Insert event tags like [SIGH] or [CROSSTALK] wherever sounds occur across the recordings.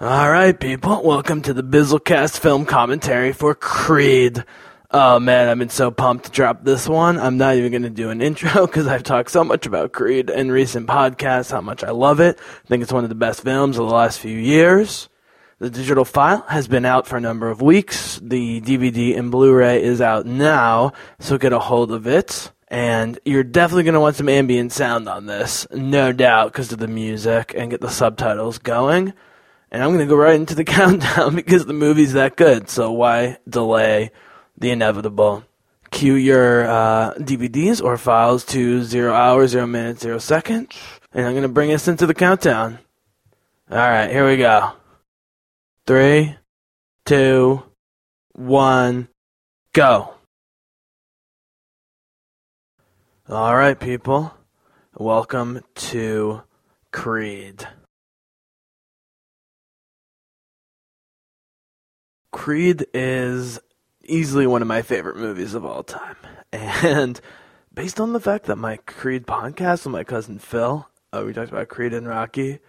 All right, people, welcome to the Bizzlecast film commentary for Creed. Oh man, I've been so pumped to drop this one. I'm not even going to do an [LAUGHS] intro because I've talked so much about Creed in recent podcasts, how much I love it. I think it's one of the best films of the last few years. The digital file has been out for a number of weeks. The DVD and Blu-ray is out now, so get a hold of it. And you're definitely going to want some ambient sound on this, no doubt, because of the music and get the subtitles going. And I'm going to go right into the [LAUGHS] countdown because the movie's that good. So why delay the inevitable? Cue your uh, DVDs or files to zero hours, zero minutes, zero seconds. And I'm going to bring us into the countdown. All right, here we go. Three, two, one, go. All right, people. Welcome to Creed. Creed is easily one of my favorite movies of all time. [LAUGHS] And based on the fact that my Creed podcast with my cousin Phil, uh, we talked about Creed and Rocky,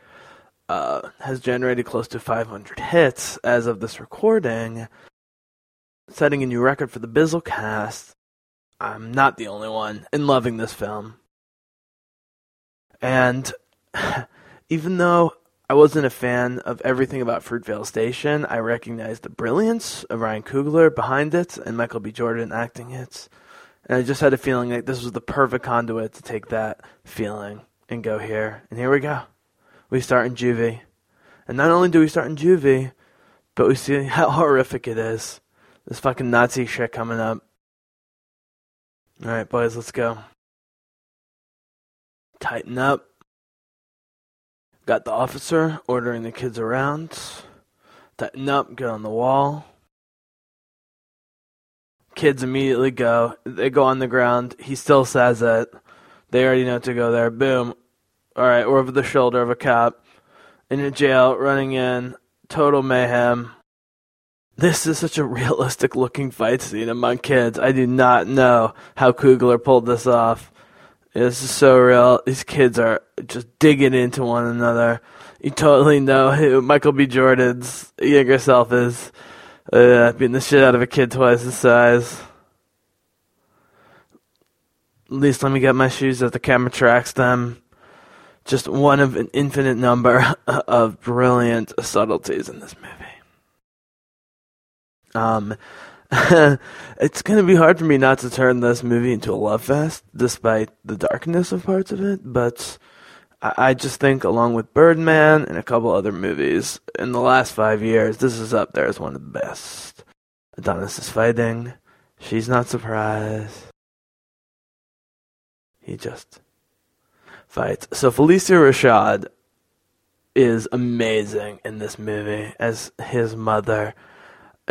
uh, has generated close to 500 hits as of this recording, setting a new record for the Bizzlecast. I'm not the only one in loving this film. And [LAUGHS] even though I wasn't a fan of everything about Fruitvale Station. I recognized the brilliance of Ryan Coogler behind it and Michael B. Jordan acting it. And I just had a feeling like this was the perfect conduit to take that feeling and go here. And here we go. We start in Juvie. And not only do we start in Juvie, but we see [LAUGHS] how horrific it is. This fucking Nazi shit coming up. Alright, boys, let's go. Tighten up. Got the officer ordering the kids around. Tighten up, get on the wall. Kids immediately go. They go on the ground. He still says it. They already know to go there. Boom. All right, we're over the shoulder of a cop. In a jail, running in. Total mayhem. This is such a realistic looking fight scene among kids. I do not know how Coogler pulled this off. This is so real. These kids are just digging into one another. You totally know who Michael B. Jordan's younger self is. Uh, beating the shit out of a kid twice his size. At least let me get my shoes as the camera tracks them. Just one of an infinite number [LAUGHS] of brilliant subtleties in this movie. Um, [LAUGHS] it's going to be hard for me not to turn this movie into a love fest, despite the darkness of parts of it. But I, I just think, along with Birdman and a couple other movies in the last five years, this is up there as one of the best. Adonis is fighting. She's not surprised. He just fights. So Phylicia Rashad is amazing in this movie as his mother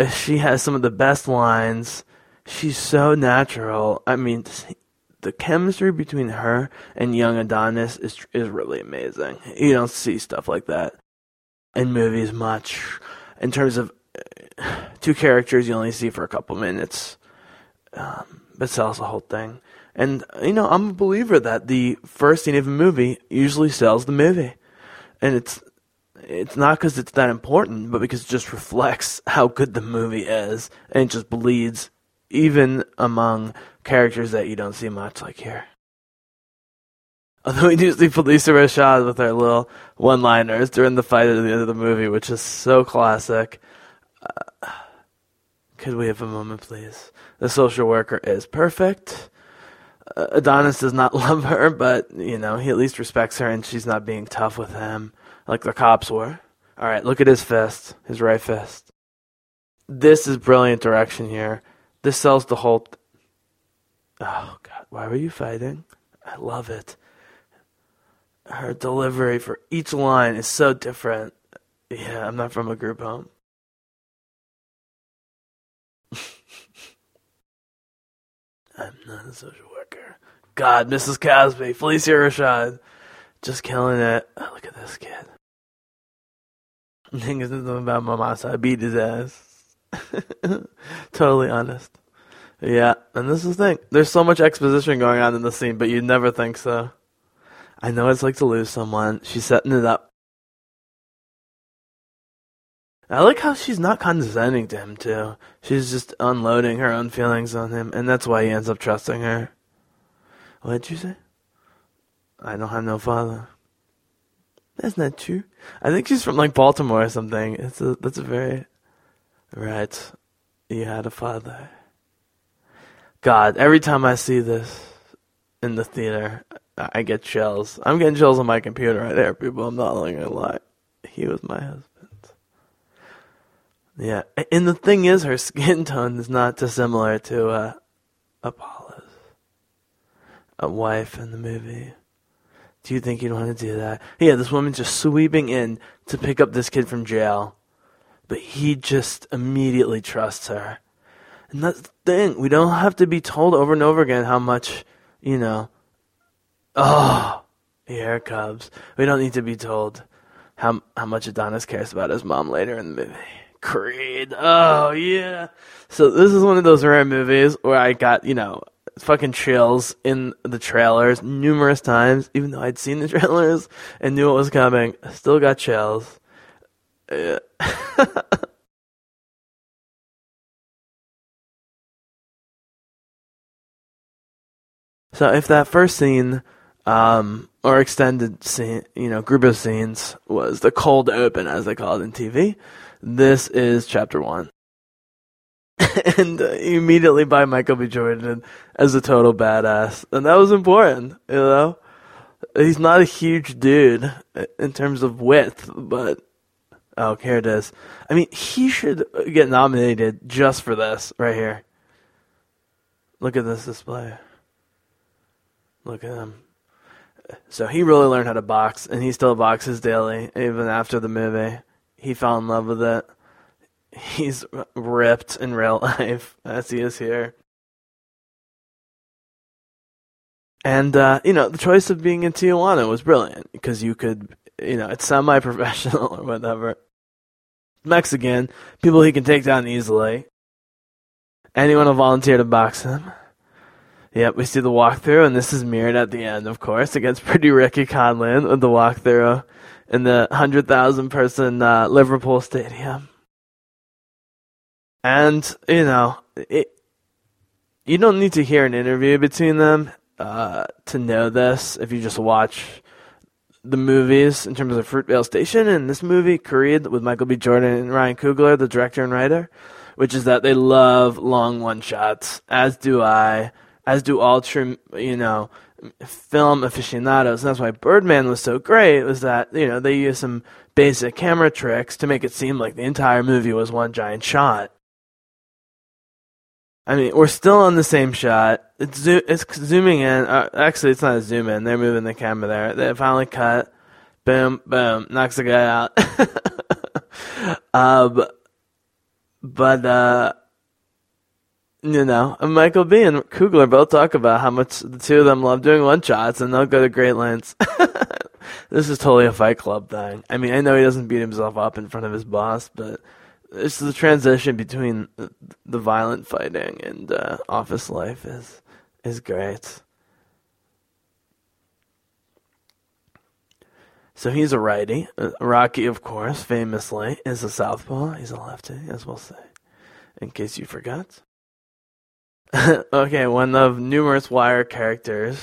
she has some of the best lines. She's so natural. I mean, the chemistry between her and young Adonis is is really amazing. You don't see stuff like that in movies much. In terms of uh, two characters, you only see for a couple minutes, um, but sells the whole thing. And you know, I'm a believer that the first scene of a movie usually sells the movie, and it's it's not because it's that important, but because it just reflects [LAUGHS] how good the movie is, and it just bleeds even among characters that you don't see much like here. Although we do see Phylicia Rashad with her little one-liners during the fight at the end of the movie, which is so classic. Uh, could we have a moment, please? The social worker is perfect. Uh, Adonis does not [LAUGHS] love her, but you know he at least respects her, and she's not being tough with him like the cops were. All right, look at his fist, his right fist. This is brilliant direction here. This sells the whole. Th- oh God, why were you fighting? I love it. Her delivery for each line is so different. Yeah, I'm not from a group home. [LAUGHS] I'm not a social worker. God, Mrs. Cosby, Phylicia Rashad, just killing it. Oh, look at this kid. [LAUGHS] Niggas something about my so I beat his ass. [LAUGHS] totally honest. Yeah, and this is the thing. There's so much exposition going on in the scene, but you'd never think so. I know it's like to lose someone. She's setting it up. I like how she's not condescending to him too. She's just unloading her own feelings on him, and that's why he ends up trusting her. What did you say? I don't have no father. That's not true. I think she's from like Baltimore or something. It's a that's a very right. You had a father. God, every time I see this in the theater, I get chills. I'm getting chills on my computer right there, people. I'm not gonna lie. He was my husband. Yeah, and the thing is, her skin tone is not dissimilar to uh, Apollo's, a wife in the movie. Do you think you'd want to do that? Yeah, this woman's just sweeping in to pick up this kid from jail, but he just immediately trusts her. And that's the thing. We don't have to be told over and over again how much, you know, oh, here Cubs. We don't need to be told how how much Adonis cares about his mom later in the movie. Creed. Oh yeah. So this is one of those rare movies where I got, you know, fucking chills in the trailers numerous times, even though I'd seen the [LAUGHS] trailers and knew it was coming. Still got chills. [LAUGHS] So if that first scene um, or extended scene, you know, group of scenes was the cold open, as they call it in TV. This is chapter one. [LAUGHS] and uh, immediately by Michael B. Jordan as a total badass. And that was important, you know? He's not a huge dude in terms of width, but oh, here it is. I mean, he should get nominated just for this right here. Look at this display. Look at him. So he really learned how to box, and he still boxes daily, even after the movie. He fell in love with it he's ripped in real [LAUGHS] life as he is here. And uh, you know, the choice of being in Tijuana was brilliant because you could, you know, it's semi-professional [LAUGHS] or whatever. Mexican people he can take down easily. Anyone will volunteer to box him. Yep, we see the walkthrough, and this is mirrored at the end, of course, against pretty Ricky Conlan with the walkthrough in the hundred thousand person uh, Liverpool stadium. And, you know, it, you don't need to hear an interview between them uh, to know this if you just watch the movies in terms of Fruitvale Station and this movie, Creed, with Michael B. Jordan and Ryan Coogler, the director and writer, which is that they love long one shots, as do I, as do all true, you know, film aficionados. And that's why Birdman was so great, was that, you know, they used some basic camera tricks to make it seem like the entire movie was one giant shot. I mean, we're still on the same shot. It's zo- it's zooming in. Uh, actually, it's not a zoom in. They're moving the camera there. They finally cut. Boom, boom, knocks the guy out. uh, [LAUGHS] but, uh, you know, Michael B. and Coogler both talk about how much the two of them love doing one shots, and they'll go to great lengths. [LAUGHS] this is totally a Fight Club thing. I mean, I know he doesn't beat himself up in front of his boss, but it's the transition between the violent fighting and uh, office life is is great. So he's a righty. Uh, Rocky, of course, famously is a southpaw. He's a lefty, as we'll say, in case you forgot. [LAUGHS] okay, one of numerous Wire characters.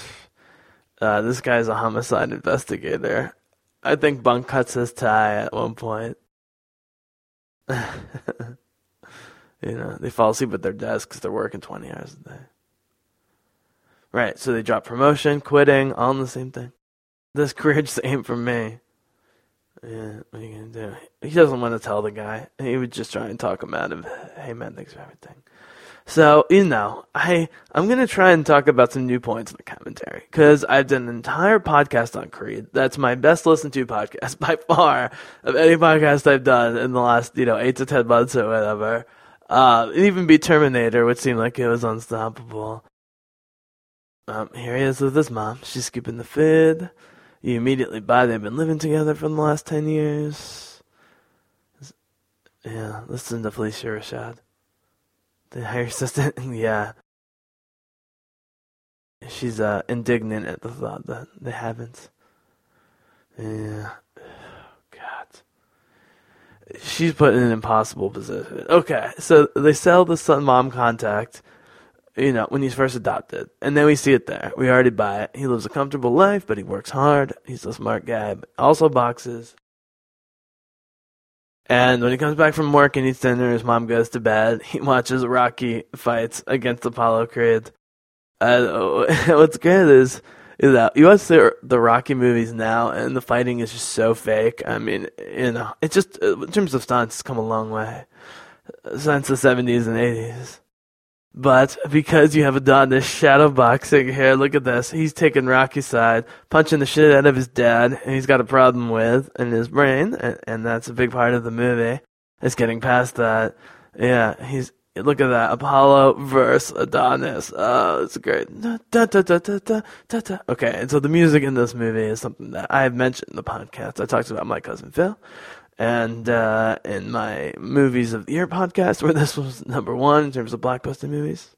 Uh, this guy's a homicide investigator. I think Bunk cuts his tie at one point. [LAUGHS] you know, they fall asleep at their desk because they're working 20 hours a day. Right, so they drop promotion, quitting, all in the same thing. This [LAUGHS] career just ain't for me. Yeah, what are you gonna do? He doesn't want to tell the guy. He would just try and talk him out of, hey man, thanks for everything. So, you know, I, I'm going to try and talk about some new points in the commentary because I've done an entire podcast on Creed. That's my best listened to podcast [LAUGHS] by far of any podcast I've done in the last, you know, eight to 10 months or whatever. Uh, even be Terminator, which seemed like it was unstoppable. Um, here he is with his mom. She's scooping the food. You immediately buy they've been living together for the last 10 years. Yeah, listen to Phylicia Rashad. The higher assistant, [LAUGHS] yeah. She's uh, indignant at the thought that they haven't. Yeah. God. she's put in an impossible position. Okay, so they sell the son mom contact, you know, when he's first adopted, and then we see it there. We already buy it. He lives a comfortable life, but he works hard. He's a smart guy, but also boxes. And when he comes back from work and eats dinner, his mom goes to bed. He [LAUGHS] watches Rocky fights against Apollo Creed. Uh, [LAUGHS] what's good is is that you watch the the Rocky movies now, and the fighting is just so fake. I mean, you know, it's just in terms of stunts, it's come a long way since the seventies and eighties. But because you have Adonis shadow boxing here, look at this. He's taking Rocky's side, punching the shit out of his dad, and he's got a problem with in his brain, and, and that's a big part of the movie. Is getting past that. Yeah, he's Look at that. Apollo versus Adonis. Oh, it's great. Da, da, da, da, da, da, da. Okay, and so the music in this movie is something that I have mentioned in the podcast. I talked about my cousin Phil. And uh, in my movies of the year podcast, where this was number one in terms of blockbuster movies,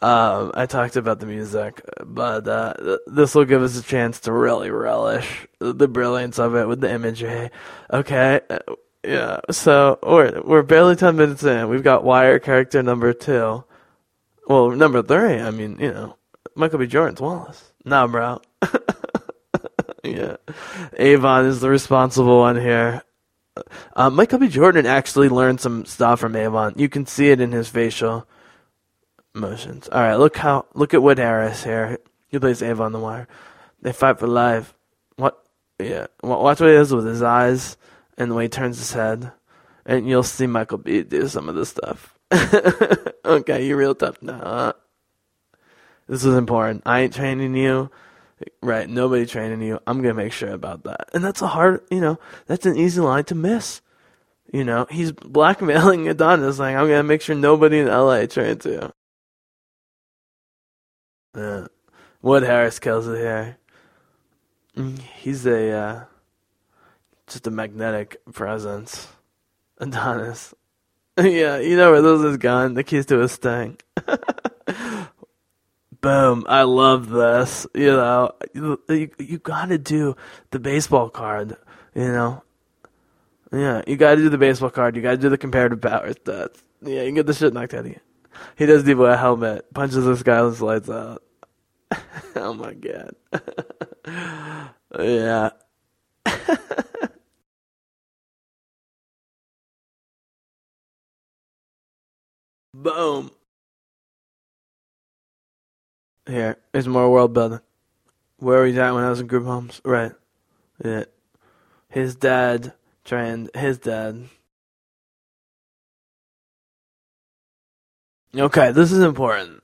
um, I talked about the music, but uh, this will give us a chance to really relish the brilliance of it with the imagery. Okay, yeah, so we're we're barely ten minutes in. We've got Wire character number two. Well, number three. I mean, you know, Michael B. Jordan's Wallace. Nah, bro. [LAUGHS] yeah, Avon is the responsible one here. Uh, Michael B. Jordan actually learned some stuff from Avon. You can see it in his facial motions. All right, look how look at Wood Harris here. He plays Avon the Wire. They fight for life. What? Yeah, watch what he does with his eyes and the way he turns his head, and you'll see Michael B do some of this stuff. [LAUGHS] okay, you're real tough now. This is important. I ain't training you. Right, nobody training you. I'm gonna make sure about that. And that's a hard, you know, that's an easy line to miss. You know, he's blackmailing [LAUGHS] Adonis, like, I'm gonna make sure nobody in LA trains you. Yeah. Wood Harris kills it here. Mm, he's a, uh, just a magnetic presence. Adonis. [LAUGHS] yeah, you know where those is gone. The keys to his thing. [LAUGHS] Boom. I love this. You know, you, you, you gotta do the baseball card, you know. Yeah, you gotta do the baseball card. You gotta do the comparative power stats. Yeah, you can get the shit knocked out of you. He does the wear a helmet, punches this guy with lights out. [LAUGHS] oh my god. [LAUGHS] yeah. [LAUGHS] Boom. Here, is more world building. Where was at when I was in group homes? Right. Yeah. His dad trained his dad. Okay, this is important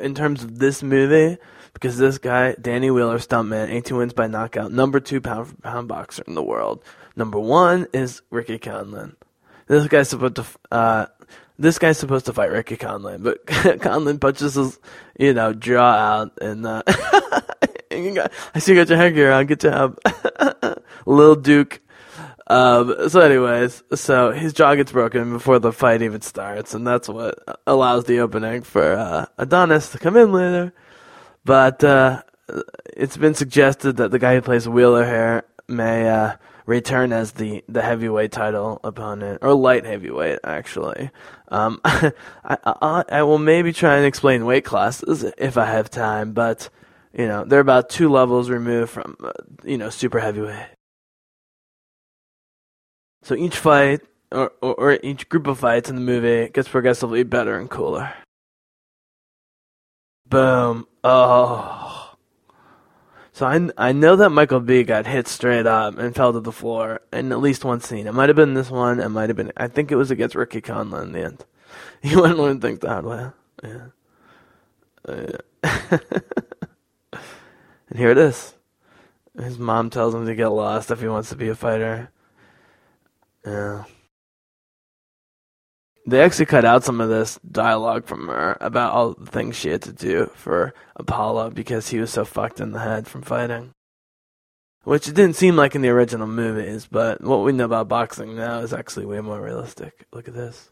in terms of this movie because this guy, Danny Wheeler, stuntman, 18 wins by knockout, number two pound for pound boxer in the world. Number one is Ricky Conlan. This guy's supposed to uh, this guy's supposed to fight Ricky Conlan, but [LAUGHS] Conlan punches his, you know, jaw out, and uh, [LAUGHS] got, I see you got your headgear on. Good job, [LAUGHS] Lil Duke. Um, so, anyways, so his jaw gets broken before the fight even starts, and that's what allows the opening for uh, Adonis to come in later. But uh, it's been suggested that the guy who plays Wheeler here may uh, return as the, the heavyweight title opponent, or light heavyweight, actually. Um, [LAUGHS] I, I, I will maybe try and explain weight classes if I have time, but, you know, they're about two levels removed from, uh, you know, super heavyweight. So each fight, or, or, or each group of fights in the movie gets progressively better and cooler. Boom. Oh. So I, I know that Michael B got hit straight up and fell to the floor in at least one scene. It might have been this one. It might have been. I think it was against Ricky Conlan in the end. [LAUGHS] You wouldn't to think that way. Yeah. Uh, yeah. [LAUGHS] and here it is. His mom tells him to get lost if he wants to be a fighter. Yeah. They actually cut out some of this dialogue from her about all the things she had to do for Apollo because he was so fucked in the head from fighting. Which it didn't seem like in the original movies, but what we know about boxing now is actually way more realistic. Look at this.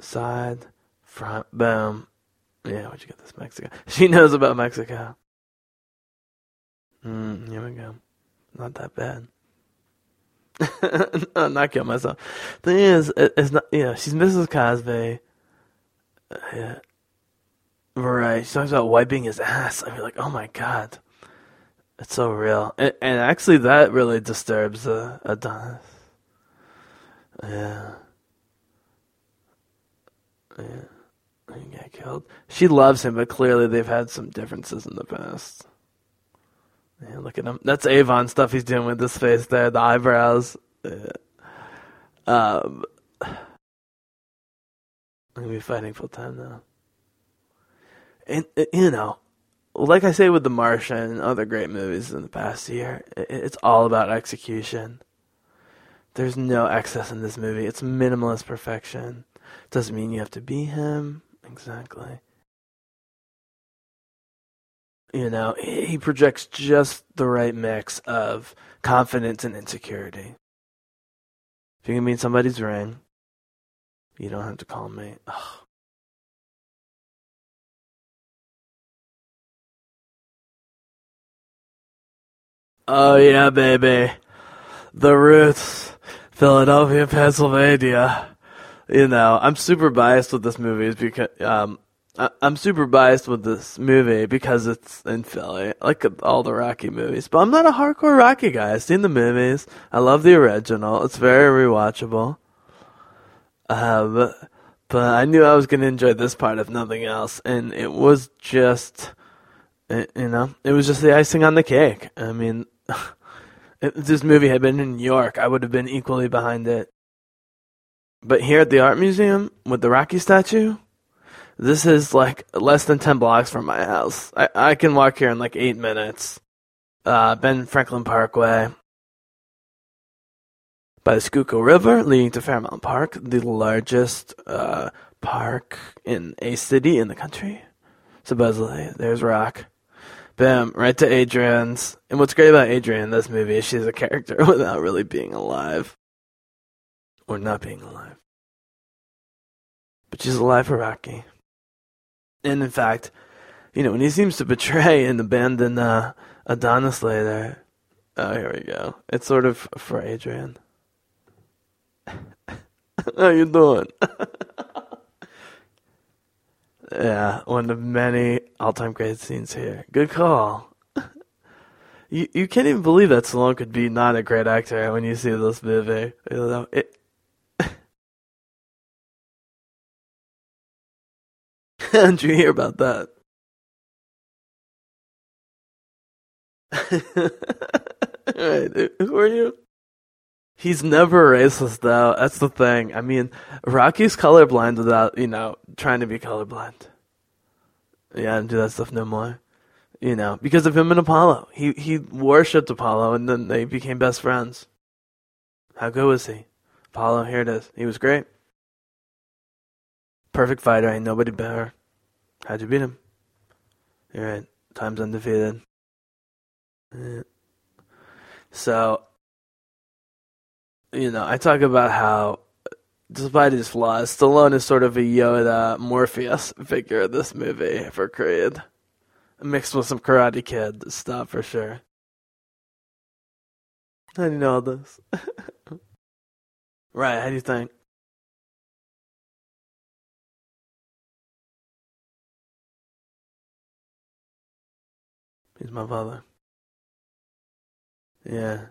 Side, front, boom. Yeah, where'd you get this Mexico? [LAUGHS] She knows about Mexico. Hmm, here we go. Not that bad. [LAUGHS] no, not kill myself. Thing is, it, it's not. Yeah, she's Mrs. Cosby. Yeah. Right. She talks about wiping his ass. I mean, like, oh my god, it's so real. And, and actually, that really disturbs uh, Adonis. Yeah. Yeah. He got killed. She loves him, but clearly they've had some differences in the past. Yeah, look at him. That's Avon stuff he's doing with his face there, the eyebrows. Yeah. Um, I'm gonna be fighting full time now. And uh, you know, like I say with The Martian and other great movies in the past year, it's all about execution. There's no excess in this movie. It's minimalist perfection. Doesn't mean you have to be him. Exactly. You know, he projects just the right mix of confidence and insecurity. If you can meet somebody's ring, you don't have to call me. Ugh. Oh yeah, baby. The roots. Philadelphia, Pennsylvania. You know, I'm super biased with this movie because um I, am super biased with this movie because it's in Philly, like all the Rocky movies. But I'm not a hardcore Rocky guy. I've seen the movies. I love the original. It's very rewatchable. Um, but I knew I was going to enjoy this part if nothing else, and it was just, you know, it was just the icing on the cake. I mean, [LAUGHS] if this movie had been in New York, I would have been equally behind it. But here at the art museum with the Rocky statue this is like less than 10 blocks from my house. I, I can walk here in like eight minutes. Uh, Ben Franklin Parkway. By the Schuylkill River, leading to Fairmount Park, the largest uh, park in a city in the country. Supposedly, there's Rock. Bam, right to Adrian's. And what's great about Adrian in this movie is she's a character [LAUGHS] without really being alive. Or not being alive. But she's alive for Rocky. And in fact, you know, when he seems to betray [LAUGHS] and abandon uh, Adonis later, oh, here we go. It's sort of for Adrian. [LAUGHS] How you doing? [LAUGHS] yeah, one of many all-time great scenes here. Good call. you you can't even believe that Stallone could be not a great actor when you see this movie. You know, it, How'd you hear about that? [LAUGHS] right, who are you? He's never racist though. That's the thing. I mean, Rocky's colorblind without, you know, trying to be colorblind. Yeah, and do that stuff no more. You know, because of him and Apollo. He he worshipped Apollo and then they became best friends. How good was he? Apollo, here it is. He was great. Perfect fighter, ain't nobody better. How'd you beat him? You're right. Time's undefeated. Yeah. So, you know, I talk about how, despite his flaws, Stallone is sort of a Yoda Morpheus figure in this movie for Creed. Mixed with some Karate Kid stuff for sure. How do you know all this? [LAUGHS] right, how do you think? He's my father. Yeah.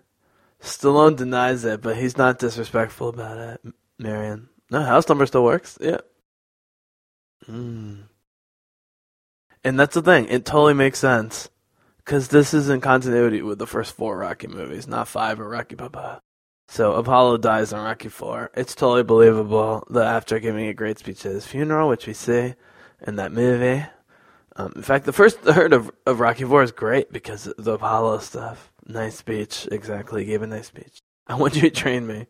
Stallone denies it, but he's not disrespectful about it, Marion. No, house number still works. Yeah. Mm. And that's the thing. It totally makes sense. Because this is in continuity with the first four Rocky movies, not five or Rocky Balboa. So Apollo dies in Rocky 4. It's totally believable that after giving a great speech at his funeral, which we see in that movie, um, in fact, the first third of, of Rocky Four is great because the Apollo stuff. Nice speech, exactly. Gave a nice speech. I want you to train me.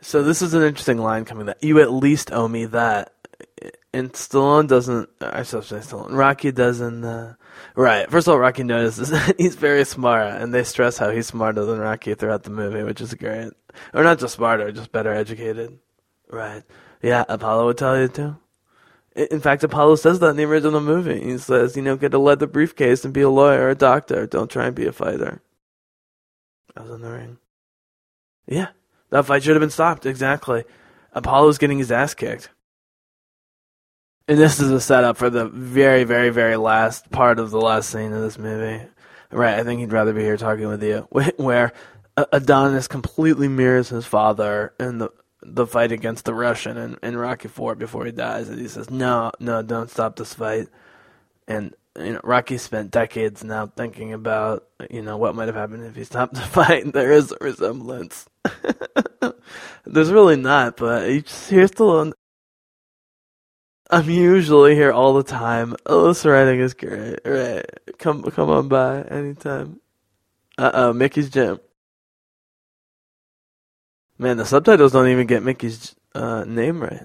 So this is an interesting line coming. That you at least owe me that. And Stallone doesn't. I should say Stallone. Rocky doesn't. Uh, right. First of all, Rocky notices [LAUGHS] that he's very smart, and they stress how he's smarter than Rocky throughout the movie, which is great. Or not just smarter, just better educated. Right. Yeah, Apollo would tell you too. In fact, Apollo says that in the original movie. He says, you know, get a leather briefcase and be a lawyer or a doctor. Don't try and be a fighter. I was in the ring. Yeah, that fight should have been stopped. Exactly. Apollo's getting his ass kicked. And this is a setup for the very, very, very last part of the last scene of this movie. Right, I think he'd rather be here talking with you. [LAUGHS] Where Adonis completely mirrors his father in the the fight against the Russian in, in Rocky Four before he dies, and he says, "No, no, don't stop this fight." And you know, Rocky spent decades now thinking about you know what might have happened if he stopped the [LAUGHS] fight. There is a resemblance. [LAUGHS] There's really not, but you just hear the I'm usually here all the time. Oh, this writing is great. Right. Come come on by anytime. Uh oh, Mickey's Gym. Man, the subtitles don't even get Mickey's uh, name right.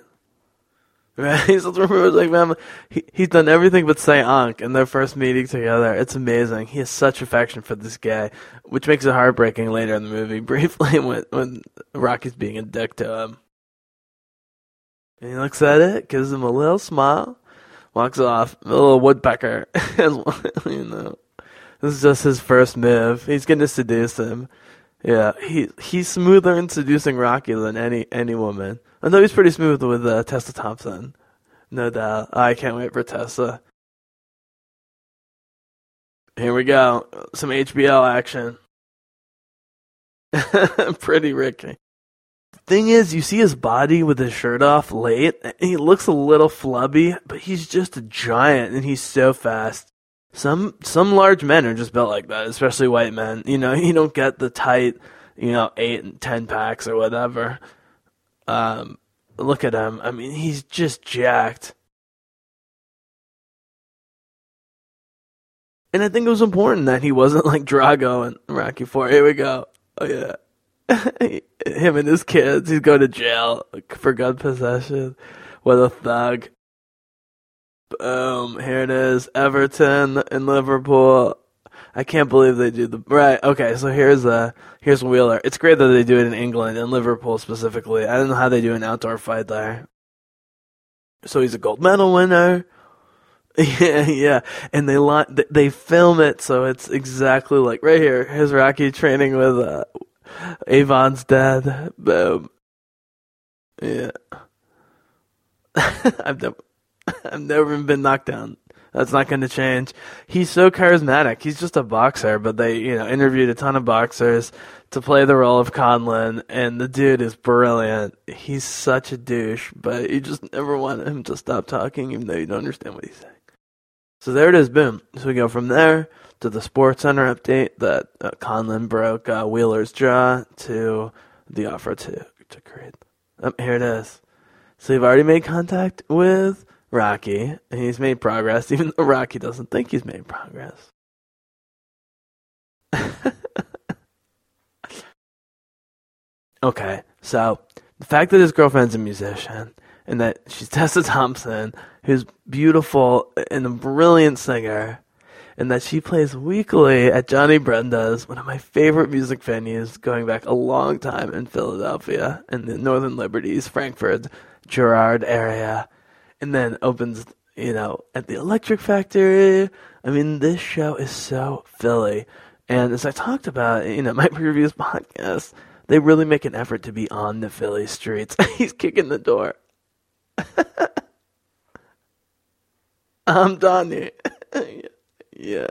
Right? [LAUGHS] He's like, man, he, he's done everything but say Unc in their first meeting together. It's amazing. He has such affection for this guy, which makes it heartbreaking later in the movie, [LAUGHS] briefly, when, when Rocky's being a dick to him. And he looks at it, gives him a little smile, walks off. A little woodpecker. [LAUGHS] you know, this is just his first move. He's going to seduce him. Yeah, he he's smoother in seducing Rocky than any any woman. I know he's pretty smooth with uh, Tessa Thompson, no doubt. I can't wait for Tessa. Here we go, some HBO action. [LAUGHS] pretty Ricky thing is, you see his body with his shirt off late, he looks a little flubby, but he's just a giant and he's so fast. Some some large men are just built like that, especially white men. You know, [LAUGHS] you don't get the tight, you know, eight and ten packs or whatever. Um, look at him. I mean, he's just jacked. And I think it was important that he wasn't like Drago and Rocky Four. Here we go. Oh yeah. [LAUGHS] him and his kids. He's going to jail for gun possession. What a thug. Boom. Here it is. Everton and Liverpool. I can't believe they do the right. Okay, so here's uh here's Wheeler. It's great that they do it in England and Liverpool specifically. I don't know how they do an outdoor fight there. So he's a gold medal winner. [LAUGHS] Yeah, yeah, and they they film it so it's exactly like right here. His Rocky training with uh, Avon's dad. Boom. Yeah. [LAUGHS] I've never, [LAUGHS] I've never been knocked down. That's not going to change. He's so charismatic. He's just a boxer, but they, you know, interviewed a ton of boxers to play the role of Conlan, and the dude is brilliant. He's such a douche, but you just never want him to stop talking, even though you don't understand what he's saying. So there it is, boom. So we go from there to the Sports Center update that uh, Conlan broke uh, Wheeler's jaw to the offer to to Creed. Oh, here it is. So you've already made contact with Rocky, he's made progress, even though Rocky doesn't think he's made progress. [LAUGHS] okay, so the fact that his girlfriend's a musician and that she's [LAUGHS] Tessa Thompson, who's beautiful and a brilliant singer, and that she plays weekly at Johnny Brenda's, one of my favorite music venues, going back a long time in Philadelphia, in the Northern Liberties, Frankford, Girard area, and then opens, you know, at the Electric Factory. I mean, this show is so Philly. And as I talked about, [LAUGHS] you know, my previous podcast, they really make an effort to be on the Philly streets. [LAUGHS] He's kicking the door. [LAUGHS] I'm Donnie. Yeah.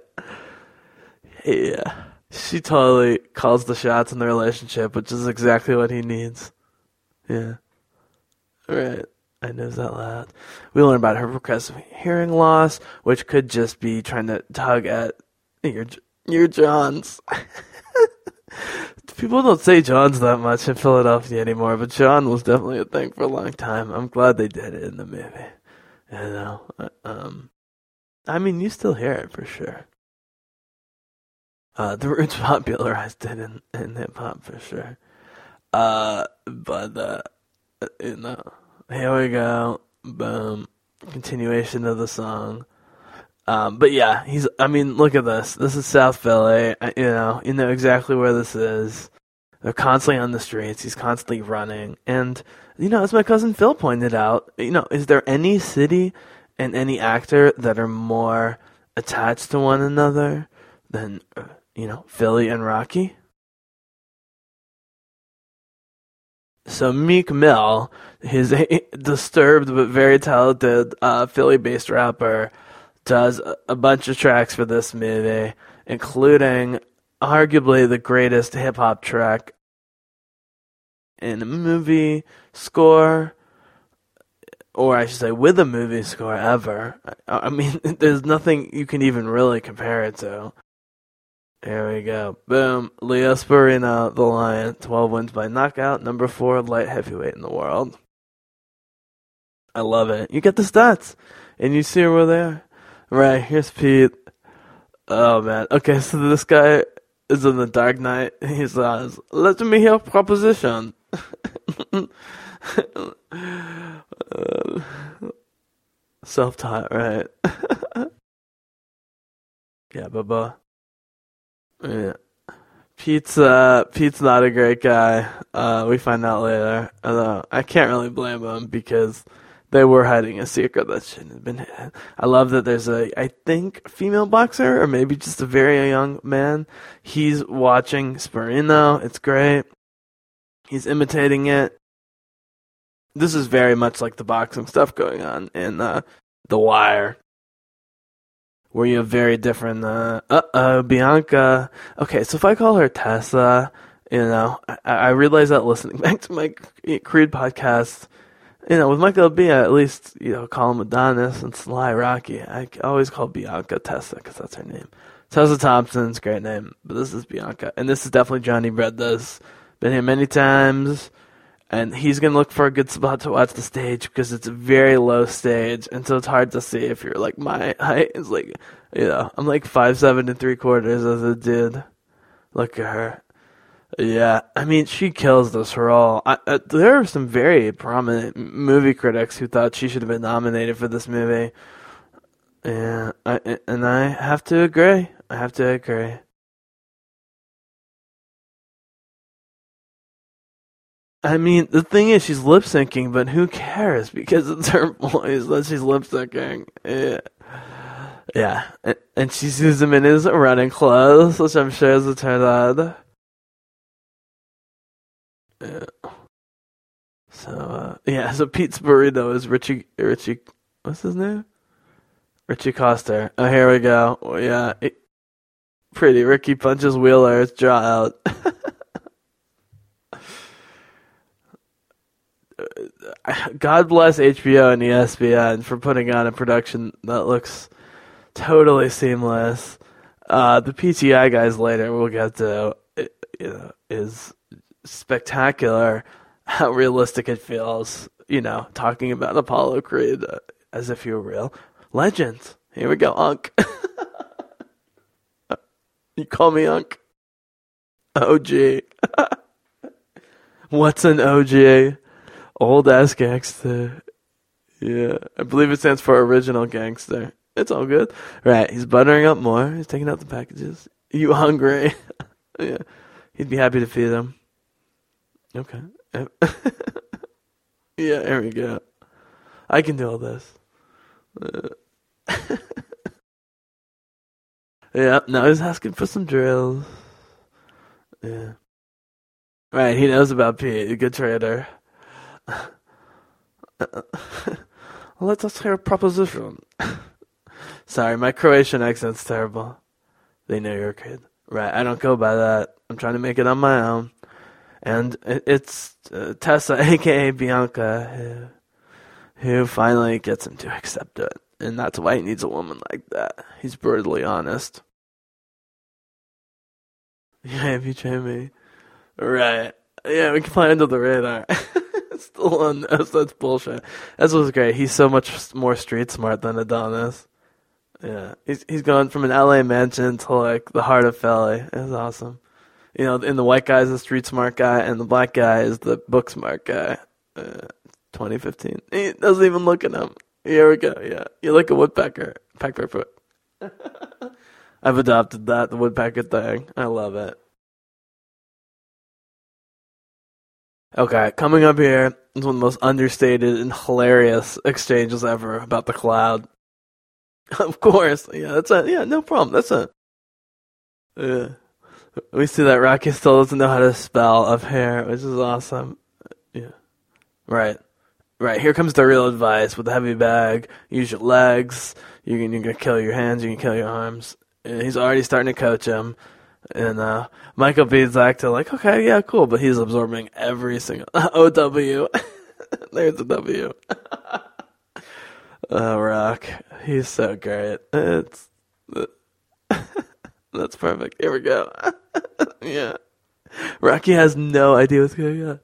Yeah. She totally calls the shots in the relationship, which is exactly what he needs. Yeah. Right. I knows that loud. We learn about her progressive hearing loss, which could just be trying to tug at your your jawns. [LAUGHS] People don't say jawns that much in Philadelphia anymore, but jawn was definitely a thing for a long time. I'm glad they did it in the movie. You know, uh, um, I mean, you still hear it for sure. Uh, the Roots [LAUGHS] popularized it in, in hip hop for sure. Uh, but, uh, you know, here we go. Boom. Continuation of the song. Um, but yeah, he's, I mean, look at this. This is South Philly. You know, you know exactly where this is. They're constantly on the streets. He's constantly running. And, you know, as my cousin Phil pointed out, you know, is there any city and any actor that are more attached to one another than uh, you know Philly and Rocky. So Meek Mill, his [LAUGHS] disturbed but very talented uh, Philly-based rapper, does a bunch of tracks for this movie, including arguably the greatest hip hop track in a movie score, or I should say, with a movie score ever. I, I mean, [LAUGHS] there's nothing you can even really compare it to. Here we go. Boom. Leo Sporino, the Lion, 12 wins by knockout, number four light heavyweight in the world. I love it. You get the stats, and you see where they are. Right, here's Pete. Oh, man. Okay, so this guy is in the Dark Knight. [LAUGHS] He says, Let me hear proposition. [LAUGHS] Self taught, right? [LAUGHS] yeah, Bubba. Yeah. Pete's uh, Pete's not a great guy. Uh, we find out later. Although I can't really blame him because they were hiding a secret that shouldn't have been hidden. I love that there's a, I think, female boxer or maybe just a very young man. He's watching Sporino. It's great. He's imitating it. This is very much like the boxing stuff going on in uh, The Wire where you have very different. Uh oh, Bianca. Okay, so if I call her Tessa, you know, I, I realize that listening [LAUGHS] back to my Creed podcast, you know, with Michael B, I at least you know call him Adonis and Sly Rocky. I always call Bianca Tessa because that's her name. Tessa Thompson's great name, but this is Bianca, and this is definitely Johnny Bread. This been here many times and he's gonna look for a good spot to watch the stage because it's a very low stage, and so it's hard to see if you're like my [LAUGHS] height is like, you know, I'm like five seven and three quarters as a dude. Look at her. Yeah, I mean, she kills this role. I, uh, there are some very prominent movie critics who thought she should have been nominated for this movie. Yeah, I, and I have to agree. I have to agree. I mean, the thing is, she's lip syncing, but who cares? Because it's her voice that she's lip syncing. Yeah. Yeah. And, she sees him in his running clothes, which I'm sure is a turn on. Yeah. So, uh, yeah, so Pete Sporino is Richie, Richie, what's his name? Ritchie Coster. Oh, here we go. Oh, yeah. Pretty. Ricky punches Wheeler's jaw out. [LAUGHS] [SIGHS] God bless HBO and ESPN for putting on a production that looks totally seamless. Uh, the PTI guys later we'll get to you know, is spectacular. [LAUGHS] How realistic it feels, you know, talking about Apollo Creed uh, as if you were real. Legends. Here we go, Unc. [LAUGHS] you call me Unc. OG. [LAUGHS] What's an OG? Old ass gangster. Yeah, I believe it stands for original gangster. It's all good. Right, he's buttering up more. He's taking out the packages. You hungry? [LAUGHS] yeah, he'd be happy to feed them. Okay. [LAUGHS] yeah, there we go. I can do all this. [LAUGHS] Yeah, now he's asking for some drills. Yeah. Right, he knows about Pete. A good trader. [LAUGHS] Let us hear a proposition. [LAUGHS] Sorry, my Croatian accent's terrible. They know you're a kid. Right, I don't go by that. I'm trying to make it on my own. And it's uh, Tessa, [LAUGHS] aka Bianca, who, who finally gets him to accept it. And that's why he needs a woman like that. He's brutally honest. Yeah, if you train me. Right. Yeah, we can fly under the radar. Still on. [LAUGHS] That's bullshit. That's was great. He's so much more street smart than Adonis. Yeah, he's he's gone from an LA mansion to like the heart of Philly. It's awesome. You know, and the white guy is the street smart guy, and the black guy is the book smart guy. Uh, 2015. He doesn't even look at him. Here we go. Yeah, you're like a woodpecker. Pecker foot. [LAUGHS] I've adopted that the woodpecker thing. I love it. Okay, coming up here is one of the most understated and hilarious exchanges ever about the cloud. [LAUGHS] of course, yeah, that's a yeah, no problem. That's a. We see that Rocky still doesn't know how to spell up here, which is awesome. Yeah. Right. Right. Here comes the real advice with the heavy bag. Use your legs. You can, you can kill your hands. You can kill your arms. And he's already starting to coach him. And uh, Michael B's acting like, okay, yeah, cool. But he's absorbing every single [LAUGHS] OW. [LAUGHS] There's a W. [LAUGHS] oh, Rock. He's so great. It's. That's perfect. Here we go. yeah. Rocky has no idea what's going on.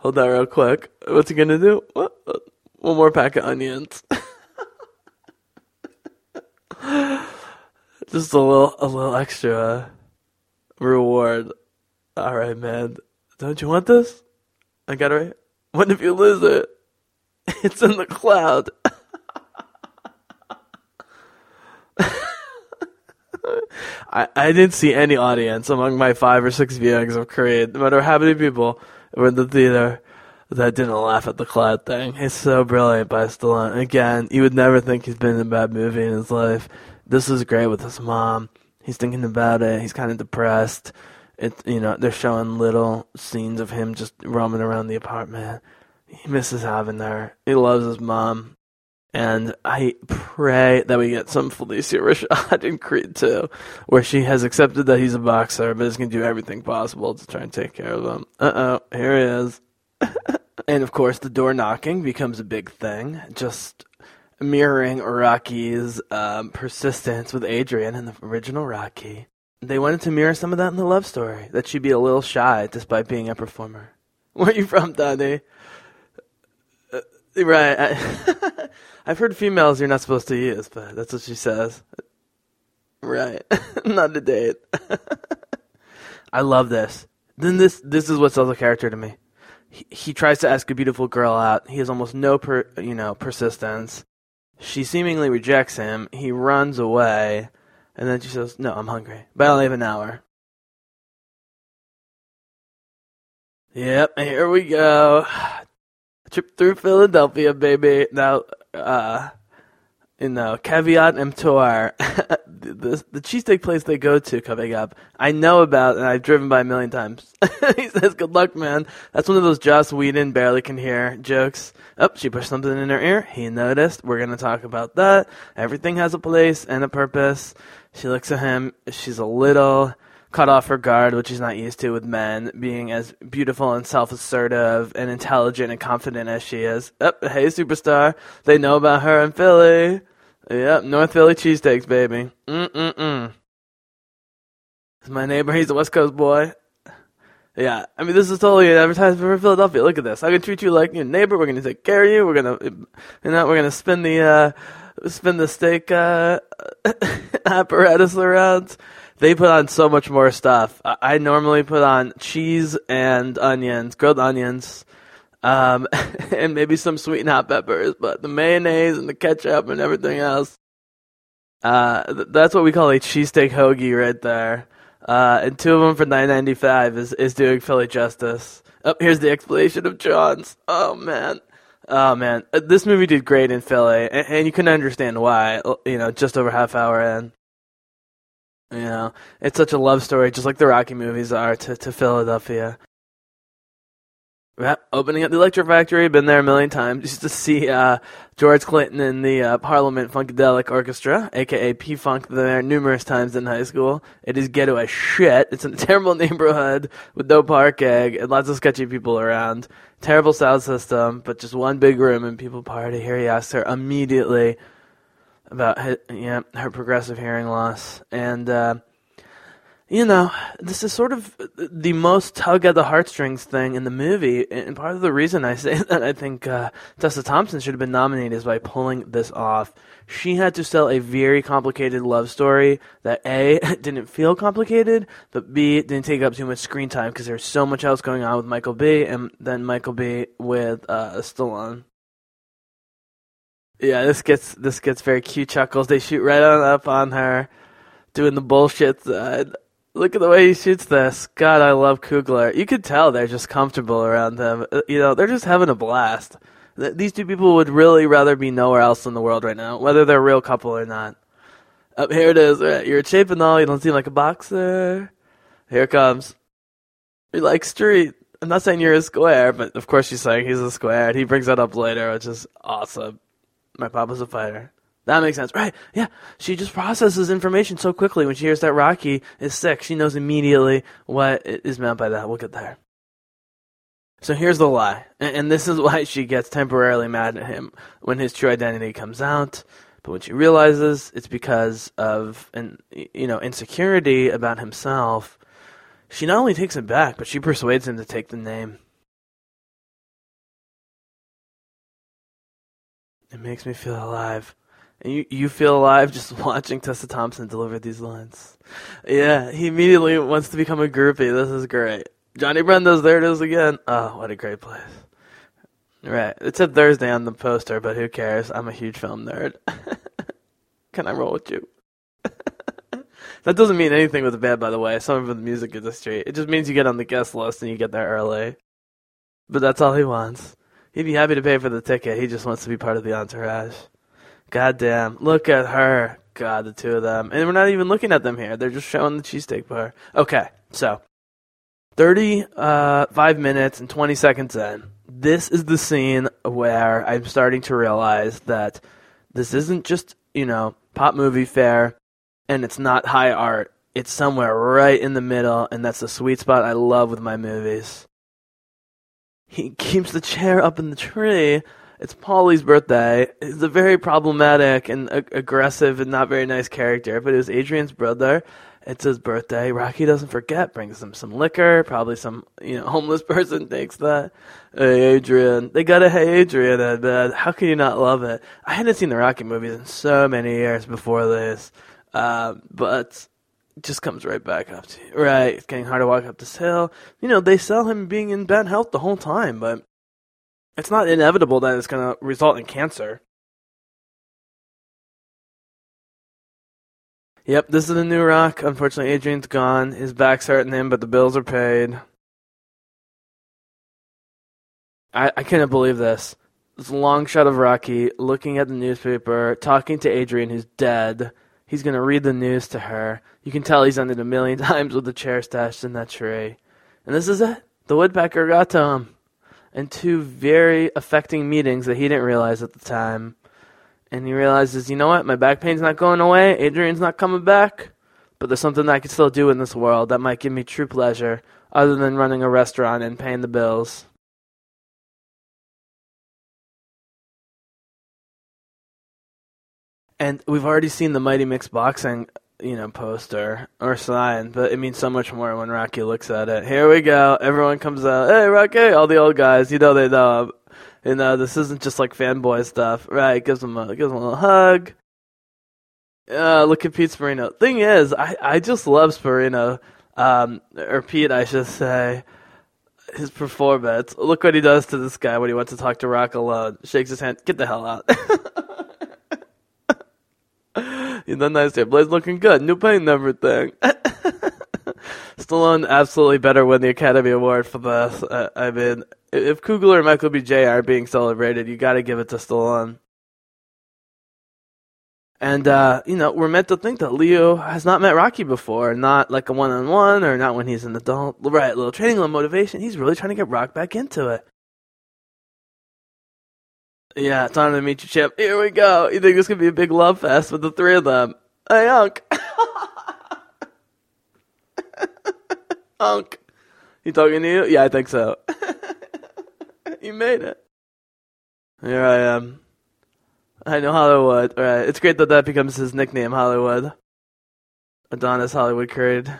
Hold that real quick. What's he gonna do? What? One more pack of onions. Just a little, a little extra reward. All right, man. Don't you want this? I got it right. What if you lose it? [LAUGHS] It's in the cloud. [LAUGHS] I, I didn't see any audience among my five or six viewings of Creed, no matter how many people were in the theater that didn't laugh at the cloud thing. It's so brilliant by Stallone. Again, you would never think he's been in a bad movie in his life. This is great with his mom. He's thinking about it. He's kind of depressed. It, you know, they're showing little scenes of him just roaming around the apartment. He misses having her. He loves his mom. And I pray that we get some Phylicia Rashad in Creed 2, where she has accepted that he's a boxer, but is going to do everything possible to try and take care of him. Uh oh, here he is. [LAUGHS] and of course, the door knocking becomes a big thing, just mirroring Rocky's um, persistence with Adrian in the original Rocky. They wanted to mirror some of that in the love story, that she'd be a little shy despite being a performer. [LAUGHS] Where are you from, Danny? Uh, right. I [LAUGHS] I've heard females you're not supposed to use, but that's what she says. Right. [LAUGHS] not a date. I love this. Then this this is what sells a character to me. He, he tries to ask a beautiful girl out. He has almost no per, you know persistence. She seemingly rejects him. He runs away, and then she says, "No, I'm hungry, but I only have an hour." Yep, here we go. [SIGHS] Trip through Philadelphia, baby. Now, uh, in the caveat emptor, [LAUGHS] the the cheesesteak place they go to coming up, I know about and I've driven by a million times. [LAUGHS] he says, "Good luck, man." That's one of those Joss Whedon barely can hear jokes. Oh, she pushed something in her ear. He noticed. We're gonna talk about that. Everything has a place and a purpose. She looks at him. She's a little cut off her guard, which she's not used to with men, being as beautiful and self assertive and intelligent and confident as she is. Up, hey, superstar. They know about her in Philly. Yep, North Philly cheesesteaks, baby. Mm-mm-mm. My neighbor, he's a West Coast boy. Yeah, I mean, this is totally an advertisement for Philadelphia. Look at this. I can treat you like your neighbor. We're gonna take care of you. We're gonna, you know, we're gonna spin the, uh, spin the steak, uh, [LAUGHS] apparatus around. They put on so much more stuff. I, I normally put on cheese and onions, grilled onions, um, [LAUGHS] and maybe some sweet and hot peppers, but the mayonnaise and the ketchup and everything else. Uh, th- that's what we call a cheesesteak hoagie right there. Uh, and two of them for nine ninety five is is doing Philly justice. Oh, here's the explanation of jawns. Oh man, oh man, uh, this movie did great in Philly, and, and you can understand why. You know, just over half hour in. You know, it's such a love story, just like the Rocky movies are to to Philadelphia. Yep, opening up the Electric Factory, been there a million times. [LAUGHS] Used to see uh, George Clinton in the uh, Parliament Funkadelic Orchestra, aka P Funk, there numerous times in high school. It is ghetto as shit. It's in a [LAUGHS] terrible neighborhood with no parking and lots of sketchy people around. Terrible sound system, but just one big room and people party. Here he asks her immediately about her, yeah, her progressive hearing loss. And uh, you know, this is sort of the most tug at the heartstrings thing in the movie, and part of the reason I say [LAUGHS] that I think uh, Tessa Thompson should have been nominated is by pulling this off. She had to sell a very complicated love story that A, [LAUGHS] didn't feel complicated, but B, didn't take up too much screen time because there's so much else going on with Michael B, and then Michael B with uh, Stallone. Yeah, this gets this gets very cute chuckles. They shoot right on up on her, doing the bullshit side. Look at the way he shoots this. God, I love Coogler. You could tell they're just comfortable around him. Uh, you know, they're just having a blast. These two people would really rather be nowhere else in the world right now, whether they're a real couple or not. Up here it is. You're a and all. You don't seem like a boxer. Here comes. You like street. I'm not saying you're a square, but of course she's saying he's a square, and he brings that up later, which is awesome. My papa's a fighter. That makes sense. Right. Yeah. She just processes information so quickly when she hears that Rocky is sick. She knows immediately what is meant by that. We'll get there. So here's the lie. And this is [LAUGHS] why she gets temporarily mad at him when his true identity comes out. But when she realizes it's because of an you know insecurity about himself, she not only takes it back, but she persuades him to take the name. It makes me feel alive. And you, you feel alive just [LAUGHS] watching Tessa Thompson deliver these lines. Yeah, he immediately wants to become a groupie. This is great. Johnny Brenda's there it is again. Oh, what a great place. Right. It said Thursday on the poster, but who cares? I'm a huge film nerd. [LAUGHS] Can I roll with you? [LAUGHS] that doesn't mean anything with the band, by the way. Some of the music industry. It just means you get on the guest list and you get there early. But that's all he wants. He'd be happy to pay for the ticket. He just wants to be part of the entourage. God damn. Look at her. God, the two of them. And we're not even looking at them here. They're just showing the cheesesteak bar. Okay, so 35 uh, minutes and 20 seconds in, this is the scene where I'm starting to realize that this isn't just, you know, pop movie fare and it's not high art. It's somewhere right in the middle, and that's the sweet spot I love with my movies. He keeps the chair up in the tree. It's Paulie's birthday. He's a very problematic and aggressive and not very nice character, but it was Adrian's brother it's his birthday. Rocky doesn't forget, brings him some liquor. Probably some you know [LAUGHS] homeless person takes that. Hey Adrian, they got a Hey Adrian bed. How can you not love it? I hadn't seen the Rocky movies in so many years before this, uh, but just comes right back up to you. Right, it's getting hard to walk up this hill. You know they sell him being in bad health the whole time, but it's not inevitable that it's going to result in cancer. Yep, this is the new rock. Unfortunately, Adrian's gone. His back's hurting him, but the bills are paid. I, I couldn't believe this. This long shot of Rocky looking at the newspaper, talking to Adrian, who's dead. He's going to read the news to her. You can tell he's ended a million [LAUGHS] times with the chair stashed in that tree. And this is it. The woodpecker got to him. And two very affecting meetings that he didn't realize at the time and he realizes, you know what, my back pain's not going away, Adrian's not coming back, but there's something I can still do in this world that might give me true pleasure other than running a restaurant and paying the bills. And we've already seen the Mighty Mick's Boxing, you know, poster or sign, but it means so much more when Rocky looks at it. Here we go. Everyone comes out. Hey, Rocky! All the old guys, you know they know You know this isn't just like fanboy stuff, right? Gives him a gives him a little hug. Uh, look at Pete Sporino. Thing is, I, I just love Sparino, um, or Pete, I should say. His performance. Look what he does to this guy when he wants to talk to Rock alone. Shakes his hand. Get the hell out. [LAUGHS] [LAUGHS] He's done nice here. Blaze looking good. New paint number thing. [LAUGHS] Stallone absolutely better win the Academy Award for this. Uh, I mean, if Coogler and Michael B. J. are being celebrated, you got to give it to Stallone. And uh, you know, we're meant to think that Leo has not met Rocky before, not like a one-on-one, or not when he's an adult. Right, little training, little motivation. He's really trying to get Rock back into it. Yeah, time to meet you, Chip. Here we go. You think this could be a big love fest with the three of them? Hey, Unc. [LAUGHS] Unc. You talking to you? Yeah, I think so. [LAUGHS] you made it. Here I am. I know Hollywood. All right. It's great that that becomes his nickname, Hollywood. Adonis Hollywood Creed.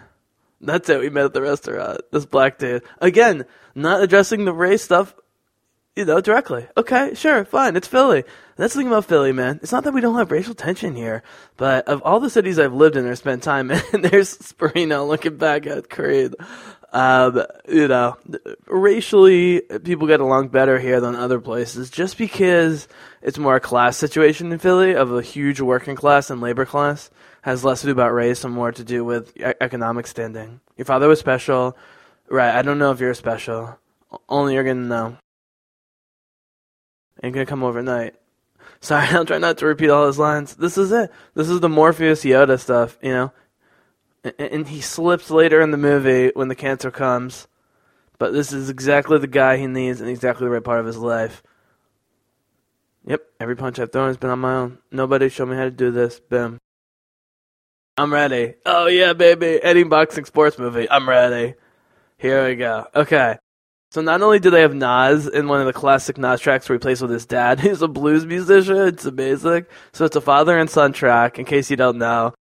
That's it. We met at the restaurant. This black dude. Again, not addressing the race stuff, you know, directly. Okay, sure, fine. It's Philly. That's the thing about Philly, man. It's not that we don't have racial tension here, but of all the cities I've lived in or spent time in, [LAUGHS] there's Sporino looking back at Creed. Um, you know, racially, people get along better here than other places just because it's more a class situation in Philly of a huge working class and labor class. Has less to do about race and more to do with economic standing. Your father was special. Right, I don't know if you're special. Only you're gonna know. Ain't gonna come overnight. Sorry, [LAUGHS] I'll try not to repeat all his lines. This is it. This is the Morpheus Yoda stuff, you know? and he slips later in the movie when the cancer comes. But this is exactly the guy he needs and exactly the right part of his life. Yep, every punch I've thrown has been on my own. Nobody showed me how to do this. Boom. I'm ready. Oh yeah, baby. Any boxing sports movie. I'm ready. Here we go. Okay. So not only do they have Nas in one of the classic Nas tracks where he plays with his dad, [LAUGHS] who's a blues musician. It's amazing. So it's a father and son track, in case you don't know.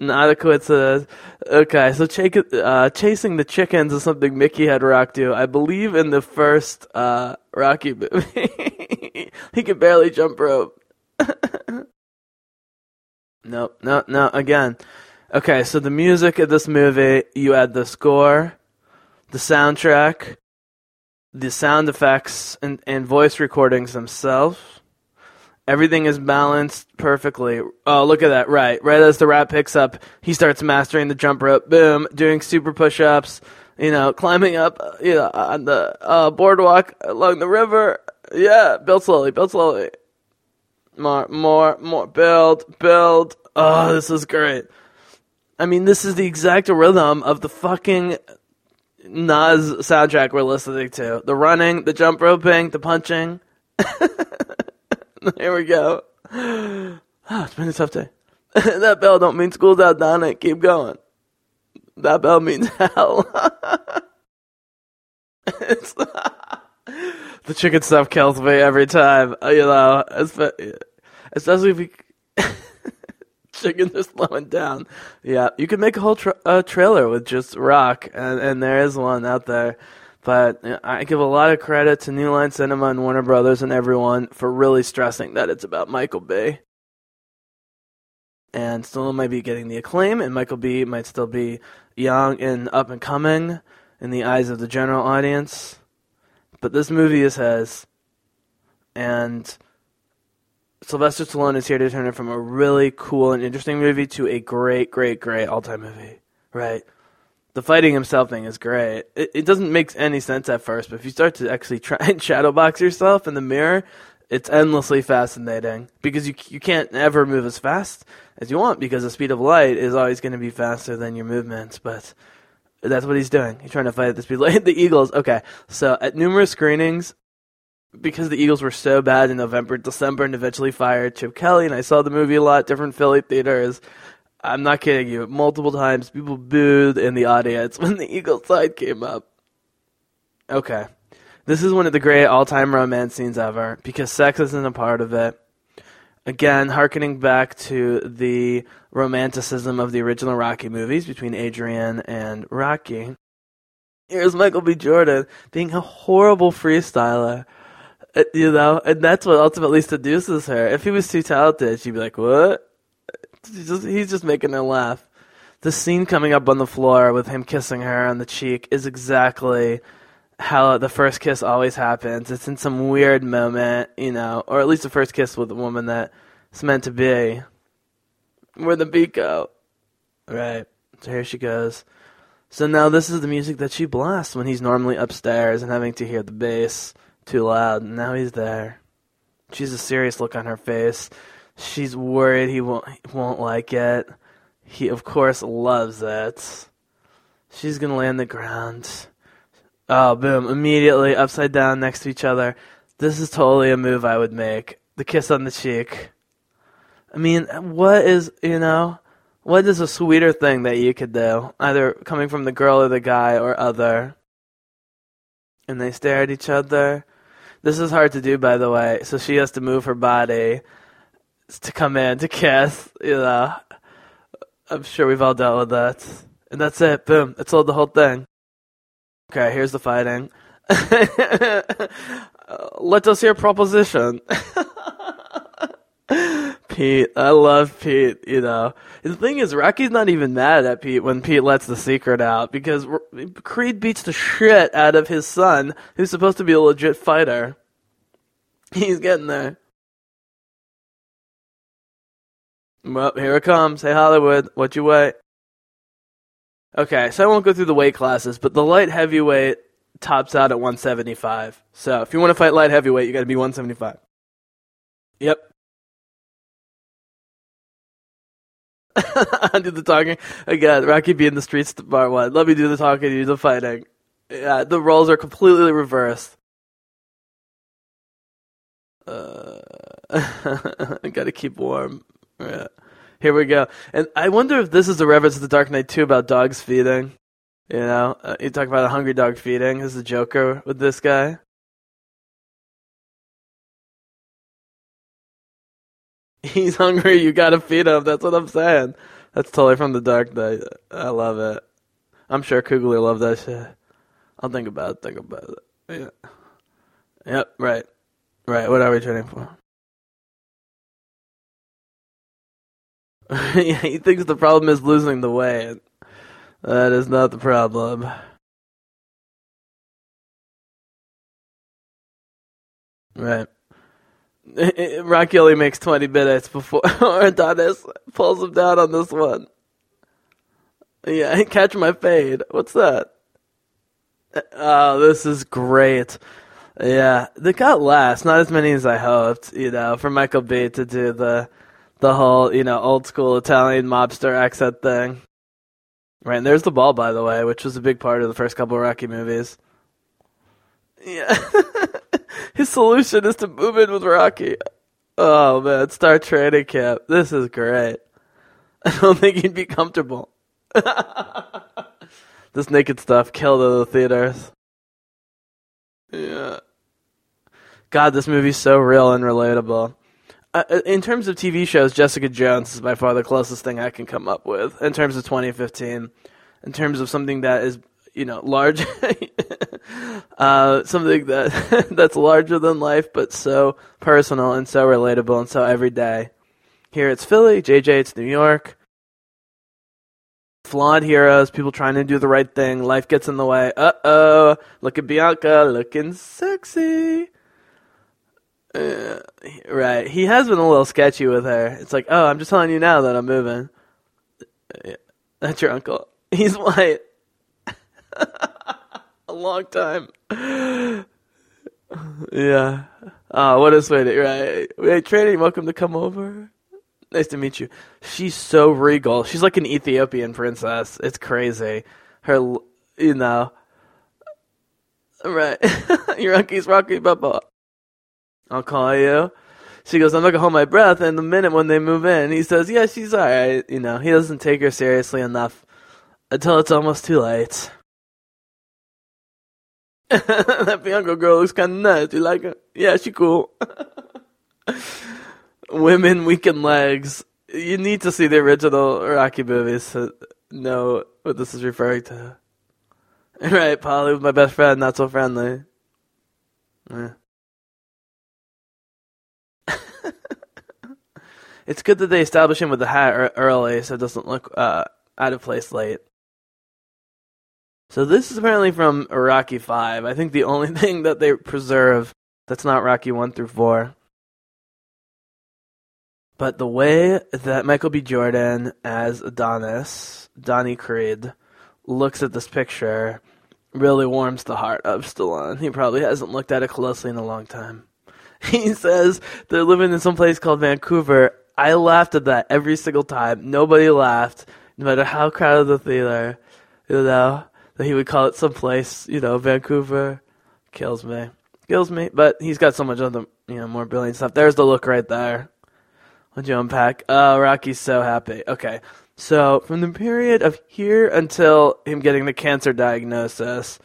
Not a coincidence. Okay, so ch- uh, chasing the chickens is something Mickey had rocked to. I believe in the first uh, Rocky movie. [LAUGHS] he could barely jump rope. no, no, no. Again. Okay, so the music of this movie, you add the score, the soundtrack, the sound effects, and, and voice recordings themselves Everything is balanced perfectly. Oh, look at that. Right. Right as the rap picks up, he starts mastering the jump rope. Boom. Doing super push ups. You know, climbing up, you know, on the uh, boardwalk along the river. Yeah. Build slowly. Build slowly. More, more, more. Build, build. Oh, this is great. I mean, this is the exact rhythm of the fucking Nas soundtrack we're listening to. The running, the jump roping, the punching. [LAUGHS] Here we go. Oh, [SIGHS] it's been a tough day. [LAUGHS] that bell don't mean school's out, Donna. Keep going. That bell means [LAUGHS] hell. the chicken stuff kills me every time. Uh, you know, especially if you chickens are slowing down. Yeah, you could make a whole tra- uh, trailer with just rock, and and there is one out there. But I give a lot of credit to New Line Cinema and Warner Brothers and everyone for really stressing that it's about Michael B. And still might be getting the acclaim, and Michael B might still be young and up and coming in the eyes of the general audience. But this movie is his. And Sylvester Stallone is here to turn it from a really cool and interesting movie to a great, great, great all time movie. Right? the fighting himself thing is great. It, it doesn't make any sense at first, but if you start to actually try [LAUGHS] and shadowbox yourself in the mirror, it's endlessly fascinating because you you can't ever move as fast as you want because the speed of light is always going to be faster than your movements. But that's what he's doing. He's trying to fight at the speed of light. [LAUGHS] the Eagles. Okay, so at numerous screenings, because the Eagles were so bad in November, December, and eventually fired Chip Kelly, and I saw the movie a lot, different Philly theaters. I'm not kidding you. Multiple times, people booed in the audience [LAUGHS] when the Eagles side came up. Okay. This is one of the great all time romance scenes ever because sex isn't a part of it. Again, harkening back to the romanticism of the original Rocky movies between Adrian and Rocky. Here's Michael B. Jordan being a horrible freestyler. Uh, you know, and that's what ultimately seduces her. If he was too talented, she'd be like, "What? He's just, he's just making her laugh. The scene coming up on the floor with him kissing her on the cheek is exactly how the first kiss always happens. It's in some weird moment, you know, or at least the first kiss with a woman that's meant to be. Where the beat go. Right. So here she goes. So now this is the music that she blasts when he's normally upstairs and having to hear the bass too loud. And now he's there. She's a serious look on her face. She's worried he won't won't like it. He of course loves it. She's gonna lay on the ground. Oh, boom! Immediately upside down next to each other. This is totally a move I would make. The kiss on the cheek. I mean, what is you know? What is a sweeter thing that you could do? Either coming from the girl or the guy or other. And they stare at each other. This is hard to do, by the way. So she has to move her body to come in to kiss. You know, I'm sure we've all dealt with that. And that's it. Boom. That's all the whole thing. Okay, here's the fighting. [LAUGHS] Let us hear proposition. [LAUGHS] Pete, I love Pete. You know, the thing is, Rocky's not even mad at Pete when Pete lets the secret out because Creed beats the shit out of his son, who's supposed to be a legit fighter. He's getting there. Well, here it comes. Hey, Hollywood, what you weigh? Okay, so I won't go through the weight classes, but the light heavyweight tops out at 175. So if you want to fight light heavyweight, you got to be 175. Yep. [LAUGHS] I do the talking again. Rocky be in the streets part one. Let me do the talking. You do the fighting. Yeah, the roles are completely reversed. Uh, [LAUGHS] I gotta keep warm. Yeah. Here we go. And I wonder if this is a reference to the Dark Knight 2 about dogs feeding. You know, uh, you talk about a hungry dog feeding. This is the Joker with this guy. [LAUGHS] He's hungry. You gotta feed him. That's what I'm saying. That's totally from the Dark Knight. I love it. I'm sure Coogler loved that shit. I'll think about it. Think about it. Yeah. Yep. Right. Right. What are we training for? [LAUGHS] yeah, he thinks the problem is losing the weight. That is not the problem. Right. [LAUGHS] Rocky only makes 20 minutes before [LAUGHS] Adonis pulls him down on this one. Yeah, [LAUGHS] catch my fade. What's that? Uh, oh, this is great. Yeah, they got less, not as many as I hoped. You know, for Michael B to do the the whole you know old school Italian mobster accent thing. Right, and there's the ball, by the way, which was a big part of the first couple Rocky movies. Yeah, [LAUGHS] his solution is to move in with Rocky. Oh man, start training camp. This is great. [LAUGHS] I don't think he'd be comfortable. [LAUGHS] this naked stuff killed in the theaters. Yeah. God, this movie's so real and relatable. Uh, uh, in terms of TV shows, Jessica Jones is by far the closest thing I can come up with in terms of 2015. In terms of something that is, you know, large, [LAUGHS] uh, something that [LAUGHS] that's larger than life, but so personal and so relatable and so everyday. Here it's Philly, JJ it's New York. Flawed heroes, people trying to do the right thing. Life gets in the way. Uh oh, look at Bianca, looking sexy. Uh, right. He has been a little sketchy with her. It's like, oh, I'm just telling you now that I'm moving. Yeah, that's your uncle. [LAUGHS] He's white. [LAUGHS] a long time. yeah. Oh, what a sweetie. Right. Hey, training, welcome to come over. Nice to meet you. She's so regal. She's like an Ethiopian princess. It's crazy. Her, you know. Right. [LAUGHS] your uncle's Rocky Balboa. I'll call you. She goes, I'm not gonna hold my breath. And the minute when they move in, he says, Yeah, she's alright. You know, he doesn't take her seriously enough until it's almost too late. [LAUGHS] that Bianca girl looks kind of nice. You like her? Yeah, she cool. [LAUGHS] Women, weakened legs. You need to see the original Rocky movies to know what this is referring to. [LAUGHS] Right, Paulie was my best friend, not so friendly. Yeah. It's good that they establish him with the hat early, so it doesn't look uh, out of place late. So this is apparently from Rocky Five. I think the only [LAUGHS] thing that they preserve that's not Rocky One through Four. But the way that Michael B. Jordan as Adonis, Donnie Creed, looks at this picture really warms the heart of Stallone. He probably hasn't looked at it closely in a long time. [LAUGHS] He says they're living in some place called Vancouver I laughed at that every single time. Nobody laughed, no matter how crowded the theater. You know that he would call it someplace. You know, Vancouver kills me, kills me. But he's got so much other, you know, more brilliant stuff. There's the look right there. What'd you unpack? Oh, Rocky's so happy. Okay. So, from the period of here until him getting the cancer diagnosis,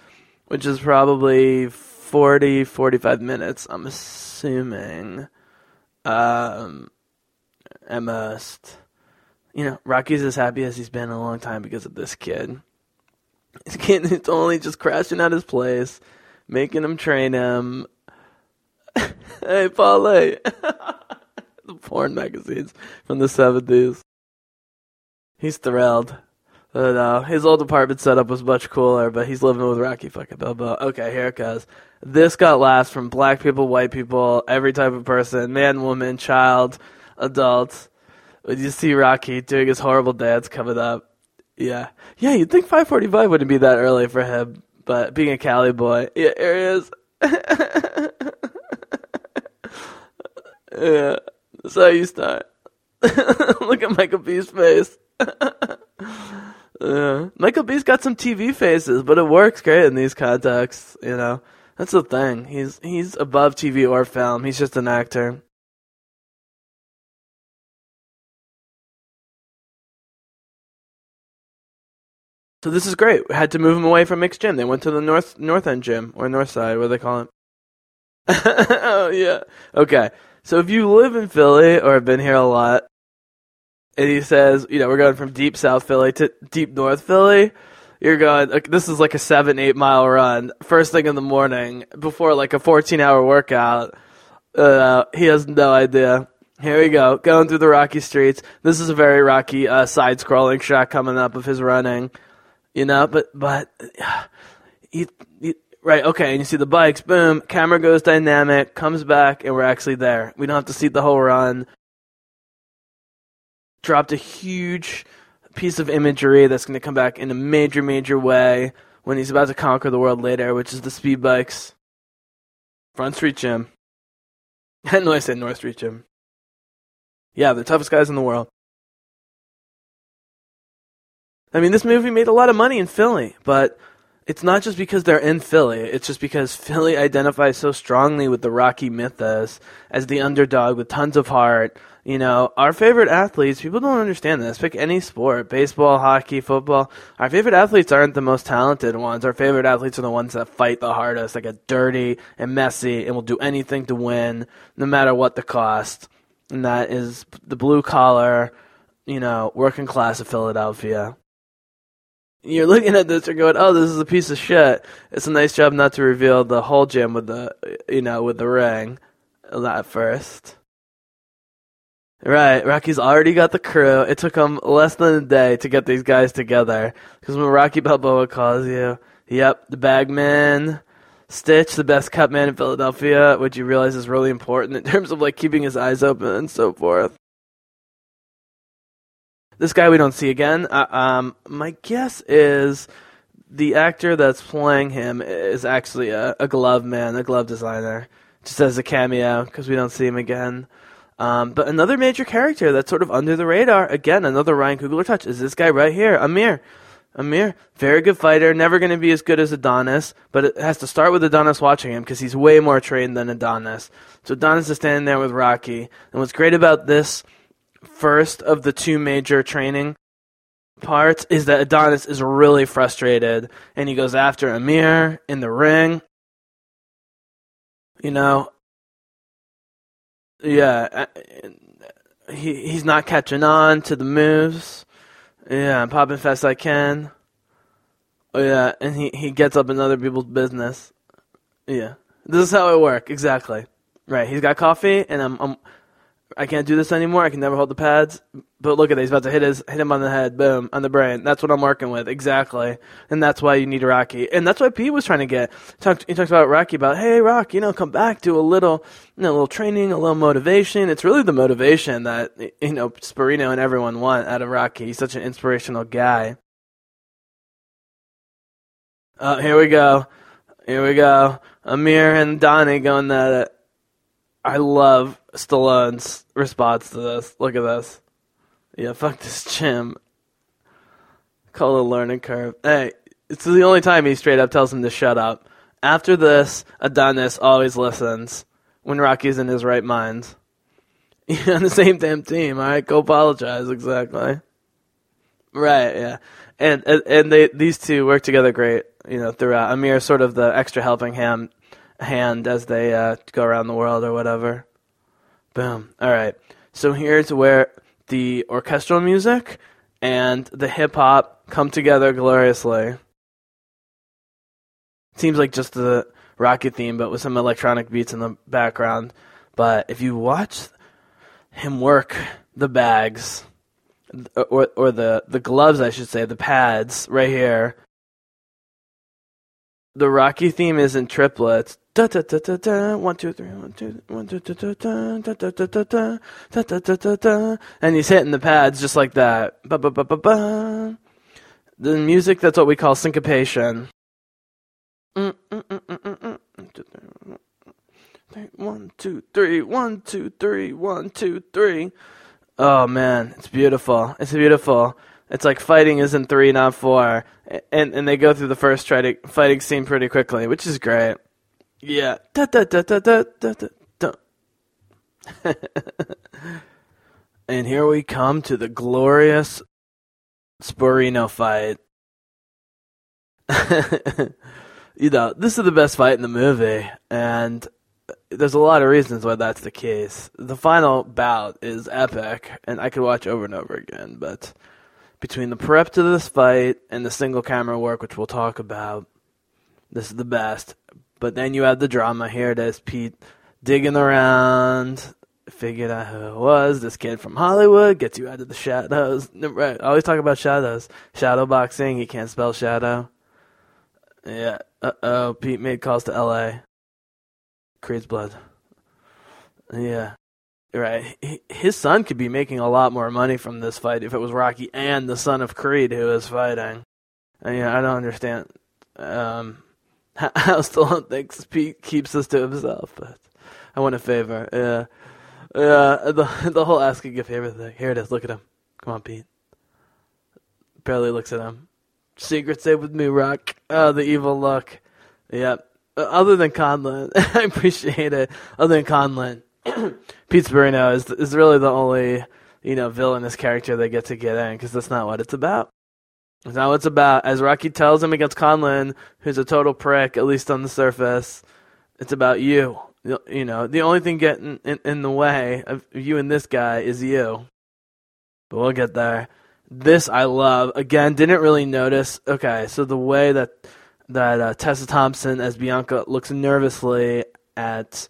which is probably 40, 45 minutes, I'm assuming. Um, at most. You know, Rocky's as happy as he's been in a long time because of this kid. This kid is only just crashing at his place, making him train him. [LAUGHS] hey, Paulie. [LAUGHS] the porn magazines from the 70s. He's thrilled. But, uh, his old apartment setup was much cooler, but he's living with Rocky fucking Balboa. Okay, here it goes. This got laughs from black people, white people, every type of person, man, woman, child, adults. When you see Rocky doing his horrible dance coming up, yeah, yeah, you'd think 5:45 wouldn't be that early for him, but being a Cali boy, yeah, here he is. [LAUGHS] yeah, that's how you start. [LAUGHS] Look at Michael B's face. [LAUGHS] Yeah. Michael B's got some TV faces, but it works great in these contexts. You know, that's the thing. He's he's above TV or film. He's just an actor. So this is great. We had to move him away from Mick's gym. They went to the north north end gym or north side, what do they call it? [LAUGHS] oh yeah. Okay. So if you live in Philly or have been here a lot, and he says, you know, we're going from deep South Philly to deep North Philly. You're going. Like, this is like a seven, eight mile run, first thing in the morning before like a 14 hour workout. Uh, he has no idea. Here we go, going through the rocky streets. This is a very rocky uh, side scrolling shot coming up of his running. You know, but but [SIGHS] he, he, right, okay, and you see the bikes, boom, camera goes dynamic, comes back, and we're actually there. We don't have to see the whole run dropped a huge piece of imagery that's going to come back in a major, major way when he's about to conquer the world later, which is the speed bikes. Front Street Gym. [LAUGHS] no, I said North Street Gym. Yeah, the toughest guys in the world. I mean, this movie made a lot of money in Philly, but it's not just because they're in Philly. It's just because [LAUGHS] Philly identifies so strongly with the Rocky mythos as the underdog with tons of heart, you know, our favorite athletes, people don't understand this. Pick any sport, baseball, hockey, football. Our favorite athletes aren't the most talented ones. Our favorite athletes are the ones that fight the hardest, that get dirty and messy and will do anything to win, no matter what the cost. And that is the blue collar, you know, working class of Philadelphia. You're looking at this and going, "Oh, this is a piece of shit." It's a nice job not to reveal the whole gym with the, you know, with the ring at first. Right, Rocky's already got the crew. It took him less than a day to get these guys together. Because when Rocky Balboa calls you, yep, the bagman, Stitch, the best cut man in Philadelphia, which you realize is really important in terms of like keeping his eyes open and so forth. This guy we don't see again. Uh, um, my guess is the actor that's playing him is actually a, a glove man, a glove designer, just as a cameo because we don't see him again. Um, but another major character that's sort of under the radar, again, another Ryan Coogler touch, is this guy right here, Amir. Amir, very good fighter, never going to be as good as Adonis, but it has to start with Adonis watching him because he's way more trained than Adonis. So Adonis is standing there with Rocky. And what's great about this first of the two major training parts is that Adonis is really frustrated and he goes after Amir in the ring. You know, yeah, uh, he he's not catching on to the moves. Yeah, I'm popping fast as I can. Oh yeah, and he he gets up in other people's business. Yeah, this is how it works exactly. Right, he's got coffee, and I'm I'm I can't do this anymore. I can never hold the pads. But look at that. He's about to hit his hit him on the head. Boom. On the brain. That's what I'm working with. Exactly. And that's why you need Rocky. And that's why Pete was trying to get. Talked, he talks about Rocky about, hey, Rock, you know, come back, do a little, you know, a little training, a little motivation. It's really the motivation that, you know, Sporino and everyone want out of Rocky. He's such an inspirational guy. Oh, here we go. Here we go. Amir and Donnie going at it. I love Stallone's response to this. Look at this. Yeah, fuck this gym. Call it a learning curve. Hey, it's the only time he straight up tells him to shut up. After this, Adonis always listens when Rocky's in his right mind. [LAUGHS] You're on the same damn team, all right? Go apologize, exactly. Right, yeah, and and, they these two work together great, you know, throughout. Amir sort of the extra helping hand hand as they uh, go around the world or whatever. Boom. All right. So here's where the orchestral music and the hip hop come together gloriously. Seems like just the Rocky theme, but with some electronic beats in the background. But if you watch him work the bags, or or the the gloves, I should say, the pads right here. The Rocky theme is in triplets. One two three. One two one two. And he's hitting the pads just like that. The music that's what we call syncopation. Mm, mm, mm, one two three. One two three. One two three. Oh man, it's beautiful. It's beautiful. It's like fighting is in three, not four, and and they go through the first fighting scene pretty quickly, which is great. Yeah. Da, da, da, da, da, da, da. [LAUGHS] and here we come to the glorious Sporino fight. [LAUGHS] you know, this is the best fight in the movie, and there's a lot of reasons why that's the case. The final bout is epic, and I could watch over and over again, but between the prep to this fight and the single camera work, which we'll talk about, this is the best. But then you have the drama. Here it is, Pete digging around, figured out who it was. This kid from Hollywood gets you out of the shadows. Right, I always talk about shadows. Shadow boxing. He can't spell shadow. Yeah. Uh oh. Pete made calls to L.A. Creed's blood. Yeah. Right. His son could be making a lot more money from this fight if it was Rocky and the son of Creed who is fighting. And, yeah, I don't understand. Um, I still don't think Pete keeps this to himself, but I want a favor. Yeah. Yeah, the the whole asking a favor thing. Here it is. Look at him. Come on, Pete. Barely looks at him. Secret save with me, Rock. Oh, the evil look. Yep. Uh, other than Conlan, [LAUGHS] I appreciate it. Other than Conlan, [CLEARS THROAT] Pete Sporino is is really the only you know villainous character they get to get in because that's not what it's about. It's not what it's about. As Rocky tells him against Conlan, who's a total prick, at least on the surface, it's about you. You know, the only thing getting in, in the way of you and this guy is you. But we'll get there. This I love. Again, didn't really notice. Okay, so the way that that uh, Tessa Thompson as Bianca looks nervously at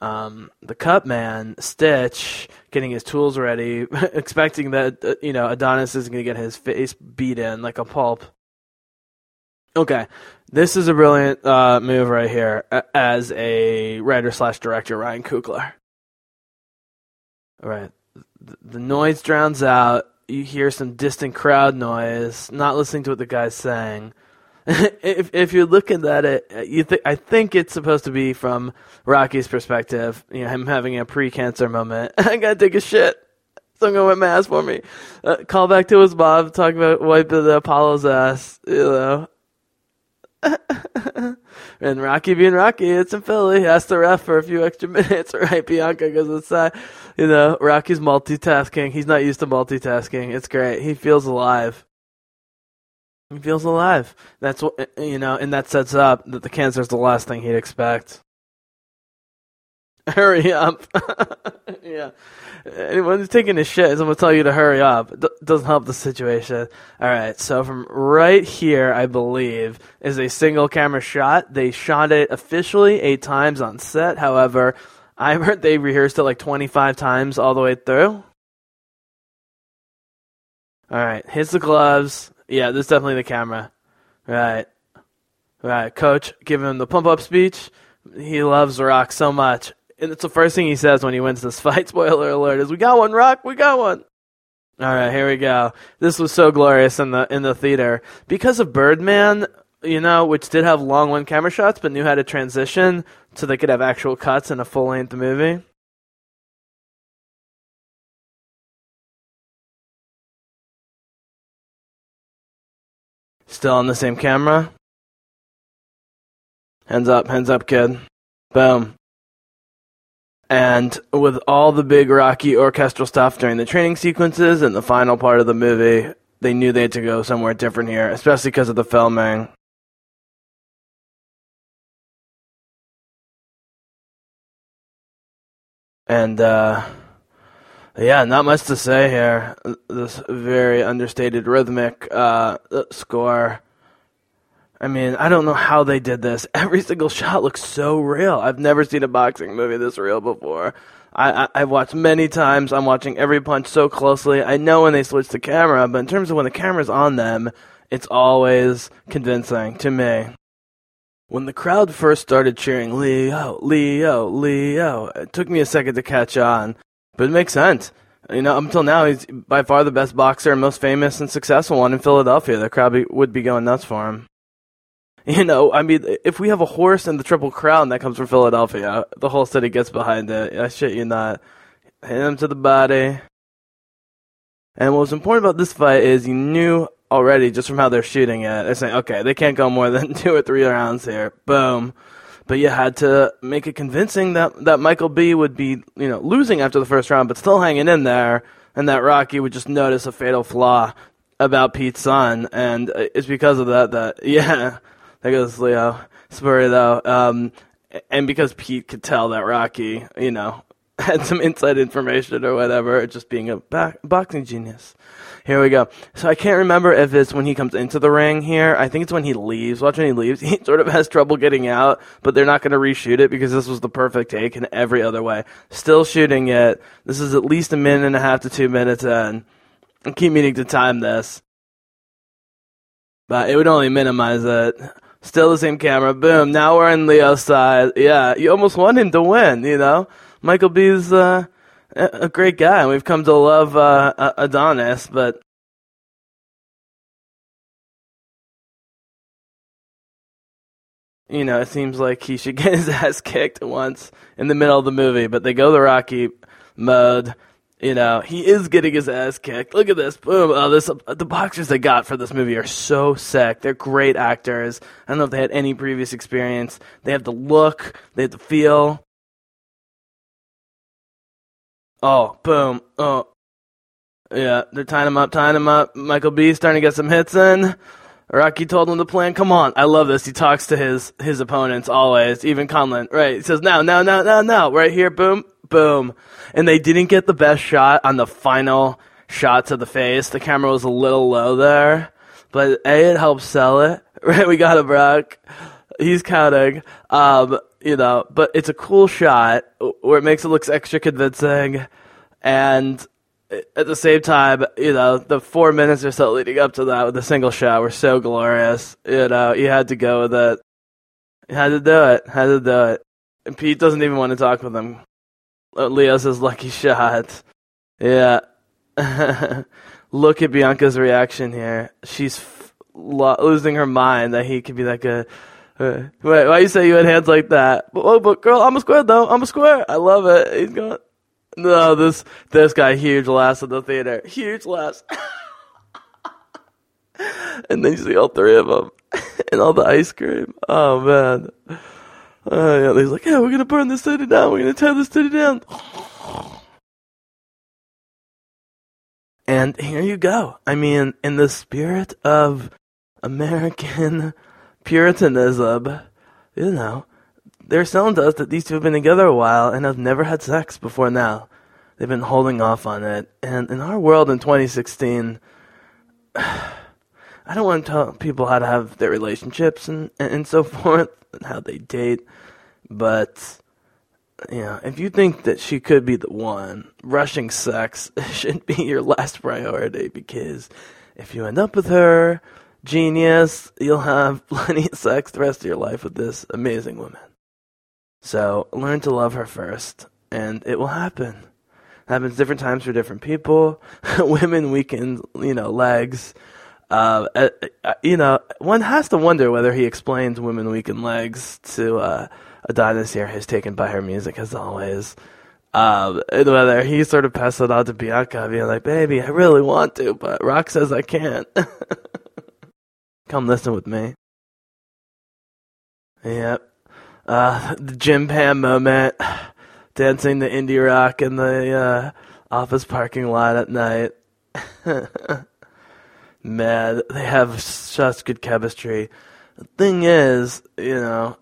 um, the Cut Man, Stitch, getting his tools ready, [LAUGHS] expecting that uh, you know Adonis isn't going to get his face beat in like a pulp. Okay, this is a brilliant uh, move right here as a writer slash director, Ryan Coogler. All right, the noise drowns out. You hear some distant crowd noise, not listening to what the guy's saying. [LAUGHS] if if you're looking at it, you think I think it's supposed to be from Rocky's perspective. You know, him having a pre-cancer moment. [LAUGHS] I gotta take a shit. Someone wet my ass for me. Uh, call back to his mom. Talk about wiping the Apollo's ass. You know. [LAUGHS] and Rocky being Rocky, it's in Philly. Ask the ref for a few extra minutes, right? Bianca goes inside. You know, Rocky's multitasking. He's not used to multitasking. It's great. He feels alive. He feels alive. That's what you know, and that sets up that the cancer is the last thing he'd expect. [LAUGHS] Hurry up! [LAUGHS] yeah, anyone who's taking a shit is gonna tell you to hurry up. Doesn't help the situation. All right, so from right here, I believe, is a single camera shot. They shot it officially eight times on set. However, I heard they rehearsed it like twenty five times all the way through. All right, here's the gloves. Yeah, this is definitely the camera. Right. Right. Coach giving him the pump up speech. He loves Rock so much. And it's the first thing he says when he wins this [LAUGHS] fight. Spoiler alert is we got one, Rock, we got one. All right, here we go. This was so glorious in the in the theater. Because of Birdman, you know, which did have long one camera shots but knew how to transition so they could have actual cuts in a full length movie. Still on the same camera. Hands up, hands up, kid. Boom. And with all the big rocky orchestral stuff during the training sequences and the final part of the movie, they knew they had to go somewhere different here, especially because of the filming. And, uh, yeah, not much to say here. This very understated rhythmic uh, score. I mean, I don't know how they did this. [LAUGHS] Every single shot looks so real. I've never seen a boxing movie this real before. I, I, have watched many times. I'm watching every punch so closely. I know when they switch the camera, but in terms of when the camera's on them, it's always convincing to me. When the crowd first started cheering Leo, Leo, Leo, it took me a second to catch on. But it makes sense. You know, until now, he's by far the best boxer and most famous and successful one in Philadelphia. The crowd be, would be going nuts for him. [LAUGHS] You know, I mean, if we have a horse in the Triple Crown that comes from Philadelphia, the whole city gets behind it. I shit you not. Hit him to the body. And what was important about this fight is you knew already just from how they're shooting it. They're saying, okay, they can't go more than [LAUGHS] two or three rounds here. Boom. But you had to make it convincing that, that Michael B would be, you know, losing after the first round, but still hanging in there, and that Rocky would just notice a fatal flaw about Pete's son, and it's because of that that [LAUGHS] yeah, there goes Leo Sporino, um, and because Pete could tell that Rocky, you know, [LAUGHS] had some inside information or whatever, just being a boxing genius. Here we go. So I can't remember if it's when he comes into the ring here. I think it's when he leaves. Watch when he leaves. [LAUGHS] He sort of has trouble getting out, but they're not going to reshoot it because this was the perfect take in every other way. Still shooting it. This is at least a minute and a half to two minutes in. I keep meaning to time this. But it would only minimize it. Still the same camera. Boom. Now we're on Leo's side. Yeah, you almost want him to win, you know? Michael B's uh, a great guy, we've come to love uh, Adonis, but. You know, it seems like he should [LAUGHS] get his ass kicked once in the middle of the movie, but they go the Rocky mode. You know, he is getting his ass kicked. Look at this. Boom. Oh, this, the boxers they got for this movie are so sick. They're great actors. I don't know if they had any previous experience. They have the look, they have the feel. Oh, boom. Oh. Yeah, they're tying him up, tying him up. Michael B starting to get some hits in. Rocky told him the plan. Come on, I love this. He talks to his his opponents always, even Conlan. Right? He says, "Now, now, now, now, now, right here, boom, boom." And they didn't get the best shot on the final shot to the face. The camera was a little low there, but a it helps sell it. [LAUGHS] Right? We got a Brock. He's counting. Um, you know, but it's a cool shot where it makes it look extra convincing, and at the same time, you know, the four minutes or so leading up to that with the single shot were so glorious. You know, you had to go with it. You had to do it. Had to do it. And Pete doesn't even want to talk with him. Uh, Leo says lucky shot. Yeah. [LAUGHS] Look at Bianca's reaction here. She's f- lo- losing her mind that he could be that good. Wait, why you say you had hands like that? Oh, but girl, I'm a square though. I'm a square. I love it. He's going. No, this this guy huge laughs in the theater. Huge laughs. and then you see all three of them [LAUGHS] and all the ice cream. Oh man. Uh, yeah, he's like, yeah, we're gonna burn this city down. We're gonna tear this city down. And here you go. I mean, in the spirit of American Puritanism, you know, they're selling to us that these two have been together a while and have never had sex before now. They've been holding off on it. And in our world in 2016, [SIGHS] I don't want to tell people how to have their relationships and, and so [LAUGHS] forth and how they date, but you know, if you think that she could be the one, rushing sex [LAUGHS] should be your last priority because if you end up with her, genius, you'll have [LAUGHS] plenty of sex the rest of your life with this amazing woman. So learn to love her first, and it will happen. It happens different times for different people. [LAUGHS] Women weaken, you know, legs. Uh, you know, one has to wonder whether he explains women weaken legs to uh, Adonis here, who's taken by her music as always. Um, and whether he sort of passed it on to Bianca, being like, "Baby, I really want to, but Rock says I can't." [LAUGHS] Come listen with me. Yep. Uh, the Jim Pam moment. Dancing the indie rock in the uh, office parking lot at night. [LAUGHS] Man, they have such good chemistry. The thing is, you know,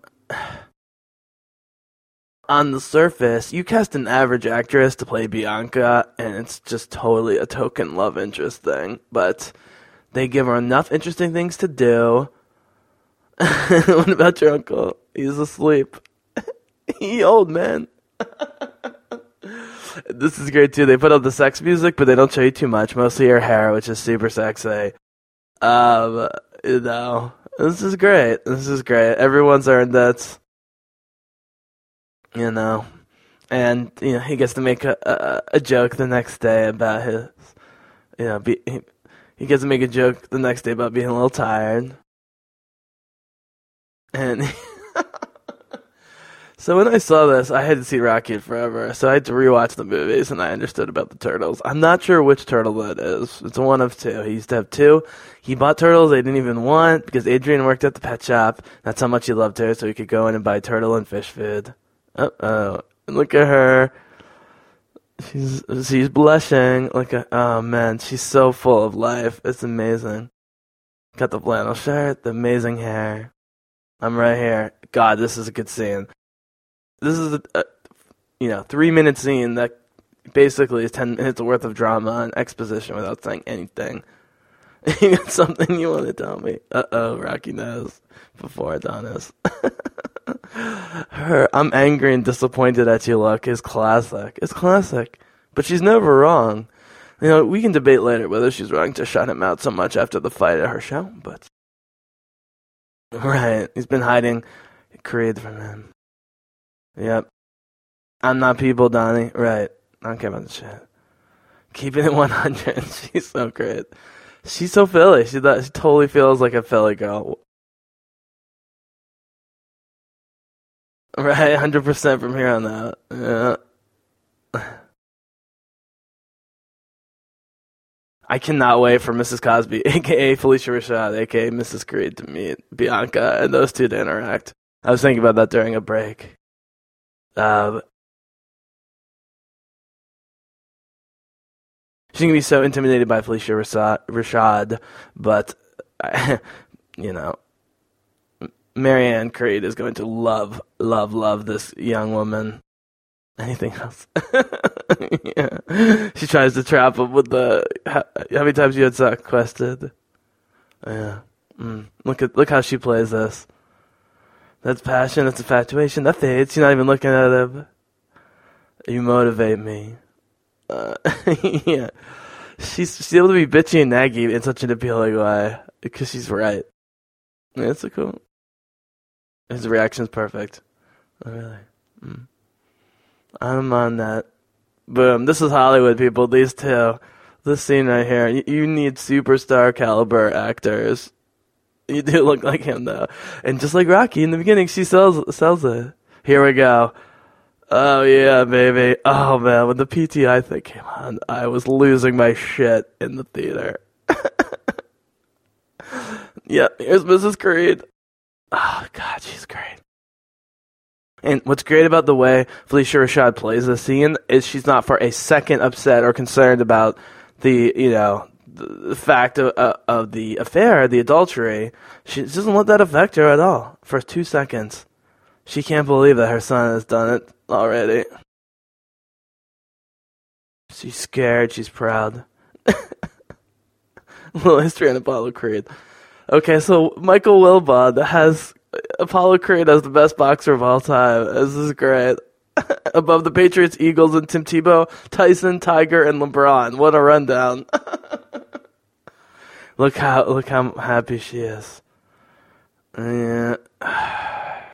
on the surface, you cast an average actress to play Bianca, and it's just totally a token love interest thing. But they give her enough interesting things to do. [LAUGHS] what about your uncle? He's asleep. [LAUGHS] he old man. [LAUGHS] this is great too. They put up the sex music, but they don't show you too much. Mostly her hair, which is super sexy. Um, you know, this is great. This is great. Everyone's earned it. You know, and you know he gets to make a a, a joke the next day about his, you know, be, he, gets to make a joke the next day about being a little tired. And [LAUGHS] So when I saw this, I hadn't seen Rocky forever, so I had to rewatch the movies, and I understood about the turtles. I'm not sure which turtle that is. It's one of two. He used to have two. He bought turtles they didn't even want because Adrian worked at the pet shop. That's how much he loved her, so he could go in and buy turtle and fish food. Uh oh, look at her. She's she's blushing. Like a, oh man, she's so full of life. It's amazing. Got the flannel shirt, the amazing hair. I'm right here. God, this is a good scene. This is a, a you know three minute scene that basically is ten minutes worth of drama and exposition without saying anything. [LAUGHS] you got something you want to tell me? Uh oh, Rocky knows before Adonis. [LAUGHS] Her, I'm angry and disappointed at you. Look, is classic. It's classic, but she's never wrong. You know, we can debate later whether she's wrong to shut him out so much after the fight at her show, but right, he's been hiding Creed from him. Yep, I'm not people, Donnie. Right, I don't care about the shit. Keeping it 100. [LAUGHS] She's so great. She's so Philly. She, she totally feels like a Philly girl. Right, [LAUGHS] 100% from here on out. Yeah. I cannot wait for Mrs. Cosby, [LAUGHS] aka Phylicia Rashad, aka Mrs. Creed, to meet Bianca and those two to interact. I was thinking about that during a break. Uh, she's gonna be so intimidated by Phylicia Rashad, but [LAUGHS] you know, Mary Anne Creed is going to love, love, love this young woman. Anything else? [LAUGHS] yeah. She tries to trap him with the. How, how many times you had sex quested? Yeah. Mm. Look at look how she plays this. That's passion. That's infatuation. That fades. She's not even looking at him. You motivate me. Uh, [LAUGHS] yeah. She's she's able to be bitchy and naggy in such an appealing way because she's right. Yeah, it's a cool. His reaction's perfect. Oh, really? Mm. I'm on that. Boom. This is Hollywood, people. These two. This scene right here. You, you need superstar caliber actors. You do look like him, though. And just like Rocky in the beginning, she sells sells it. Here we go. Oh yeah, baby. Oh man, when the PTI thing came on, I was losing my shit in the theater. [LAUGHS] yep, here's Mrs. Creed. Oh God, she's great. And what's great about the way Phylicia Rashad plays the scene is she's not for a second upset or concerned about the you know the fact of, uh, of the affair, the adultery. She doesn't let that affect her at all for two seconds. She can't believe that her son has done it already. She's scared. She's proud. [LAUGHS] little history on Apollo Creed. Okay, so Michael Wilbon has Apollo Creed as the best boxer of all time. This is great. [LAUGHS] Above the Patriots, Eagles, and Tim Tebow, Tyson, Tiger, and LeBron. What a rundown! [LAUGHS] look how look how happy she is. Yeah. [SIGHS]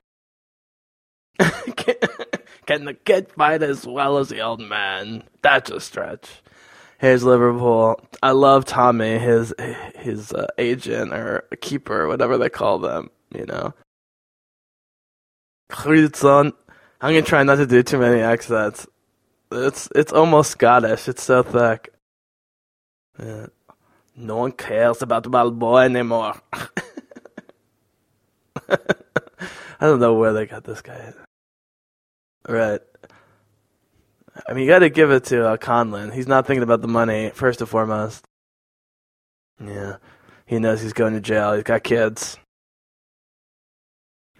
can, [LAUGHS] can the kid fight as well as the old man? That's a stretch. Here's Liverpool. I love Tommy, his his uh, agent or keeper, whatever they call them. You know. I'm gonna try not to do too many accents. It's it's almost Scottish. It's so thick. Yeah. No one cares about boy anymore. [LAUGHS] I don't know where they got this guy. Right. I mean, you got to give it to uh, Conlan. He's not thinking about the money first and foremost. Yeah, he knows he's going to jail. He's got kids.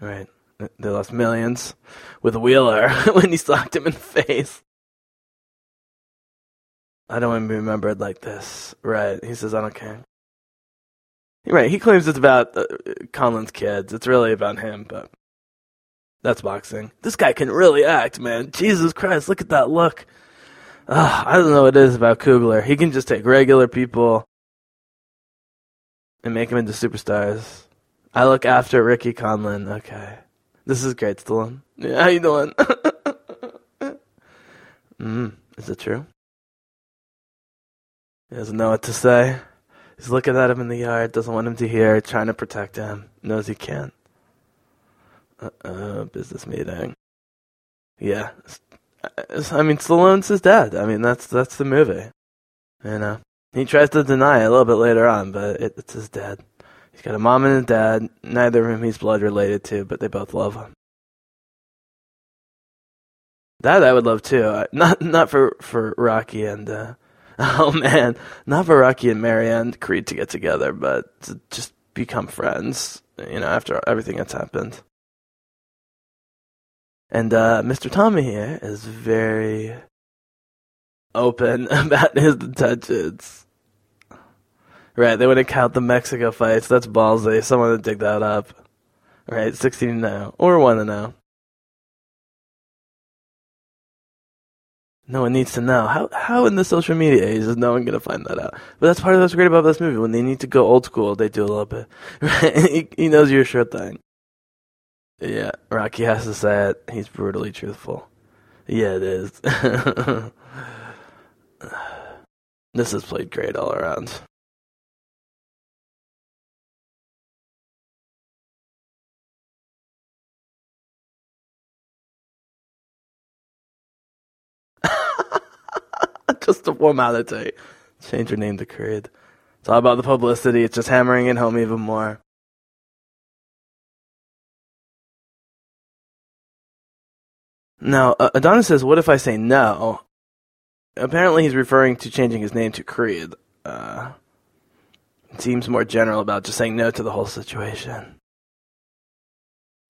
Right. They lost millions with Wheeler [LAUGHS] when he socked him in the face. I don't want to be remembered like this. Right. He says, I don't care. Right. He claims it's about uh, Conlan's kids. It's really about him, but that's boxing. This guy can really act, man. Jesus Christ, look at that look. Ugh, I don't know what it is about Coogler. He can just take regular people and make them into superstars. I look after Ricky Conlan. Okay. This is great, Stallone. Yeah, how you doing? [LAUGHS] mm, is it true? He doesn't know what to say. He's looking at him in the yard, doesn't want him to hear, trying to protect him. Knows he can't. Uh-oh, business meeting. yeah. Uh, I mean, Stallone's his dad. I mean, that's that's the movie. You know, he tries to deny it a little bit later on, but it, it's his dad. He's got a mom and a dad. Neither of whom he's blood related to, but they both love him. That I would love too. Not not for for Rocky and uh, [LAUGHS] oh man, not for Rocky and Mary Anne Creed to get together, but to just become friends. You know, after everything that's happened. And uh, Mr. Tommy here is very open [LAUGHS] about his intentions. Right, they wouldn't count the Mexico fights. That's ballsy. Someone would dig that up. Right, 16 now. Or 1 to now. No one needs to know. How how in the social media age is no one gonna find that out? But that's part of what's great about this movie. When they need to go old school, they do a little bit. [LAUGHS] he, he knows your sure thing. Yeah, Rocky has to say it. He's brutally truthful. Yeah, it is. [LAUGHS] this has played great all around. [LAUGHS] just a formality. Change your name to Creed. It's all about the publicity. It's just hammering it home even more. Now, Adonis says, What if I say no? Apparently, he's referring to changing his name to Creed. Uh, it seems more general about just saying no to the whole situation.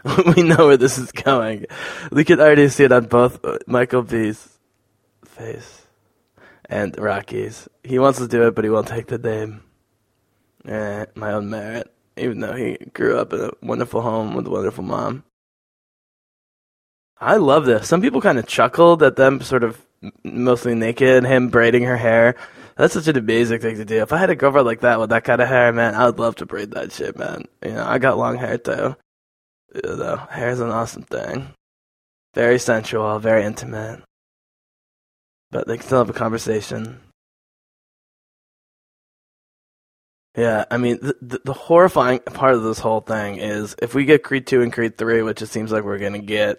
[LAUGHS] we know where this is going. We can already see it on both uh, Michael B's face and Rocky's. He wants to do it, but he won't take the name. Eh, my own merit. Even though he grew up in a wonderful home with a wonderful mom. I love this. Some people kind of chuckled at them sort of mostly naked, him braiding her hair. That's such an amazing thing to do. If I had a girlfriend like that with that kind of hair, man, I would love to braid that shit, man. You know, I got long hair too. You know, hair is an awesome thing. Very sensual, very intimate but they can still have a conversation. Yeah, I mean, the, the, horrifying part of this whole thing is if we get Creed 2 and Creed 3, which it seems like we're going to get,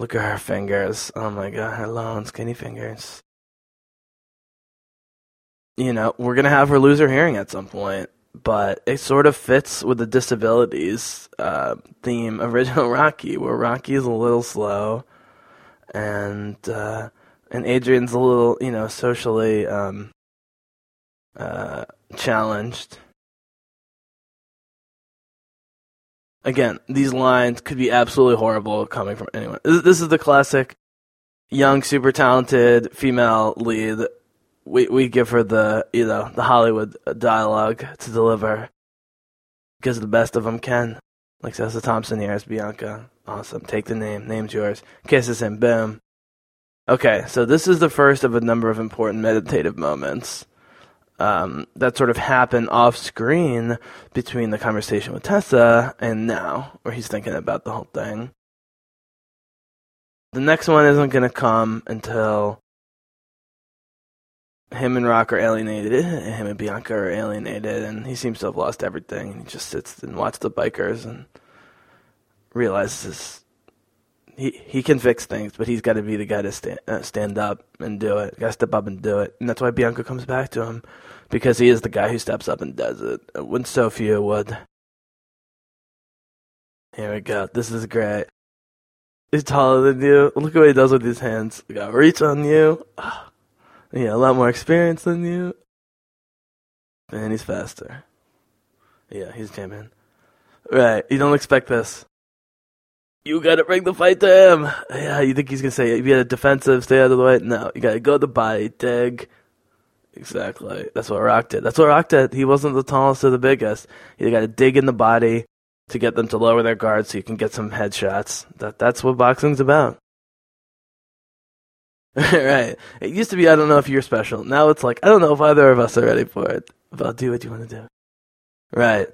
look at her fingers. Oh my god, her long, skinny fingers. You know, we're to have her lose her hearing at some point, but it sort of fits with the disabilities uh, theme original [LAUGHS] Rocky, where Rocky is a little slow and. Uh, and Adrian's a little, you know, socially um, uh, challenged. Again, these lines could be absolutely horrible coming from anyone. This is the classic young, super talented female lead. We we give her the you know the Hollywood dialogue to deliver because the best of them can. Like Tessa Thompson here as Bianca. Awesome. Take the name. Name's yours. Kisses him. Boom. Okay, so this is the first of a number of important meditative moments um, that sort of happen off screen between the conversation with Tessa and now, where he's thinking about the whole thing. The next one isn't going to come until him and Rock are alienated, and him and Bianca are alienated, and he seems to have lost everything. And he just sits and watches the bikers and realizes he he can fix things, but he's got to be the guy to stand uh, stand up and do it. Got to step up and do it, and that's why Bianca comes back to him because he is the guy who steps up and does it when so few would. Here we go. This is great. He's taller than you. Look at what he does with his hands. He got reach on you. Yeah, a lot more experience than you. And he's faster. Yeah, he's jamming. Right, you don't expect this. You gotta bring the fight to him. Yeah, you think he's gonna say, you be a defensive, stay out of the way? No, you gotta go the body, dig. Exactly. That's what Rock did. That's what Rock did. He wasn't the tallest or the biggest. You gotta dig in the body to get them to lower their guard so you can get some headshots. That that's what boxing's about. [LAUGHS] right. It used to be I don't know if you're special. Now it's like I don't know if either of us are ready for it. But I'll do what you want to do. Right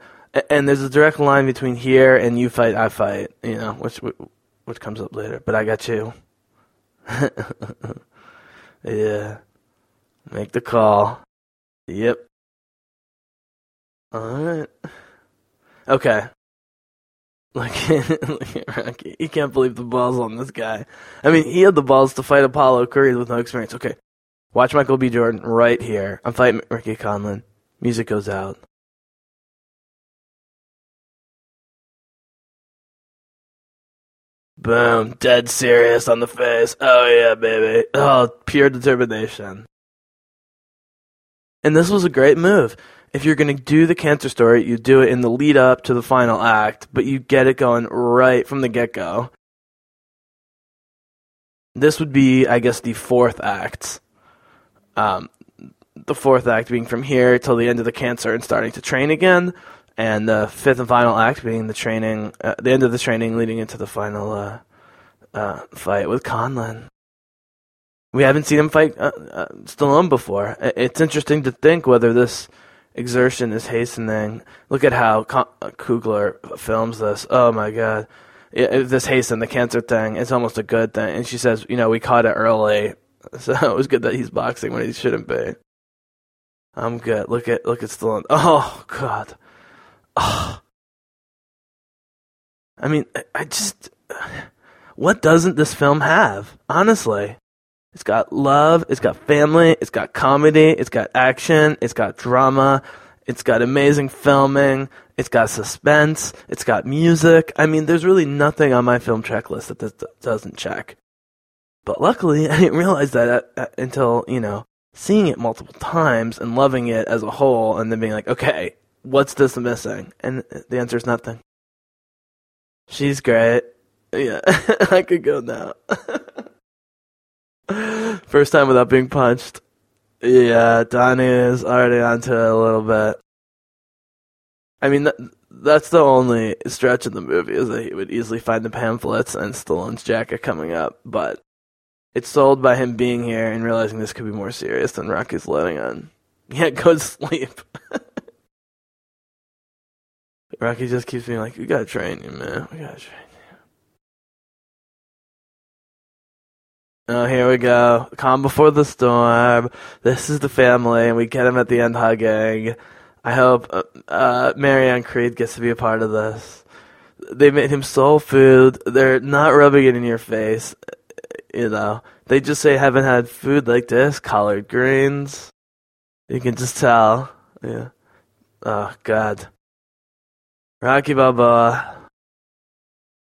and there's a direct line between here and you fight, I fight. You know, which which comes up later. But I got you. [LAUGHS] yeah. Make the call. Yep. All right. Okay. [LAUGHS] Look at, look at Rocky. He can't believe the balls on this guy. I mean, he had the balls to fight Apollo Creed with no experience. Okay, watch Michael B. Jordan right here. I'm fighting Ricky Conlan. Music goes out. Boom, dead serious on the face. Oh yeah, baby. Oh, pure determination. And this was a great move. If you're going to do the cancer story, you do it in the lead up to the final act, but you get it going right from the get go. This would be, I guess, the fourth act. Um, the fourth act being from here till the end of the cancer and starting to train again and the fifth and final act being the training, uh, the end of the training leading into the final uh, uh, fight with Conlan. We haven't seen him fight uh, uh, Stallone before. It's interesting to think whether this exertion is hastening. Look at how uh, films this. Oh my god. If this hasten the cancer thing, it's almost a good thing. And she says, you know, we caught it early, [LAUGHS] so it was good that he's boxing when he shouldn't be. I'm good. Look at look at Stallone. [LAUGHS] Oh God. Oh. I mean, I just. [SIGHS] What doesn't this film have? Honestly. It's got love, it's got family, it's got comedy, it's got action, it's got drama, it's got amazing filming, it's got suspense, it's got music. I mean, there's really nothing on my film checklist that this doesn't check. But luckily, [LAUGHS] I didn't realize that uh, uh, until, you know, seeing it multiple times and loving it as a whole and then being like, okay, what's this missing? And uh, the answer is nothing. She's great. Yeah, [LAUGHS] I could go now. [LAUGHS] [LAUGHS] First time without being punched. Yeah, Donnie is already onto it a little bit. I mean, that, that's the only stretch in the movie is that he would easily find the pamphlets and Stallone's jacket coming up, but it's sold by him being here and realizing this could be more serious than Rocky's letting on. [LAUGHS] Yeah, go to sleep. [LAUGHS] Rocky just keeps being like, "We gotta train you, man. We gotta train Oh, here we go. Calm before the storm. This is the family, and we get him at the end hugging. I hope uh, uh, Mary Anne Creed gets to be a part of this. They made him soul food. They're not rubbing it in your face. You know, they just say, haven't had food like this. Collard greens. You can just tell. Yeah. Oh, God. Rocky Balboa.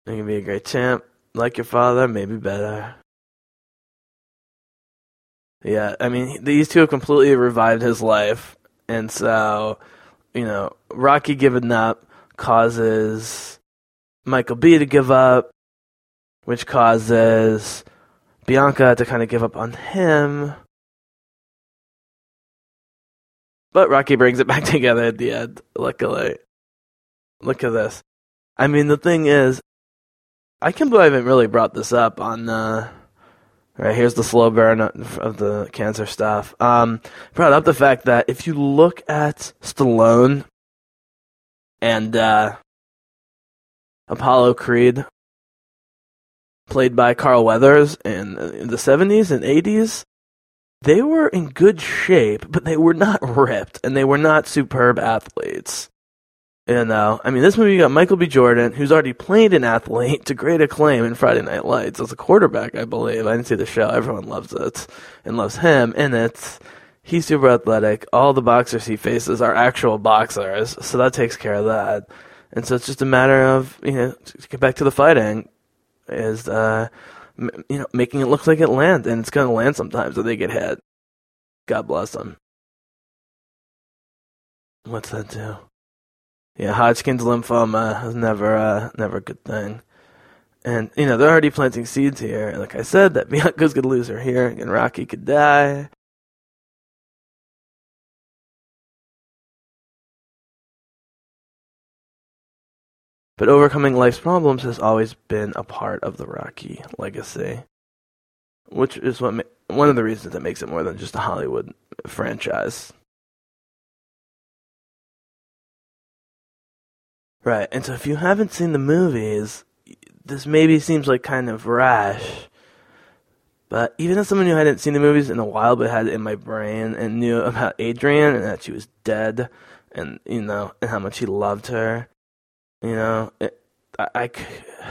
You can be a great champ, like your father, maybe better. Yeah, I mean, these two have completely revived his life, and so, you know, Rocky giving up causes Michael B to give up, which causes Bianca to kind of give up on him. But Rocky brings it back [LAUGHS] together at the end, luckily. Look at this. I mean, the thing is, I can't believe I haven't really brought this up on. Uh, right here's the slow burn of the cancer stuff. Um, brought up the fact that if you look at Stallone and uh, Apollo Creed, played by Carl Weathers in, in the 70s and 80s, they were in good shape, but they were not [LAUGHS] ripped and they were not superb athletes. You know, I mean, this movie got Michael B. Jordan, who's already played an athlete to great acclaim in Friday Night Lights as a quarterback, I believe. I didn't see the show. Everyone loves it and loves him in it. He's super athletic. All the boxers he faces are actual boxers, so that takes care of that. And so it's just a matter of, you know, to get back to the fighting, is, uh, you know, making it look like it lands, and it's going to land sometimes if they get hit. God bless them. What's that do? Yeah, Hodgkin's lymphoma is never uh, never a good thing. And you know they're already planting seeds here. Like I said, that [LAUGHS] Bianca's gonna lose her hearing, and Rocky could die. But overcoming life's problems has always been a part of the Rocky legacy, which is what ma- one of the reasons that makes it more than just a Hollywood franchise. Right. And so if you haven't seen the movies, this maybe seems like kind of rash. But even as someone who hadn't seen the movies in a while but had it in my brain and knew about Adrian and that she was dead and, you know, and how much he loved her, you know, it, I, I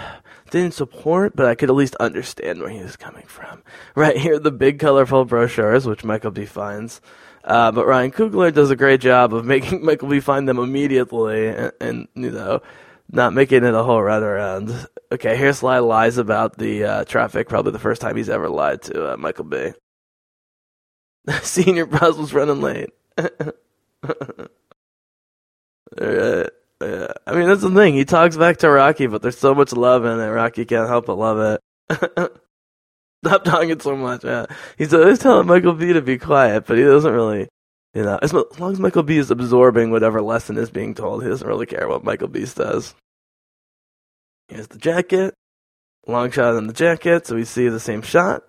[SIGHS] didn't support, but I could at least understand where he was coming from. [LAUGHS] Right here, the big colorful brochures, which Michael B. finds. Uh, but Ryan Coogler does a great job of [LAUGHS] making Michael B. find them immediately, and, and you know, not making it a whole run around. Okay, here's Sly lies about the uh, traffic. Probably the first time he's ever lied to uh, Michael B. [LAUGHS] Senior Bros was running late. [LAUGHS] I mean, that's the thing. He talks back to Rocky, but there's so much love in it. Rocky can't help but love it. Stop talking so much. Yeah. He's always telling Michael B to be quiet, but he doesn't really, you know, as, long as Michael B is absorbing whatever lesson is being told, he doesn't really care what Michael B says. Here's the jacket. Long shot on the jacket, so we see the same shot.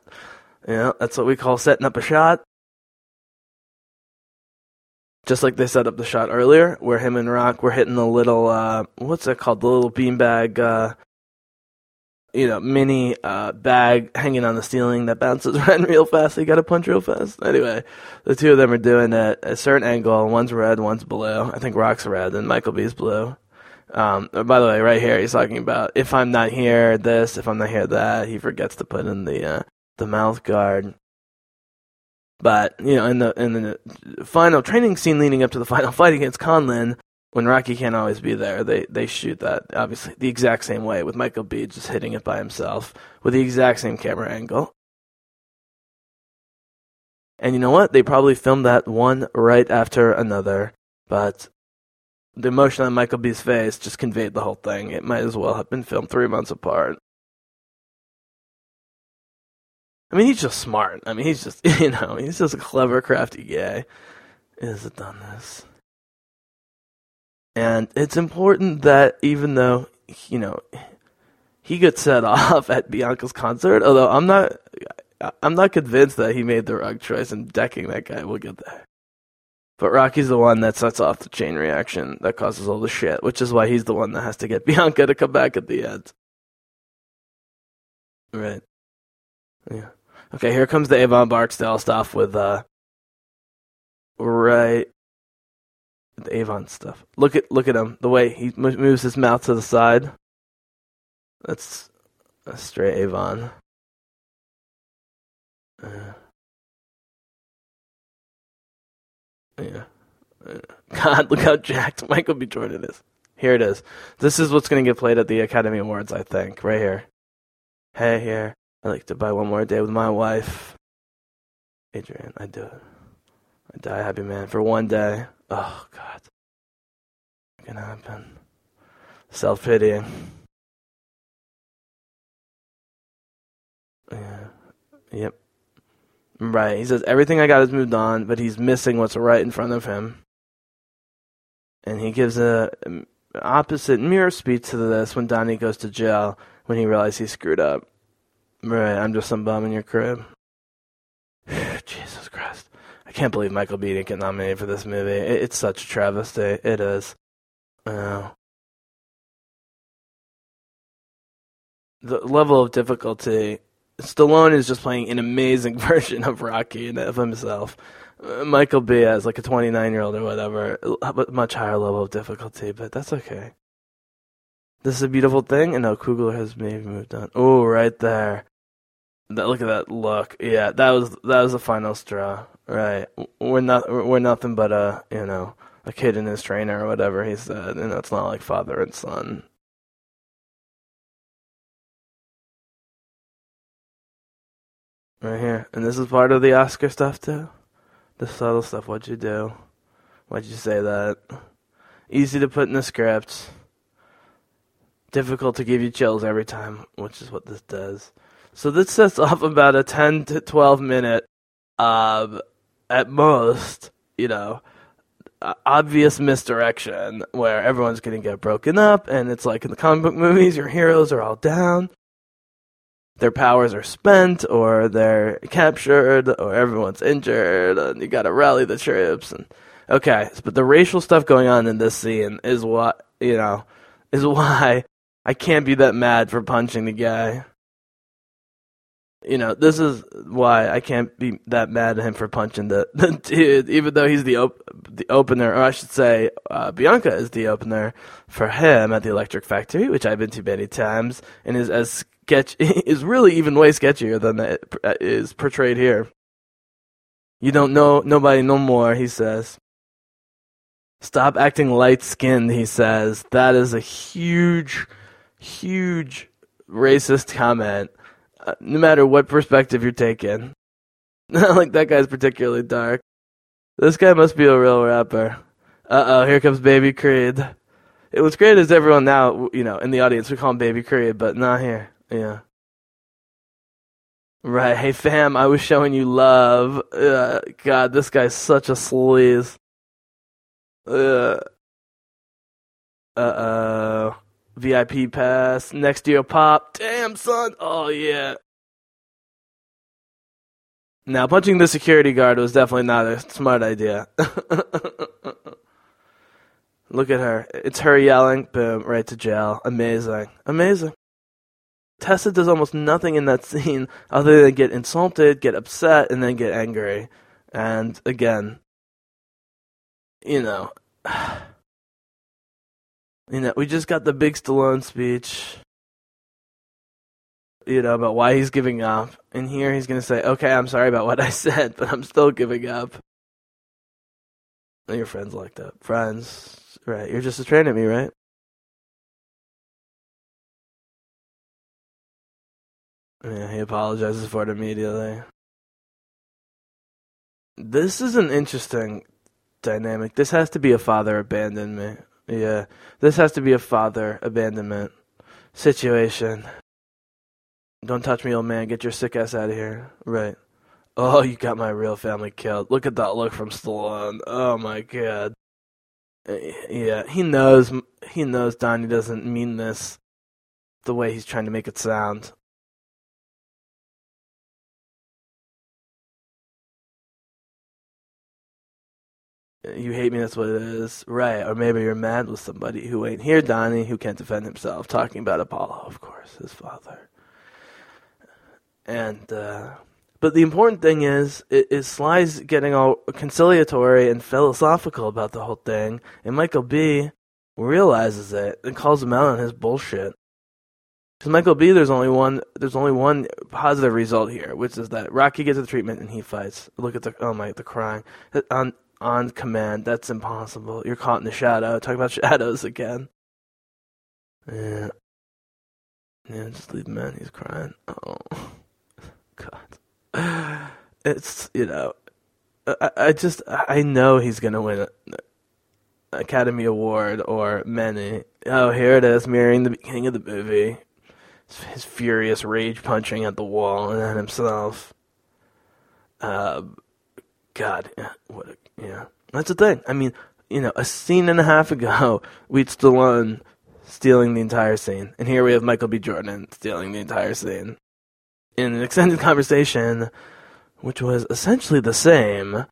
Know, that's what we call setting up a shot just like they set up the shot earlier, where him and Rock were hitting the little uh, what's that called? The little beanbag, uh, you know, mini uh, bag hanging on the ceiling that bounces [LAUGHS] around real fast. You got to punch real fast. Anyway, the two of them are doing it at a certain angle. One's red, one's blue. I think Rock's red, and Michael B's blue. Um, by the way, right here, he's talking about if I'm not here, this. If I'm not here, that. He forgets to put in the uh, the mouth guard. But you know, in the in the final training scene leading up to the final [LAUGHS] fight against Conlan, when Rocky can't always be there, they they shoot that obviously the exact same way with Michael B just hitting it by himself with the exact same camera angle. And you know what? They probably filmed that one right after another, but the emotion on Michael B's face just conveyed the whole thing. It might as well have been filmed three months apart. I mean, he's just smart. I mean, he's just, [LAUGHS] you know, he's just a clever, crafty guy. Is it done this? And it's important that even though, you know, he gets set [LAUGHS] off at Bianca's concert, although I'm not, I'm not convinced that he made the wrong choice in decking that guy. We'll get there. But Rocky's the one that sets off the chain reaction that causes all the shit, which is why he's the one that has to get [LAUGHS] Bianca to come back at the end. Right. Yeah. Okay, here comes the Avon Barksdale stuff with uh right the Avon stuff. Look at look at him. The way he moves his mouth to the side. That's a straight Avon. Uh, yeah. Uh, [LAUGHS] God, look how jacked Michael B. Jordan is. Here it is. This is what's going to get played at the Academy Awards, I think. Right here. Hey, here. I like to buy one more day with my wife. Adrian, I do it. I die happy, man, for one day. Oh, God. What can happen? Self pitying. Yeah. Yep. Right. He says everything I got has moved on, but he's missing what's right in front of him. And he gives a um, opposite mirror speech to this when Donnie goes to jail when he realizes he screwed up. Right, I'm just some bum in your crib. Can't believe Michael B didn't get nominated for this movie. It, it's such a travesty. It is. Uh, the level of difficulty. Stallone is just playing an amazing [LAUGHS] version of Rocky and of himself. Uh, Michael B as like a 29 year old or whatever, much higher level of difficulty, but that's okay. This is a beautiful thing, and now Coogler has maybe moved on. Oh, right there. That, look at that look. Yeah, that was that was the final straw. Right. We're not we're nothing but a you know a kid and his trainer or whatever he said. You know, it's not like father and son. Right here, and this is part of the Oscar stuff too. The subtle stuff. What'd you do? Why'd you say that? Easy to put in the script difficult to give you chills every time, which is what this does. So this sets off about a 10 to 12 minute, uh, at most, you know, obvious misdirection where everyone's going to get broken up, and it's like in the comic book movies, your heroes are all down, their powers are spent, or they're captured, or everyone's injured, and you got to rally the troops. And okay, but the racial stuff going on in this scene is what you know is [LAUGHS] why I can't be that mad for punching the guy. You know, this is why I can't be that mad at him for punching the, [LAUGHS] the dude, even though he's the op- the opener, or I should say, uh, Bianca is the opener for him at the Electric Factory, which I've been to many times, and is as sketch [LAUGHS] is really even way sketchier than that is portrayed here. You don't know nobody no more, he says. Stop acting light skinned, he says. That is a huge, huge racist comment uh, no matter what perspective you're taking. [LAUGHS] like that guy's particularly dark. This guy must be a real rapper. Uh oh, here comes Baby Creed. It was great as everyone now, you know, in the audience, we call him Baby Creed, but not here. Yeah. Right. Hey, fam, I was showing you love. Uh, God, this guy's such a sleaze. Uh oh. VIP pass, next year pop. Damn, son. Oh, yeah. Now, punching the security guard was definitely not a smart idea. [LAUGHS] Look at her. It's her yelling. Boom, right to jail. Amazing. Amazing. Tessa does almost nothing in that [LAUGHS] scene other than get insulted, get upset, and then get angry. And again, you know. [SIGHS] You know, we just got the big Stallone speech, you know, about why he's giving up. And here he's going to say, okay, I'm sorry about what I [LAUGHS] said, but I'm still giving up. And Your friends like that. Friends, right. You're just a train at me, right? Yeah, he apologizes for it immediately. This is an interesting dynamic. This has to be a father abandoned me. Yeah, this has to be a father abandonment situation. Don't touch me, old man. Get your sick ass out of here. Right. Oh, you got my real family killed. Look at that look from Stallone. Oh my god. Uh, yeah, he knows. He knows Donnie doesn't mean this the way he's trying to make it sound. You hate me, that's what it is. Right. Or maybe you're mad with somebody who ain't here, Donnie, who can't defend himself. Talking about Apollo, of course, his father. And, uh, but the important thing is, is Sly's getting all conciliatory and philosophical about the whole thing, and Michael B realizes it and calls him out on his bullshit. Because Michael B, there's only one, there's only one positive result here, which is that Rocky gets the treatment and he fights. Look at the, oh my, the crying. On on command. That's impossible. You're caught in the shadow. Talk about [LAUGHS] shadows again. Yeah. Yeah, just leave in. He's crying. Oh, [LAUGHS] God. [SIGHS] It's, you know, I, I just, I know he's going to win Academy Award or many. Oh, here it is, mirroring the beginning of the movie. His furious rage punching at the wall and at himself. Uh, God, what a yeah, that's the thing. I mean, you know, a scene and a half ago, [LAUGHS] we'd Stallone stealing the entire scene, and here we have Michael B. Jordan stealing the entire scene in an extended [LAUGHS] conversation, which was essentially the same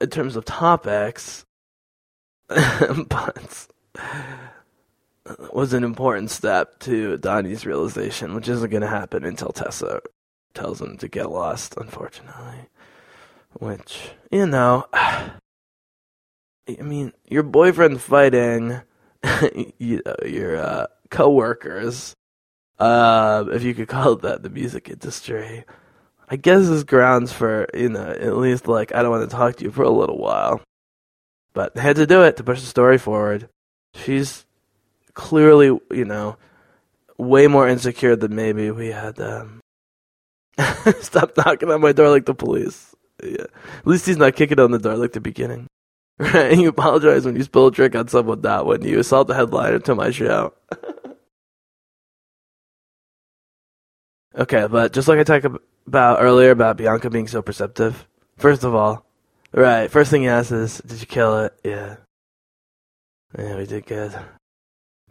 in terms of topics, [LAUGHS] but was an important step to Donnie's realization, which isn't going to happen until Tessa tells him to get lost, unfortunately. Which, you know, [SIGHS] I mean, your boyfriend fighting [LAUGHS] you know, your uh, coworkers, uh, if you could call it that, the music industry, I guess is grounds for, you know, at least like, I don't want to talk to you for a little while. But they had to do it to push the story forward. She's clearly, you know, way more insecure than maybe we had. Um... [LAUGHS] Stop knocking on my door like the police. Yeah. At least he's not kicking on the door like the beginning. [LAUGHS] Right? You apologize when you spill a drink on someone, not when you assault the headliner to my show. [LAUGHS] okay, but just like I talked about earlier about Bianca being so perceptive, first of all, right, first thing he asks is, Did you kill it? Yeah. Yeah, we did good.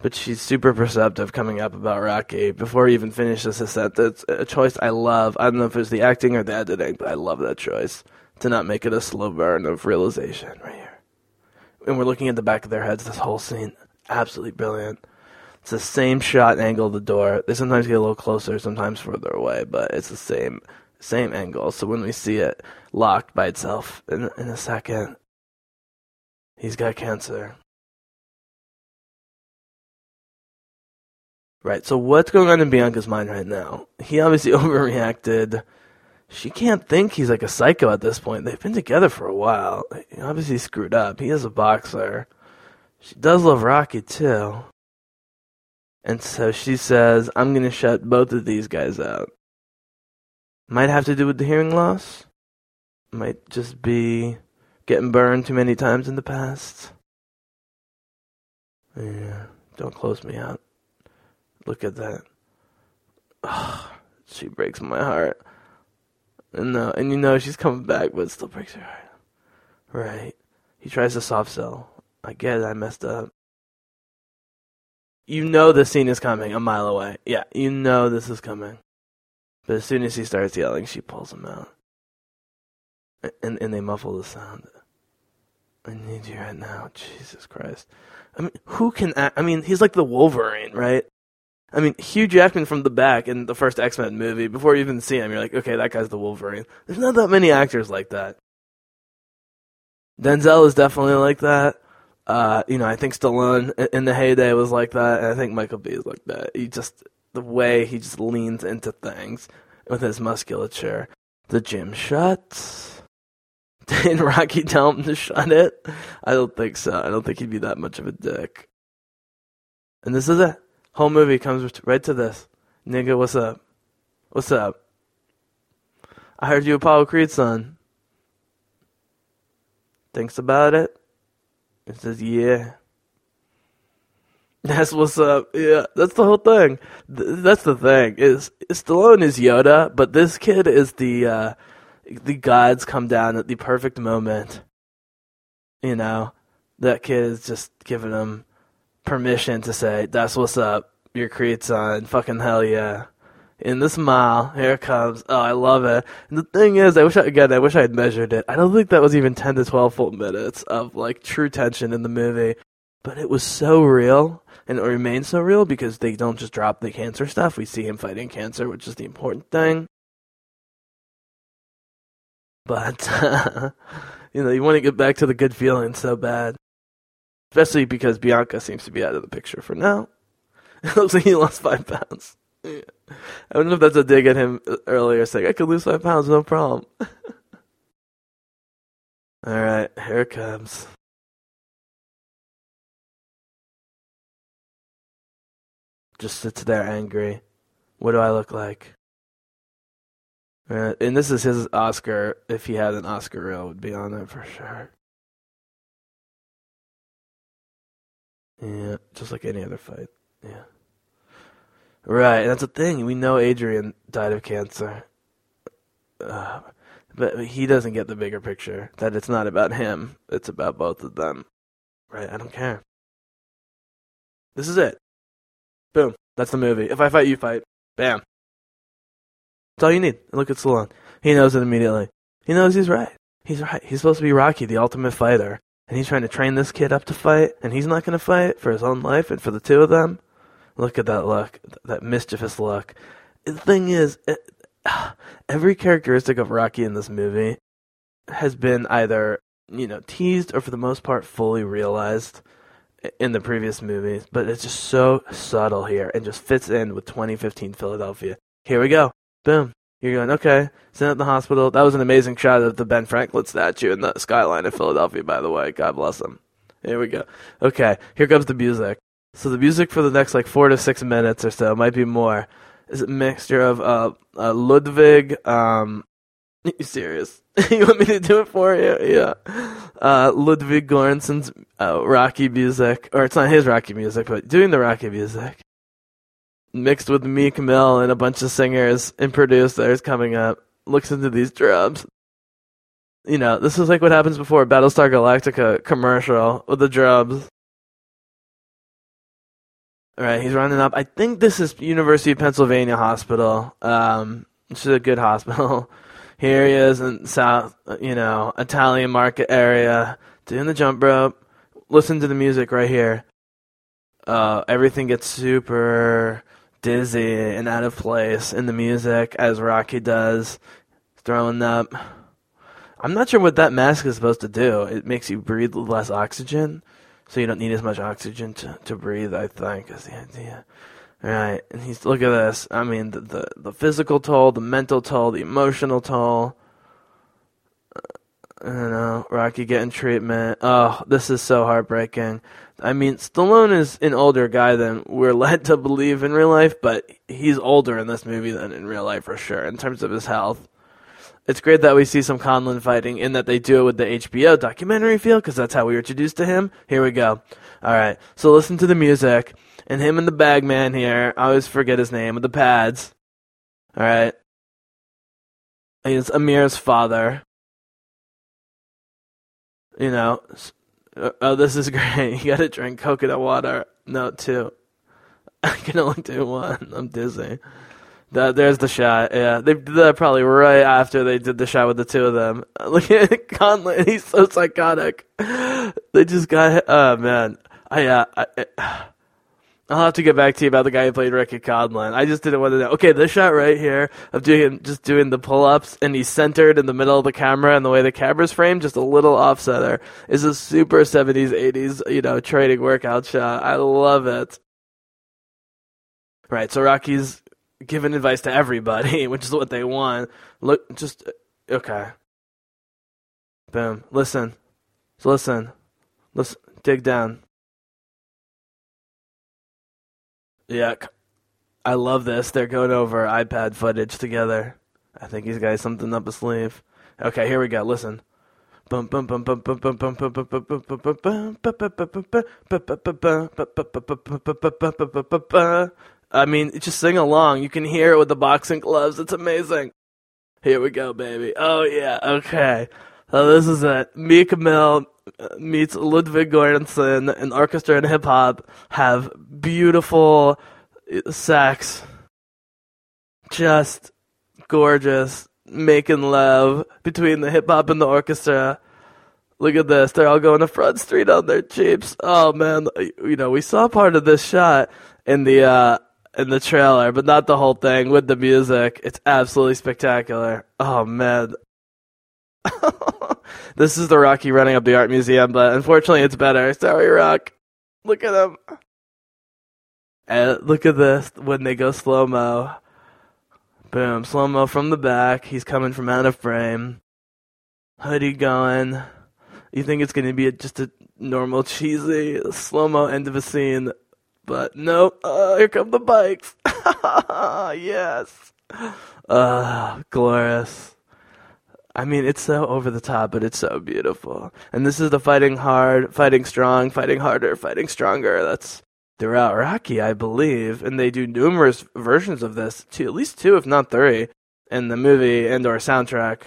But she's super perceptive coming up about Rocky before he even finishes his sentence. A choice I love. I don't know if it's the acting or the editing, but I love that choice to not make it a slow burn of realization right here. And we're looking at the back of their heads this whole scene. Absolutely brilliant. It's the same shot angle of the door. They sometimes get a little closer, sometimes further away, but it's the same same angle. So when we see it locked by itself in, in a second, he's got cancer. Right. So what's going on in Bianca's mind right now? He obviously [LAUGHS] overreacted. She can't think he's like a psycho at this point. They've been together for a while. He obviously screwed up. He is a boxer. She does love Rocky too. And so she says, I'm going to shut both of these guys out. Might have to do with the hearing loss. Might just be getting burned too many times in the past. Yeah, don't close me out. Look at that. Oh, [SIGHS] she breaks my heart. And no, and you know she's coming back, but it still breaks her heart. Right. He tries to soft sell. I get it, I messed up. You know the scene is coming a mile away. Yeah, you know this is coming. But as soon as he starts yelling, she pulls him out. And and they muffle the sound. I need you right now, Jesus Christ. I mean, who can act? I mean, he's like the Wolverine, right? I mean, Hugh Jackman from the back in the first X Men movie, before you even see him, you're like, okay, that guy's the Wolverine. There's not that many actors like that. Denzel is definitely like that. Uh, you know, I think Stallone in the heyday was like that, and I think Michael B is like that. He just the way he just leans into things with his musculature. The gym shuts. [LAUGHS] Did Rocky tell him to shut it? I don't think so. I don't think he'd be that much of a dick. And this is it. Whole movie comes right to this. Nigga, what's up? What's up? I heard you Apollo Creed son. Thinks about it. It says, yeah. [LAUGHS] That's what's up. Yeah, that's the whole thing. Th- that's the thing. Is Stallone is Yoda, but this kid is the uh, the gods come down at the perfect moment. You know, that kid is just giving him permission to say, "That's what's up." Your Creed's on. Fucking hell yeah. In the smile, here it comes. Oh, I love it. And the thing is, I wish I again, I wish I had measured it. I don't think that was even ten to twelve full minutes of like true tension in the movie, but it was so real, and it remains so real because they don't just drop the cancer stuff. We see him fighting cancer, which is the important thing. But [LAUGHS] you know, you want to get back to the good feeling so bad, especially because Bianca seems to be out of the picture for now. [LAUGHS] It looks like he lost five pounds. [LAUGHS] I don't know if that's a dig at him earlier, saying I could lose five pounds, no problem. [LAUGHS] All right, here it comes. Just sits there angry. What do I look like? Uh, and this is his Oscar. If he had an Oscar reel, would be on it for sure. Yeah, just like any other fight. Yeah. Right, that's the thing. We know Adrian died of cancer. Uh, but he doesn't get the bigger picture that it's not about him, it's about both of them. Right? I don't care. This is it. Boom. That's the movie. If I fight, you fight. Bam. That's all you need. Look at Stallone. He knows it immediately. He knows he's right. He's right. He's supposed to be Rocky, the ultimate fighter. And he's trying to train this kid up to fight, and he's not going to fight for his own life and for the two of them. Look at that look, that mischievous look. The thing is, it, [SIGHS] every characteristic of Rocky in this movie has been either, you know, teased or for the most part fully realized in the previous movies, but it's just so subtle here and just fits in with 2015 Philadelphia. Here we go. Boom. You're going, okay, sent at the hospital. That was an amazing shot of the Ben Franklin statue in the skyline of Philadelphia, by the way. God bless him. Here we go. Okay, here comes the music. So the music for the next like four to six minutes or so might be more. Is a mixture of uh, uh Ludwig. Um, [LAUGHS] you serious? [LAUGHS] you want me to do it for you? Yeah. Uh, Ludwig Göransson's uh, Rocky music, or it's not his Rocky music, but doing the Rocky music, mixed with Meek Mill and a bunch of singers and producers coming up. Looks into these drums. You know, this is like what happens before Battlestar Galactica commercial with the drums. All right, he's running up. I think this is University of Pennsylvania Hospital. Um, which is a good hospital. [LAUGHS] Here he is in South, you know, Italian market area, doing the jump rope. Listen to the music right here. uh, everything gets super dizzy and out of place in the music as Rocky does, throwing up. I'm not sure what that mask is supposed to do. It makes you breathe less oxygen, so you don't need as much oxygen to, to breathe. I think is the idea. All right, and he's look at this. I mean, the the, the physical toll, the mental toll, the emotional toll. Uh, I don't know. Rocky getting treatment. Oh, this is so heartbreaking. I mean, Stallone is an older guy than we're [LAUGHS] led to believe in real life, but he's older in this movie than in real life for sure in terms of his health. It's great that we see some Conlan fighting in that they do it with the HBO documentary feel because that's how we were introduced to him. Here we go. All right, so listen to the music and him and the bagman here. I always forget his name with the pads. All right, he's Amir's father. You know, oh, this is great. [LAUGHS] You gotta drink coconut water. No, two. [LAUGHS] I can only do one. I'm dizzy. That, there's the shot. Yeah, they did that probably right after they did the shot with the two of them. [LAUGHS] Look at Conlan. He's so psychotic. They just got. Oh man. I uh, I, I'll have to get back to you about the guy who played Ricky Conlan. I just didn't want to know. Okay, this shot right here of doing just doing the pull ups and he's centered in the middle of the camera and the way the camera's framed, just a little offsetter, is a super 70s, 80s, you know, training workout shot. I love it. Right, so Rocky's giving advice to everybody, [LAUGHS] which is what they want. Look, just okay. Boom. Listen. Listen. Listen. Dig down. Yeah, I love this. They're going over iPad footage together. I think he's got something up his sleeve. Okay, here we go. Listen. I mean, just sing along. You can hear it with the boxing gloves. It's amazing. Here we go, baby. Oh yeah. Okay. So this is it. Meek Mill meets Ludwig Göransson, and orchestra and hip hop have beautiful sex. Just gorgeous. Making love between the hip hop and the orchestra. Look at this. They're all going to Front Street on their Jeeps. Oh man, you know, we saw part of this shot in the uh in the trailer, but not the whole thing with the music. It's absolutely spectacular. Oh man. [LAUGHS] this is the Rocky running up the art museum, but unfortunately it's better. Sorry, Rock. Look at him. And look at this when they go slow mo. Boom, slow mo from the back. He's coming from out of frame. Hoodie going. You think it's going to be a, just a normal cheesy slow mo end of a scene, but nope. Uh, here come the bikes. [LAUGHS] yes. Uh, glorious. I mean, it's so over the top, but it's so beautiful. And this is the fighting hard, fighting strong, fighting harder, fighting stronger. That's throughout Rocky, I believe. And they do numerous versions of this, two, at least two, if not three, in the movie and or soundtrack.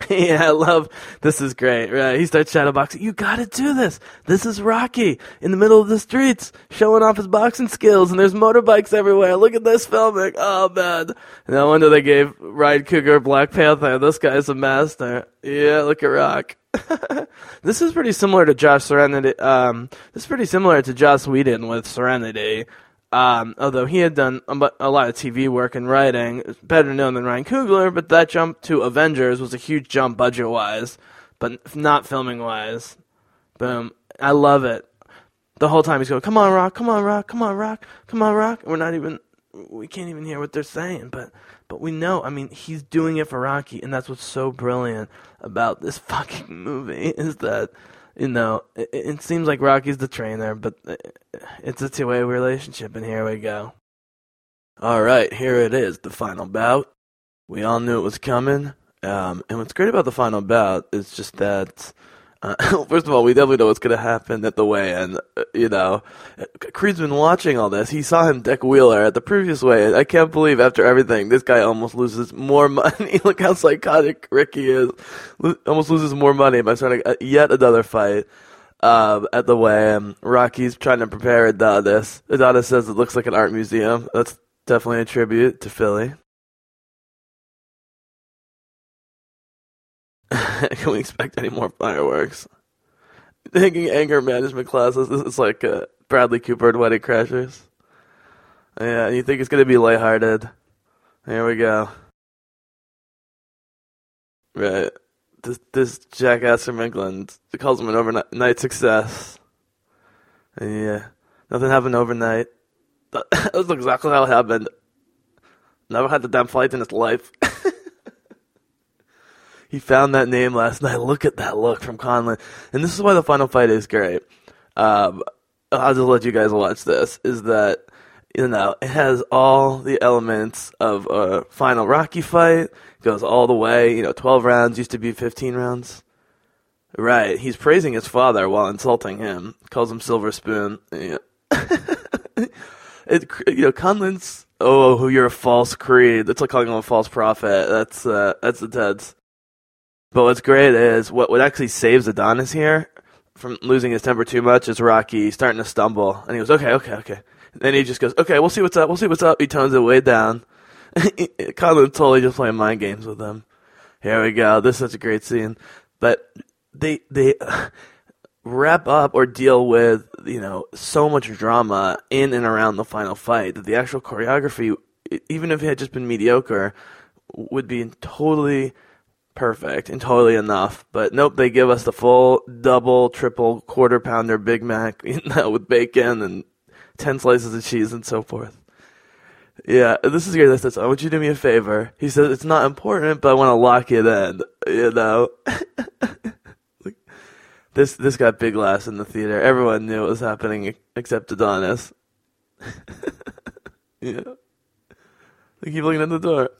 [LAUGHS] yeah, I love this is great. Right? He starts shadowboxing. You gotta do this. This is Rocky in the middle of the streets, showing off his boxing skills, and there's motorbikes everywhere. Look at this filming. Oh man. No wonder they gave Ryan Coogler Black Panther. This guy's a master. Yeah, look at Rock. [LAUGHS] this is pretty similar to Josh Serenity. Um, this is pretty similar to Joss Whedon with Serenity. Um, although he had done a, lot of TV work and writing, better known than Ryan Coogler, but that jump to Avengers was a huge jump budget wise, but not filming wise. Boom. I love it. The whole time he's going, come on, Rock, come on, Rock, come on, Rock, come on, Rock. we're not even, we can't even hear what they're saying, but, but we know, I mean, he's doing it for Rocky, and that's what's so brilliant about this [LAUGHS] fucking movie, is that you know, it, it seems like Rocky's the trainer, but it's a two way relationship, and here we go. All right, here it is, the final bout. We all knew it was coming. Um, and what's great about the final bout is just that uh, [LAUGHS] first of all, we definitely know what's going to happen at the weigh-in. Uh, you know, Creed's been watching all this. He saw him deck Wheeler at the previous weigh-in. I can't believe after everything, this guy almost loses more [LAUGHS] money. Look how psychotic Ricky is. Almost loses more money by starting uh, yet another fight. Um, at the weigh-in, Rocky's trying to prepare Adonis. Adonis says it looks like an art museum. That's definitely a tribute to Philly. [LAUGHS] Can we expect any more fireworks? Taking anger management classes This is like a Bradley Cooper and Wedding Crashers. Yeah, you think it's gonna be lighthearted? Here we go. Right. This this jackass from England calls him an overnight success. And yeah, nothing happened overnight. [LAUGHS] That's exactly how it happened. Never had the damn flight in his life. He found that name last night. [LAUGHS] Look at that look from Conlan. And this is why the final fight is great. Um, I'll just let you guys watch this. Is that you know it has all the elements of a final Rocky fight. It Goes all the way. You know, twelve rounds used to be fifteen rounds. Right. He's praising his father while insulting him. Calls him Silver Spoon. [LAUGHS] It, you know, Conlan's oh, you're a false creed. That's like calling him a false prophet. That's uh, that's the Teds. But what's great is what what actually saves Adonis here from losing his temper too much is Rocky starting to stumble, and he goes, okay, okay, okay. then he just goes, okay, we'll see what's up, we'll see what's up. He tones it way down. [LAUGHS] Conlan totally just playing mind games with him. Here we go. This is such a great scene, but they they [SIGHS] wrap up or deal with you know so much drama in and around the final fight that the actual choreography, even if it had just been mediocre, would be totally perfect and totally enough. But nope, they give us the full double, triple, quarter pounder Big Mac [LAUGHS] you know, with bacon and ten slices of cheese and so forth. Yeah, this is great. This says, I want you to do me a favor. He says, it's not important, but I want to lock it in. [LAUGHS] You know? [LAUGHS] This this got big laughs in the theater. Everyone knew what was happening except Adonis. yeah. They keep looking at the door.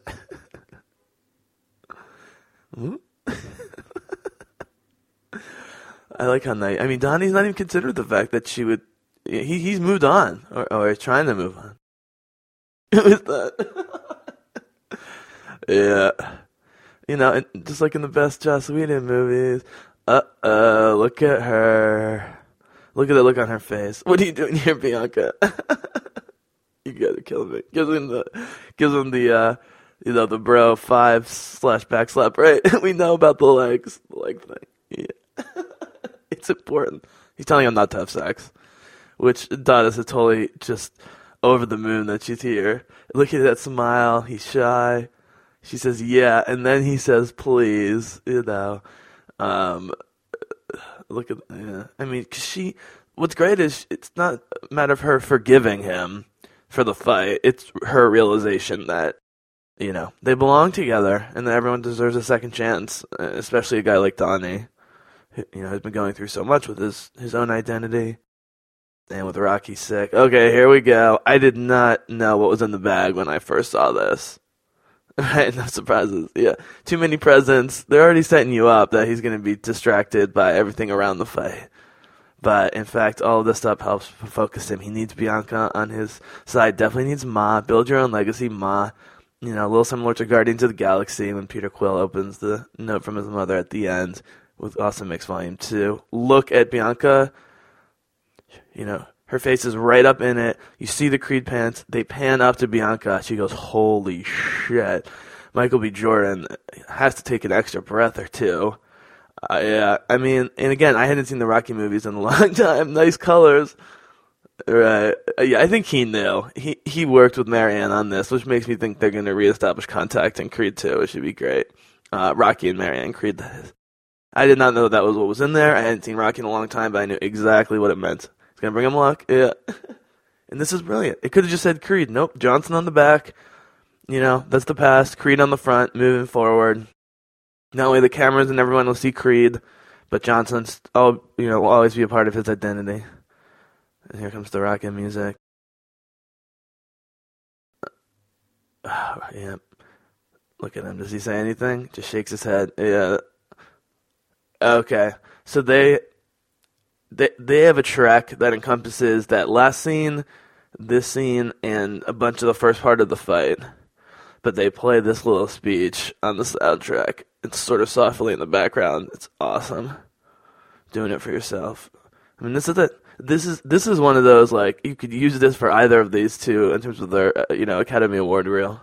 I like how nice. I mean, Donnie's not even considered the fact that she would. He he's moved on, or or trying to move on. [LAUGHS] Who is that? [LAUGHS] yeah, you know, just like in the best Joss Whedon movies, uh oh, look at her. Look at the look on her face. What are you doing here, Bianca? [LAUGHS] you guys are killing me. Gives him the gives him the uh you know, the bro five slash back slap, right? [LAUGHS] we know about the legs, the leg thing. Yeah. [LAUGHS] it's important. He's telling him not to have sex. Which Donis is totally just over the moon that she's here. Look at that smile. He's shy. She says, yeah. And then he says, please, you know. Um, look at yeah. I mean, cause she. What's great is it's not a matter of her forgiving him for the fight. It's her realization that you know they belong together and that everyone deserves a second chance, uh, especially a guy like Donnie, who, you know, has been going through so much with his his own identity. And with Rocky sick. Okay, here we go. I did not know what was in the bag when I first saw this. [LAUGHS] Right, no surprises. Yeah, too many presents. They're already setting you up that he's going to be distracted by everything around the fight. But in fact, all of this stuff helps focus him. He needs Bianca on his side. Definitely needs Ma. Build your own legacy, Ma. You know, a little similar to Guardians of the Galaxy when Peter Quill opens the note from his mother at the end with Awesome Mix Volume 2. Look at Bianca. You know, her face is right up in it. You see the Creed pants. They pan up to Bianca. She goes, "Holy shit!" Michael B. Jordan has to take an extra breath or two. Uh, yeah, I mean, and again, I hadn't seen the Rocky movies in a [LAUGHS] long time. Nice colors, right? Yeah, I think he knew. He he worked with Mary Anne on this, which makes me think they're going to reestablish contact in Creed 2, which should be great. Uh, Rocky and Mary Anne Creed. That is. I did not know that was what was in there. I hadn't seen Rocky in a long time, but I knew exactly what it meant. It's gonna bring him luck. Yeah. [LAUGHS] and this is brilliant. It could have just said Creed. Nope. Johnson on the back. You know, that's the past. Creed on the front, moving forward. Not only the cameras and everyone will see Creed, but Johnson's oh you know, will always be a part of his identity. And here comes the rocket music. [SIGHS] yeah. Look at him. Does he say anything? Just shakes his head. Yeah. Okay. So they they they have a track that encompasses that last scene, this scene, and a bunch of the first part of the fight. But they play this little speech on the soundtrack. It's sort of softly in the background. It's awesome. Doing it for yourself. I mean, this is it. This is this is one of those like you could use this for either of these two in terms of their uh, you know Academy Award reel.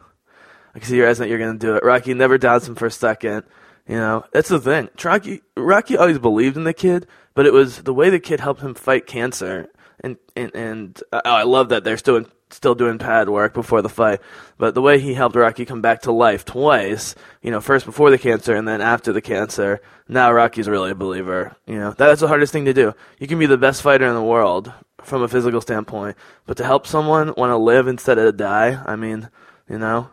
I can see your eyes that you're gonna do it. Rocky never doubts him for a second. You know that's the thing. Rocky Rocky always believed in the kid, but it was the way the kid helped him fight cancer and and and uh, I love that they're still still doing pad work before the fight. But the way he helped Rocky come back to life twice, you know, first before the cancer and then after the cancer. Now Rocky's really a believer. You know, that's the hardest thing to do. You can be the best fighter in the world from a physical standpoint, but to help someone want to live instead of die, I mean, you know,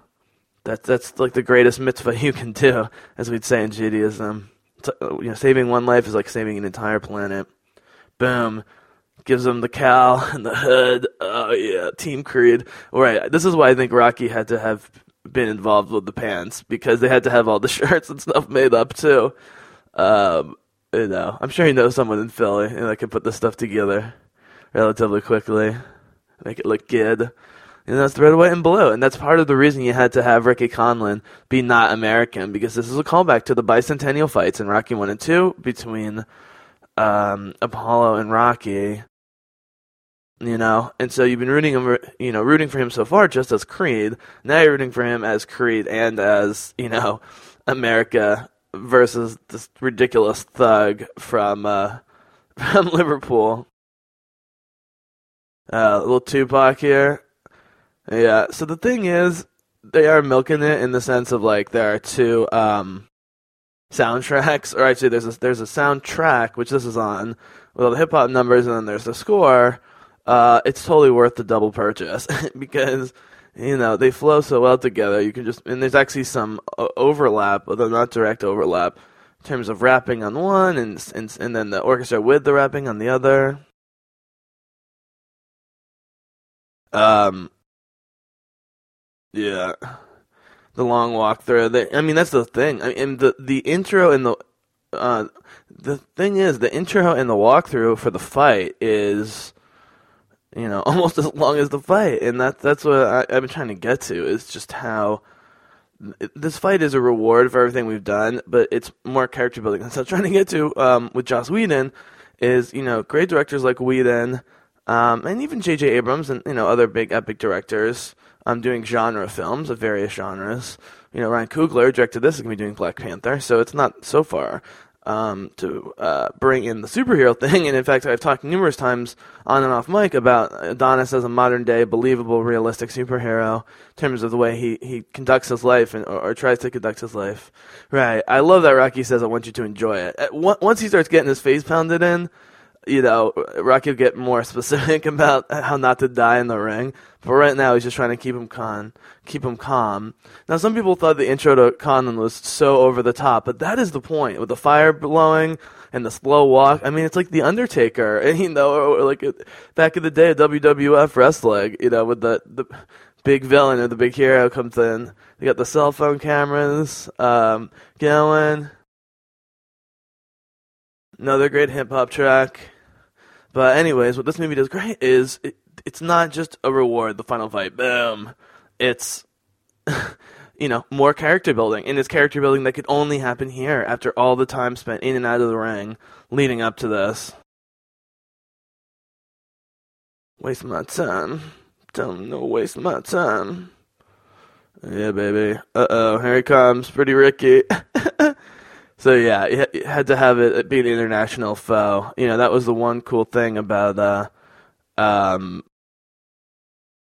that's that's like the greatest mitzvah [LAUGHS] you can do, as we'd say in Judaism. You know, saving one life is like saving an entire planet. Boom gives him the cowl [LAUGHS] and the hood. Oh yeah, Team Creed. All right, this is why I think Rocky had to have been involved with the pants because they had to have all the [LAUGHS] shirts and stuff made up too. Um, you know, I'm sure he knows someone in Philly and I can put this stuff together relatively quickly, make it look good. And that's the red, white, and blue. And that's part of the reason you had to have Ricky Conlan be not American, because this is a callback to the bicentennial fights in Rocky 1 and 2 between um, Apollo and Rocky you know, and so you've been rooting him, you know, rooting for him so far just as Creed. Now you're rooting for him as Creed and as you know, America versus this ridiculous thug from uh, [LAUGHS] from Liverpool. Uh, little Tupac here. Yeah. So the thing is, they are milking it in the sense of like there are two um, soundtracks, or actually there's a, there's a soundtrack which this is on with all the hip hop numbers, and then there's the score uh, it's totally worth the double purchase [LAUGHS] because you know they flow so well together. You can just and there's actually some uh, overlap, although not direct overlap, in terms of rapping on one and and and then the orchestra with the rapping on the other. Um. Yeah, the long walk through. The, I mean, that's the thing. I mean, the the intro and the uh, the thing is, the intro and the walkthrough for the fight is you know, [LAUGHS] almost as long as the fight. And that, that's what I, I've been trying to get to is just how this fight is a reward for everything we've done, but it's more character building. [LAUGHS] And so I'm trying to get to um, with Joss Whedon is, you know, great directors like Whedon, um, and even J.J. Abrams and, you know, other big epic directors um, doing genre films of various genres. You know, Ryan Coogler directed this, is going to be doing Black Panther, so it's not so far um, to uh, bring in the superhero [LAUGHS] thing. And in fact, I've talked numerous times on and off mic about Adonis as a modern day, believable, realistic superhero in terms of the way he, he conducts his life and, or, or tries to conduct his life. Right. I love that Rocky says, I want you to enjoy it. At, once he starts getting his face pounded in, you know, Rocky will get more [LAUGHS] specific about how not to die in the ring. But right now, he's just trying to keep him calm. Keep him calm. Now, some people thought the intro to Conlan was so over the top, but that is the point with the fire blowing and the slow walk. I mean, it's like the Undertaker, [LAUGHS] you know, like back in the day, of WWF wrestling, you know, with the the big villain or the big hero comes in. They got the cell phone cameras um, going. Another great hip hop track. But anyways, what this movie does great is it, it's not just a reward, the final fight, boom. It's [LAUGHS] you know, more character building. And it's character building that could only happen here after all the time spent in and out of the ring leading up to this. Waste my time. Don't no waste my time. Yeah, baby. Uh oh, here he comes. Pretty Ricky. [LAUGHS] So yeah, you had to have it be an international foe. You know, that was the one cool thing about uh, um,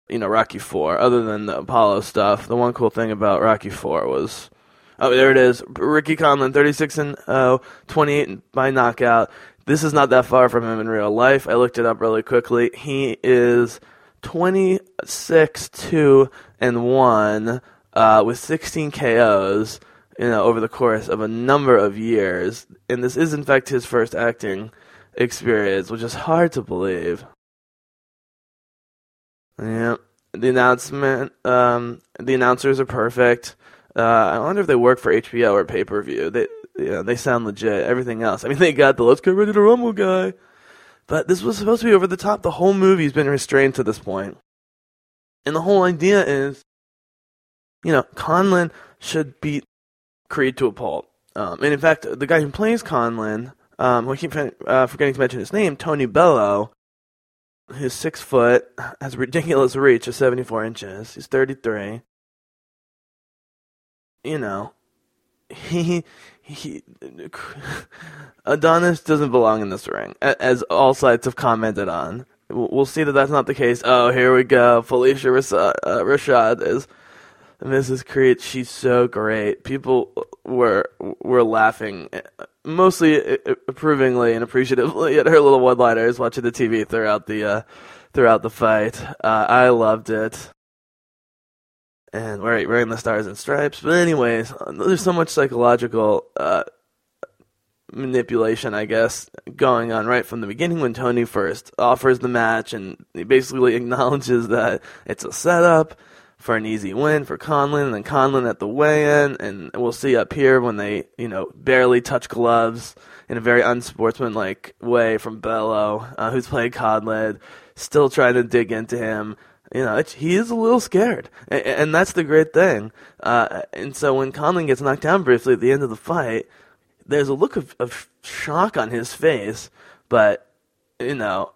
you know, Rocky Four. Other than the Apollo stuff, the one cool thing about Rocky Four was, oh, there it is, Ricky Conlan, thirty six and oh, 28 by knockout. This is not that far from him in real life. I looked it up really quickly. He is twenty six two and one uh, with sixteen KOs you know, over the course of a number of years. And this is, in fact, his first acting experience, which is hard to believe. Yeah, the announcement, um, the announcers are perfect. Uh, I wonder if they work for HBO or pay per view. They, you know, they sound legit. Everything else, I mean, they got the "Let's get ready to rumble" guy, but this was supposed to be over the top. The whole movie's been restrained to this point, and the whole idea is, you know, Conlan should beat Creed to a pulp. Um, and in fact, the guy who plays Conlan, um, I keep uh, forgetting to mention his name, Tony Bellew, who's six foot, has a ridiculous reach of 74 inches. He's 33. You know, he he [LAUGHS] Adonis doesn't belong in this ring, as all sides have commented on. we'll see that that's not the case. Oh, here we go. Phylicia uh, Rashad is Mrs. Creed. She's so great. People were were laughing, mostly approvingly and appreciatively at her little one-liners watching the TV throughout the uh, throughout the fight. Uh, I loved it. And wearing, wearing the stars and stripes. But anyways, there's so much psychological uh, manipulation, I guess, going on right from the beginning when Tony first offers the match and he basically [LAUGHS] acknowledges that it's a setup for an easy win for Conlan and then Conlan at the weigh-in and we'll see up here when they, you know, barely touch gloves in a very unsportsmanlike way from Bellew, uh, who's playing Conlan, still trying to dig into him. You know, he is a little scared, and, and that's the great thing. Uh, and so when Conlan gets knocked down briefly at the end of the fight, there's a look of, of shock on his face, but you know,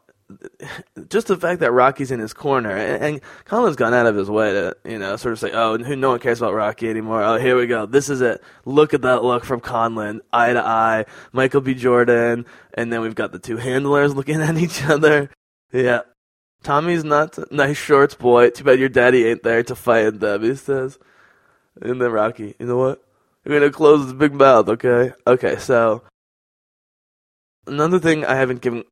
just the fact that Rocky's in his corner, and, and Conlan's gone out of his way to, you know, sort of say, "Oh, no one cares about Rocky anymore." Oh, here we go. This is it. Look at that look from Conlan, eye to eye. Michael B. Jordan, and then we've got the two handlers looking [LAUGHS] at each other. Yeah, Tommy's not nice shorts boy. Too bad your daddy ain't there to fight them. He says, and then Rocky, you know what? You're gonna close his big mouth, okay? Okay, so another thing I haven't given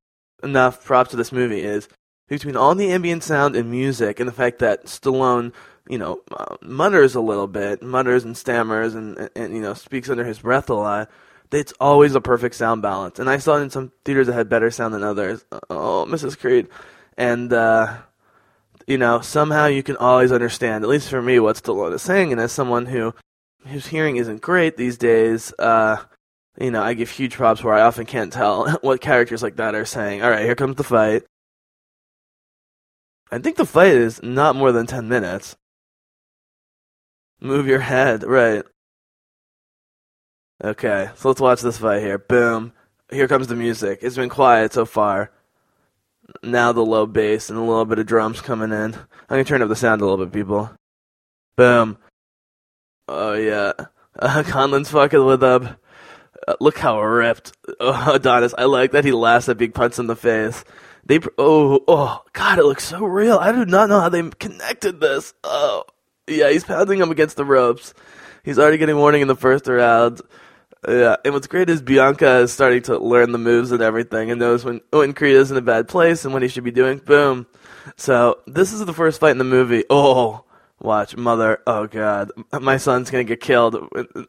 enough props to this movie is between all the ambient sound and music and the fact that Stallone, you know, uh, mutters a little bit, mutters and stammers and, and, and you know speaks under his breath a lot. It's always a perfect sound balance, and I saw it in some theaters that had better sound than others. Oh, Mrs. Creed, and uh, you know somehow you can always understand, at least for me, what Stallone is saying. And as someone who whose hearing isn't great these days, uh, you know, I give huge props where I often can't tell [LAUGHS] what characters like that are saying. All right, here comes the fight. I think the fight is not more than 10 minutes. Move your head, right. Okay, so let's watch this fight here. Boom. Here comes the music. It's been quiet so far. Now the low bass and a little bit of drums coming in. I'm going to turn up the sound a little bit, people. Boom. Oh yeah, [LAUGHS] uh, Conlan's fucking with them. Uh, look how ripped oh, [LAUGHS] Adonis. I like that he laughs at being punched in the face. They oh oh god, it looks so real. I do not know how they connected this. Oh yeah, he's pounding him against the ropes. He's already getting warning in the first round. Yeah, and what's great is Bianca is starting to learn the moves and everything, and knows when when Creed is in a bad place and what he should be doing. Boom. So this is the first fight in the movie. Oh, watch mother oh god my son's gonna get killed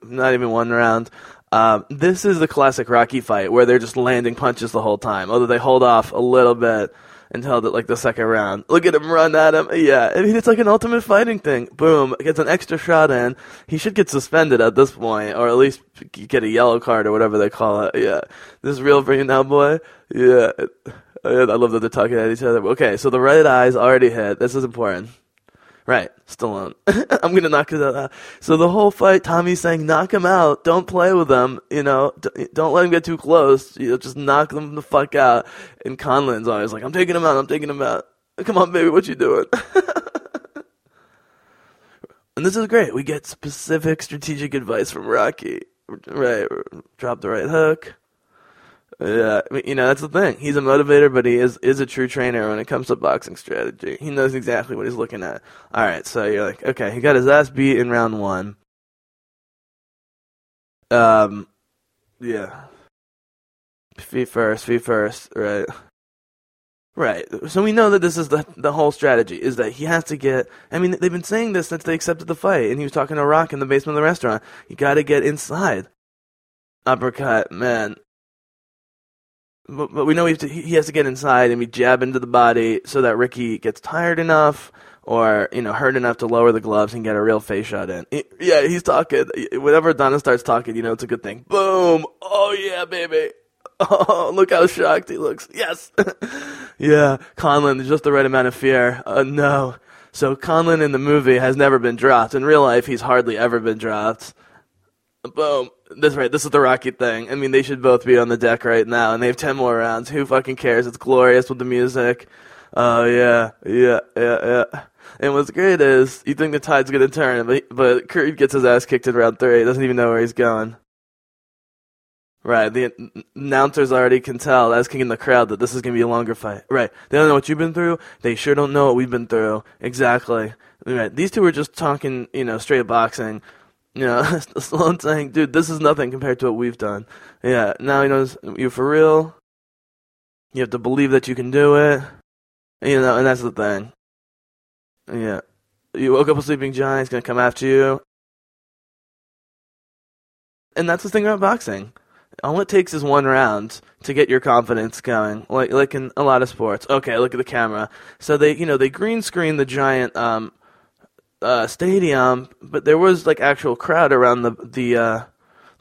not even one round um, this is the classic rocky fight where they're just landing punches the whole time although they hold off a little bit until the, like the second round. Look at him run at him. Yeah i mean it's like an ultimate fighting thing. Boom gets an extra shot in. He should get suspended at this point or at least get a yellow card or whatever they call it. Yeah. This is real for you now boy? Yeah. I love that they're talking at each other. Okay, so the right eye's already hit. This is important. Right, Stallone. [LAUGHS] I'm gonna knock it out. So the whole fight, Tommy's saying, "Knock him out. Don't play with him. You know, don't let him get too close. You know, just knock them the fuck out." And Conlan's always like, "I'm taking him out. I'm taking him out. [LAUGHS] Come on, baby, what you doing?" [LAUGHS] and this is great. We get specific strategic advice from Rocky. Right, drop the right hook. Yeah, you know that's the thing. He's a motivator, but he is is a true trainer when it comes to boxing strategy. He knows exactly what he's looking at. All right, so you're like, okay, he got his ass beat in round one. Um, yeah, feet first, feet first, right? Right. So we know that this is the the whole strategy is that he has to get. I mean, they've been saying this since they accepted the fight, and he was talking to Rock in the basement of the restaurant. You got to get inside. Uppercut, man but, but we know to, he has to get inside and we jab into the body so that Ricky gets tired enough or you know hurt enough to lower the gloves and get a real face shot in. He, yeah, he's talking. Whenever Donna starts talking, you know it's a good thing. Boom! Oh yeah, baby. [LAUGHS] Oh, look how shocked he looks. Yes. [LAUGHS] yeah, Conlan, just the right amount of fear. Uh, no. So Conlan in the movie has never been dropped. In real life, he's hardly ever been dropped. Boom. That's right. This is the Rocky thing. I mean, they should both be on the deck right now, and they have ten more rounds. Who fucking cares? It's glorious with the music. Oh yeah, yeah, yeah, yeah. And what's great is you think the tide's gonna turn, but but Creed gets his ass kicked in round three. He doesn't even know where he's going. Right. The announcers already can tell, asking in the crowd, that this is going to be a longer fight. Right. They don't know what you've been through. They sure don't know what we've been through. Exactly. Right. These two were just talking, you know, straight boxing. You know, [LAUGHS] Stallone saying, dude, this is nothing compared to what we've done. Yeah. Now he knows you're for real. You have to believe that you can do it. You know, and that's the thing. Yeah. You woke up a sleeping giant, he's going to come after you. And that's the thing about boxing all it takes is one round to get your confidence going. Like like in a lot of sports. Okay, look at the camera. So they you know they green screen the giant um, uh, stadium, but there was like actual crowd around the the uh,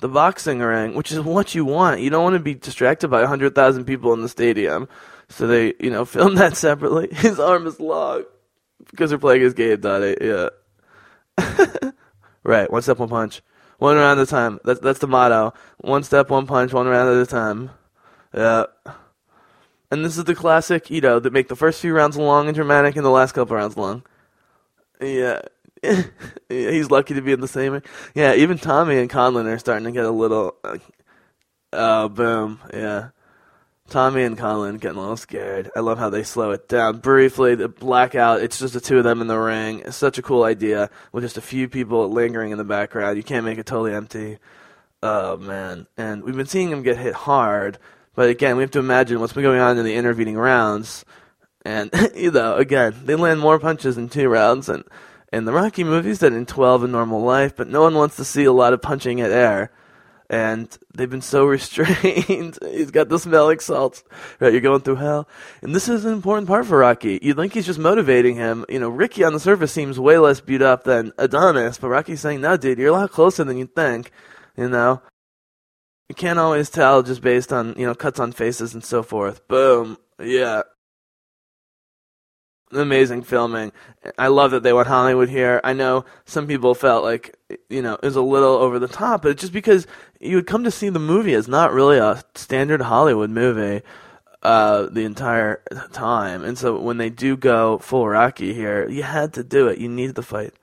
the boxing ring, which is what you want. You don't want to be distracted by hundred thousand people in the stadium. So they you know [LAUGHS] film that separately. [LAUGHS] His arm is long because they're playing his game on it. Yeah. [LAUGHS] right. One step, one punch. One round at a time. That's that's the motto. One step, one punch, one round at a time. Yeah. And this is the classic, you know, that make the first few rounds long and dramatic and the last couple rounds long. [LAUGHS] Yeah. he's lucky to be in the same. Yeah, even Tommy and Conlan are starting to get a little. Uh, oh, boom. Yeah. Tommy and Conlan getting a little scared. I love how they slow it down briefly. The blackout. It's just the two of them in the ring. It's such a cool idea with just a few people lingering in the background. You can't make it totally empty. Oh man! And we've been seeing him get hit hard, but again, we have to imagine what's been going on in the intervening rounds. And [LAUGHS] you know, again, they land more punches in two rounds and in the Rocky movies than in 12 in normal life. But no one wants to see a lot of punching at air and they've been so [LAUGHS] restrained. he's got the smelling salts. Right, you're going through hell. And this is an important part for Rocky. You'd think he's just motivating him. You know, Ricky on the surface seems way less beat up than Adonis, but Rocky's saying, no, dude, you're a lot closer than you think. You know? You can't always tell just based on, you know, cuts on faces and so forth. Boom. Yeah amazing filming. I love that they went Hollywood here. I know some people felt like you know it was a little over the top, but it's just because you would come to see the movie as not really a standard Hollywood movie uh, the entire time, and so when they do go full Rocky here, you had to do it. You needed the fight.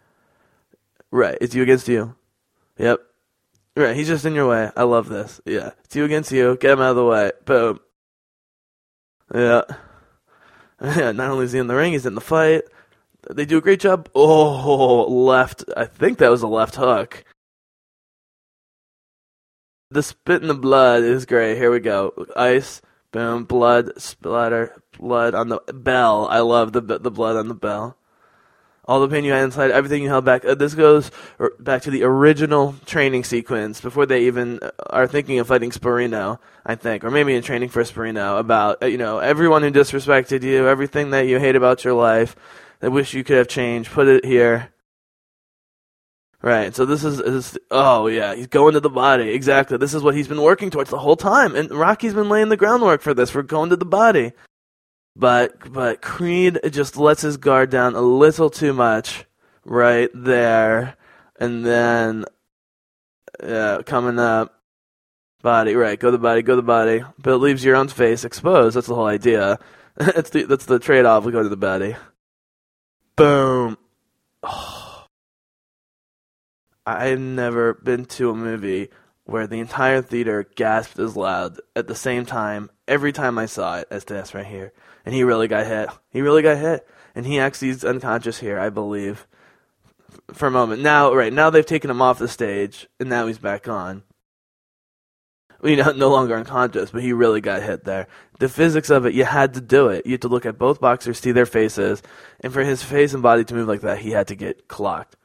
Right, it's you against you. Yep. Right, he's just in your way. I love this. Yeah, it's you against you. Get him out of the way. Boom. Yeah. [LAUGHS] Not only is he in the ring, he's in the fight. They do a great job. Oh, left. I think that was a left hook. The spit in the blood is great. Here we go. Ice, boom, blood, splatter, blood on the bell. I love the the blood on the bell all the pain you had inside, everything you held back. Uh, this goes back to the original training sequence before they even uh, are thinking of fighting Sporino, I think, or maybe in training for Sporino about uh, you know everyone who disrespected you, everything that you hate about your life, that wish you could have changed. Put it here. Right. So this is, is oh yeah, he's going to the body. Exactly. This is what he's been working towards the whole time, and Rocky's been laying the groundwork for this. We're going to the body. But but Creed just lets his guard down a little too much right there, and then yeah, coming up, body right, go the body, go the body, but it leaves your own face exposed. That's the whole idea. [LAUGHS] that's the that's the trade off. We go to the body. Boom. [SIGHS] Oh. I've never been to a movie where the entire theater gasped as loud at the same time every time I saw it as this right here and he really got hit. He really got hit, and he actually is unconscious here, I believe, for a moment. Now, right now they've taken him off the stage, and now he's back on. You know, no longer unconscious, but he really got hit there. The physics of it, you had to do it. You had to look at both boxers, see their faces, and for his face and body to move like that, he had to get clocked.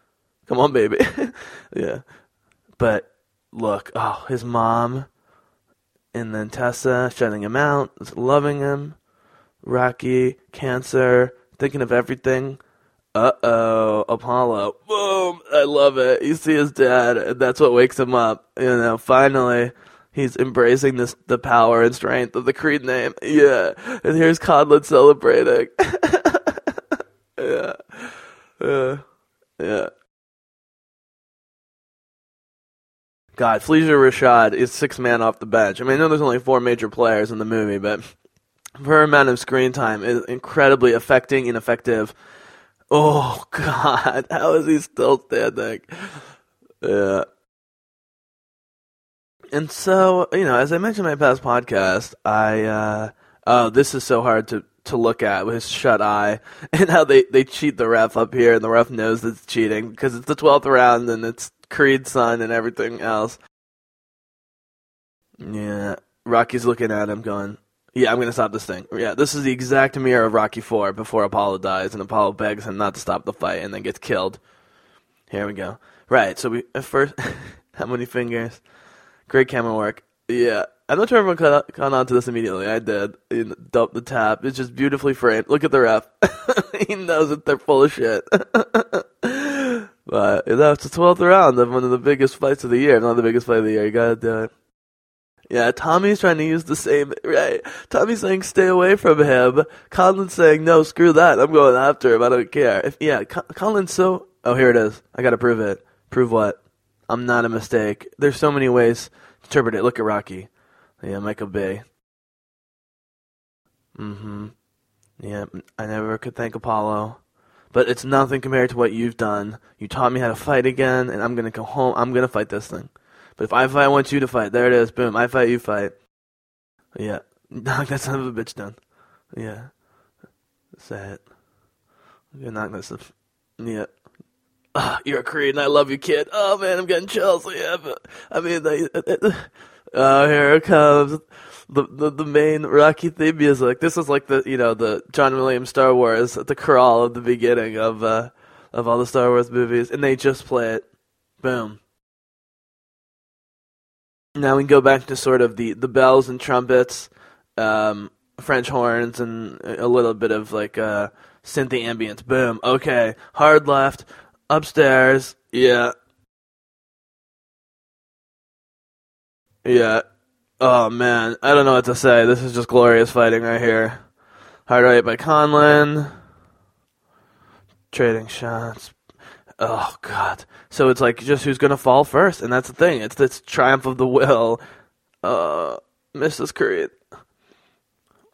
Come on, baby. [LAUGHS] yeah. But look, oh, his mom, and then Tessa shutting him out, loving him. Rocky, Cancer, thinking of everything. Uh oh, Apollo. Boom! I love it. You see his dad, and that's what wakes him up. You know, finally, he's embracing this the power and strength of the Creed name. Yeah. And here's Conlan celebrating. [LAUGHS] yeah. Yeah. Yeah. God, Phylicia Rashad is six man off the bench. I mean, I know there's only four major players in the movie, but her amount of screen time is incredibly affecting and effective. Oh God, [LAUGHS] how is he still standing? Yeah. And so, you know, as I mentioned in my past podcast, I uh oh, this is so hard to to look at with his shut eye [LAUGHS] and how they they cheat the ref up here and the ref knows it's cheating because it's the 12th round and it's Creed's son and everything else. Yeah, Rocky's looking at him going, "Yeah, I'm to stop this thing." Yeah, this is the exact mirror of Rocky 4 before Apollo dies and Apollo begs him not to stop the fight and then gets killed. Here we go. Right, so we at first [LAUGHS] how many fingers? Great camera work. Yeah. I'm not sure everyone caught, caught on to this immediately. I did. In the, the tap. It's just beautifully framed. Look at the ref. [LAUGHS] he knows that they're full of shit. [LAUGHS] but you know, it's the 12th round of one of the biggest fights of the year. Not the biggest fight of the year. You gotta do it. Yeah, Tommy's trying to use the same, right? Tommy's saying stay away from him. Conlan's saying no, screw that. I'm going after him. I don't care. If yeah, Conlan's so. Oh, here it is. I gotta prove it. Prove what? I'm not a mistake. There's so many ways to interpret it. Look at Rocky. Yeah, Michael Bay. Mm-hmm. Yeah, I never could thank Apollo. But it's nothing compared to what you've done. You taught me how to fight again, and I'm gonna go home. I'm gonna fight this thing. But if I fight, I want you to fight. There it is. Boom. I fight, you fight. Yeah. [LAUGHS] Knock that son of a bitch down. Yeah. Say it. You're knock this. Yeah. Oh, you're a Creed, and I love you, kid. Oh man, I'm getting chills. Yeah, but I mean, they, uh, uh, uh, Oh, here it comes. The, the the main Rocky theme music. This is like the you know the John Williams Star Wars the crawl at the beginning of uh of all the Star Wars movies, and they just play it. Boom. Now we can go back to sort of the the bells and trumpets, um, French horns, and a little bit of like uh synthy ambience. Boom. Okay. Hard left. Upstairs. Yeah. Yeah. Oh man, I don't know what to say. This is just glorious fighting right here. Hard right by Conlan. Trading shots. Oh god. So it's like just who's gonna fall first, and that's the thing. It's this triumph of the will. Uh, Mrs. Creed.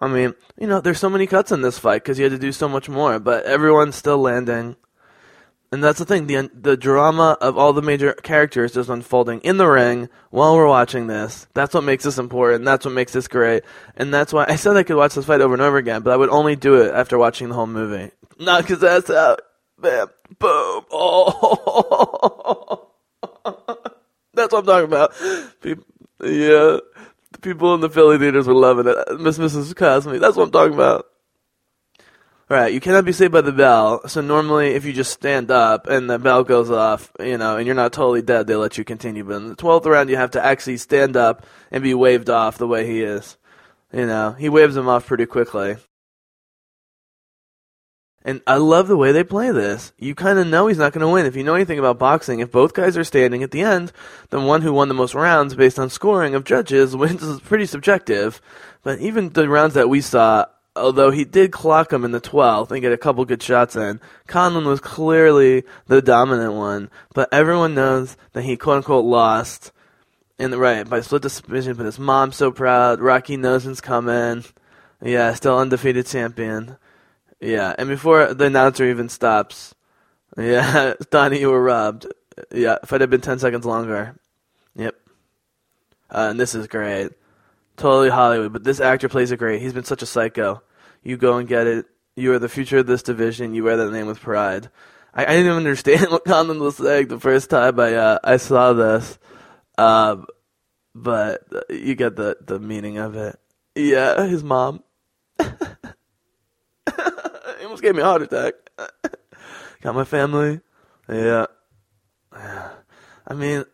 I mean, you know, there's so many cuts in this fight because you had to do so much more, but everyone's still landing. And that's the thing, the the drama of all the major characters is unfolding in the ring while we're watching this. That's what makes this important. That's what makes this great. And that's why [LAUGHS] I said I could watch this fight over and over again, but I would only do it after watching the whole movie. Not because that's out. Bam, boom. Oh, [LAUGHS] that's what I'm talking about. People, yeah, the people in the Philly theaters were loving it. Miss Mrs. Cosme. That's what I'm talking about. Right, you cannot be saved by the bell. So normally, if you just stand up and the bell goes off, you know, and you're not totally dead, they let you continue. But in the twelfth round, you have to actually stand up and be waved off the way he is. You know, he waves him off pretty quickly. And I love the way they play this. You kind of know he's not going to win. If you know anything about boxing, if both guys are standing at the end, then one who won the most rounds based on scoring of judges [LAUGHS] wins is pretty subjective. But even the rounds that we saw, although he did clock him in the 12th and get a couple good shots in, Conlan was clearly the dominant one. But everyone knows that he quote unquote lost in the right by split decision. But his mom's so proud. Rocky knows coming. Yeah, still undefeated champion. Yeah, and before the announcer even stops, yeah, [LAUGHS] Donnie, you were robbed. Yeah, if it had been 10 seconds longer. Yep. Uh, and this is great. Totally Hollywood, but this actor plays it great. He's been such a psycho. You go and get it. You are the future of this division. You wear that name with pride. I, I didn't even understand [LAUGHS] what Conlan was saying the first time I uh, I saw this, um, but you get the the meaning of it. Yeah, his mom. [LAUGHS] almost gave me a heart attack. [LAUGHS] Got my family. Yeah. [SIGHS] I mean,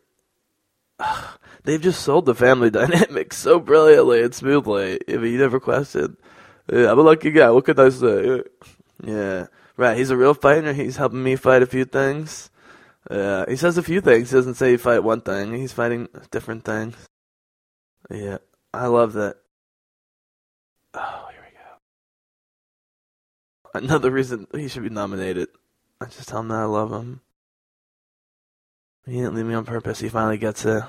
[SIGHS] they've just sold the family [LAUGHS] dynamic so brilliantly and smoothly. I mean, you never questioned. Yeah, I'm a lucky guy. What could I say? Yeah. Right, he's a real fighter. He's helping me fight a few things. Yeah, he says a few things. He doesn't say he fight one thing. He's fighting different things. Yeah, I love that. Oh, here we go. Another reason he should be nominated. I just tell him that I love him. He didn't leave me on purpose. He finally gets it.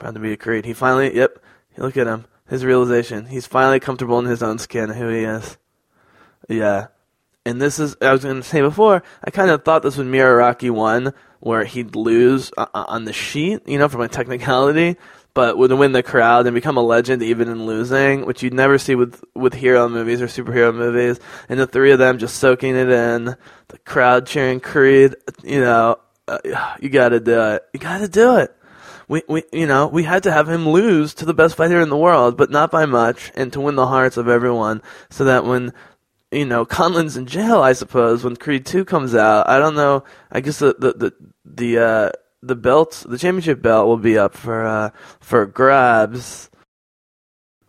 Proud to be a Creed. He finally, yep. Look at him. His realization. He's finally comfortable in his own skin, who he is. Yeah. And this is, I was going to say before, I kind of thought this would mirror Rocky 1, where he'd lose uh, uh, on the sheet, you know, from a technicality, but would win the crowd and become a legend even in losing, which you'd never see with with hero movies or superhero movies. And the three of them just soaking it in, the crowd cheering Creed, you know, uh, [SIGHS] you got to do it. You got to do it. We, we, you know, we had to have him lose to the best fighter in the world, but not by much, and to win the hearts of everyone, so that when you know, Conlan's in jail, I suppose, when Creed 2 comes out. I don't know. I guess the, the, the, the, uh, the belt, the championship belt will be up for, uh, for grabs.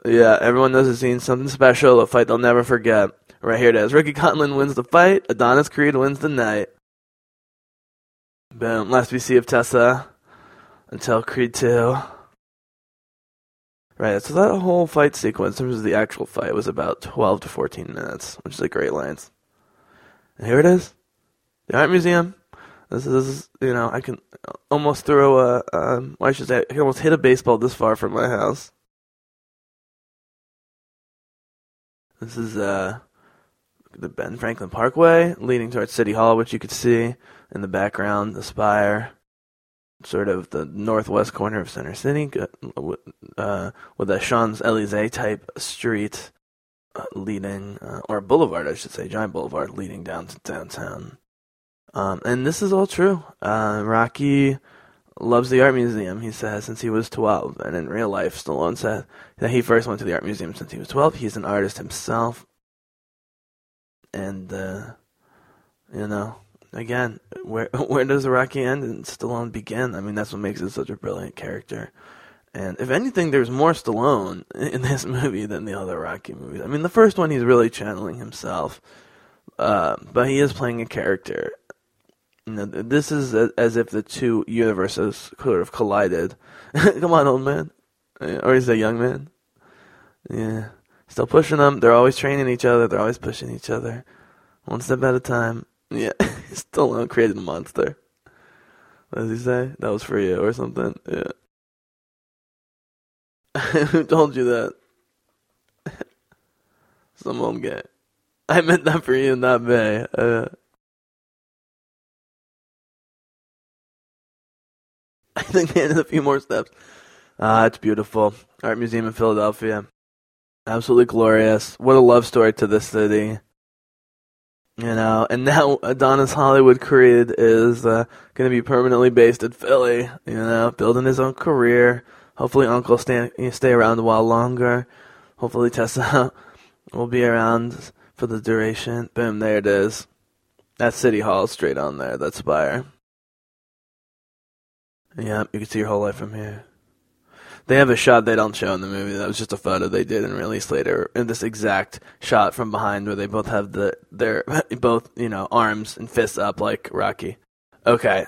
Yeah, everyone knows it's seen something special, a fight they'll never forget. Right here it is. Ricky Conlon wins the fight, Adonis Creed wins the night. Boom. Last we see of Tessa until Creed 2. Right, so that whole fight sequence, in terms of the actual fight, was about 12 to 14 minutes, which is a great length. And here it is, the art museum. This is, you know, I can almost throw a, um, well, I should say, I can almost hit a baseball this far from my house. This is uh, the Ben Franklin Parkway leading towards City Hall, which you could see in the background, the spire sort of the northwest corner of Center City, uh, with a Champs Elysees type street uh, leading, uh, or boulevard, I should say, giant boulevard leading down to downtown. Um, and this is all true. Uh, Rocky loves the art museum, he says, since he was 12. And in real life, Stallone said that he first went to the art museum since he was 12. He's an artist himself. And, uh, you know, again, where [LAUGHS] where does Rocky end and Stallone begin? I mean, that's what makes it such a brilliant character. And if anything, there's more Stallone [LAUGHS] in this movie than the other Rocky movies. I mean, the first one he's really channeling himself, uh, but he is playing a character. You know, this is a, as if the two universes sort of collided. [LAUGHS] Come on, old man, or is that young man. Yeah, still pushing them. They're always training each other. They're always pushing each other, one step at a time. Yeah, [LAUGHS] Stallone created a monster. What does he say? That was for you or something? Yeah. [LAUGHS] Who told you that? [LAUGHS] Some old guy. I meant that for you, not me. Uh, I think they added a few more steps. Ah, it's beautiful. Art Museum in Philadelphia. Absolutely glorious. What a love story to this city. You know, and now Adonis Hollywood Creed is uh, going to be permanently based in Philly. You know, building his own career. Hopefully, Uncle stay stay around a while longer. Hopefully, Tessa [LAUGHS] will be around for the duration. Boom, there it is. That's City Hall straight on there. That's spire. Yeah, you can see your whole life from here. They have a shot they don't show in the movie. That was just a photo they did and released later. In this exact shot from behind, where they both have the their [LAUGHS] both you know arms and fists up like Rocky. Okay,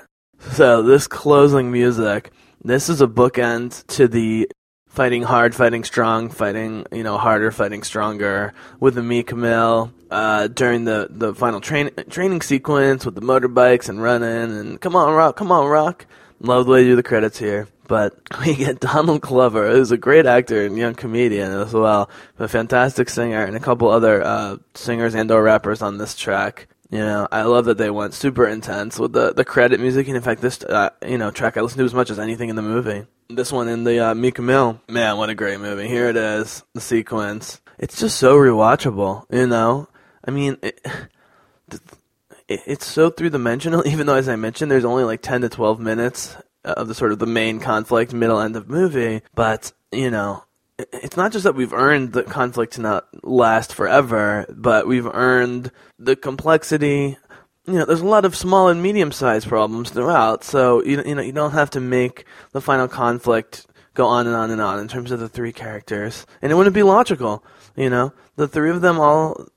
so this closing music. This is a bookend to the fighting hard, fighting strong, fighting you know harder, fighting stronger with the Meek Mill uh, during the the final train training sequence with the motorbikes and running and come on rock, come on rock. Love the way you do the credits here. But [LAUGHS] we get Donald Glover, who's a great actor and young comedian as well, a fantastic singer, and a couple other uh, singers and or rappers on this track. You know, I love that they went super intense with the, the credit music, and in fact, this uh, you know track I listened to as much as anything in the movie. This one in the uh, Mill, man, what a great movie! Here it is, the sequence. It's just so rewatchable. You know, I mean, it, [LAUGHS] it's so three dimensional. [LAUGHS] Even though, as I mentioned, there's only like ten to twelve minutes of the sort of the main conflict, middle end of movie. But you know, it's not just that we've earned the conflict to not last forever, but we've earned the complexity. You know, there's a lot of small and medium-sized problems throughout, so you you know you don't have to make the final conflict go on and on and on in terms of the three characters, and it wouldn't be logical. You know, the three of them all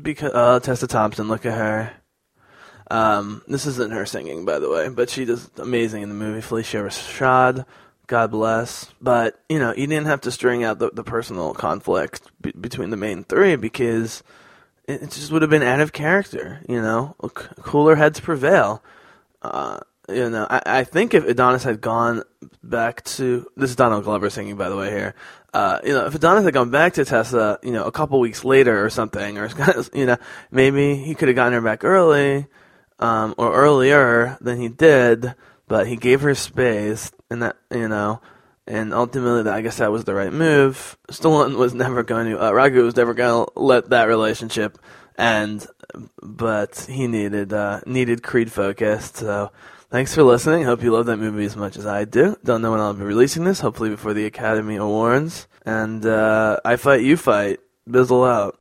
because uh, Tessa Thompson, look at her. Um, this isn't her singing, by the way, but she does amazing in the movie. Phylicia Rashad, God bless. But you know, you didn't have to string out the, the personal conflict be- between the main three because it, it, just would have been out of character. You know, C- cooler heads prevail. Uh, you know, I, I think if Adonis had gone back to this is Donald Glover singing, by the way. Here, uh, you know, if Adonis had gone back to Tessa, you know, a couple weeks later or something, or [LAUGHS] you know, maybe he could have gotten her back early um, or earlier than he did, but he gave her space, and that you know, and ultimately, that, I guess that was the right move. Stallone was never going to, uh, Rocky was never going to let that relationship end, but he needed uh, needed Creed focused. So, thanks for listening. Hope you love that movie as much as I do. Don't know when I'll be releasing this. Hopefully before the Academy Awards. And uh, I fight, you fight. Bizzle out.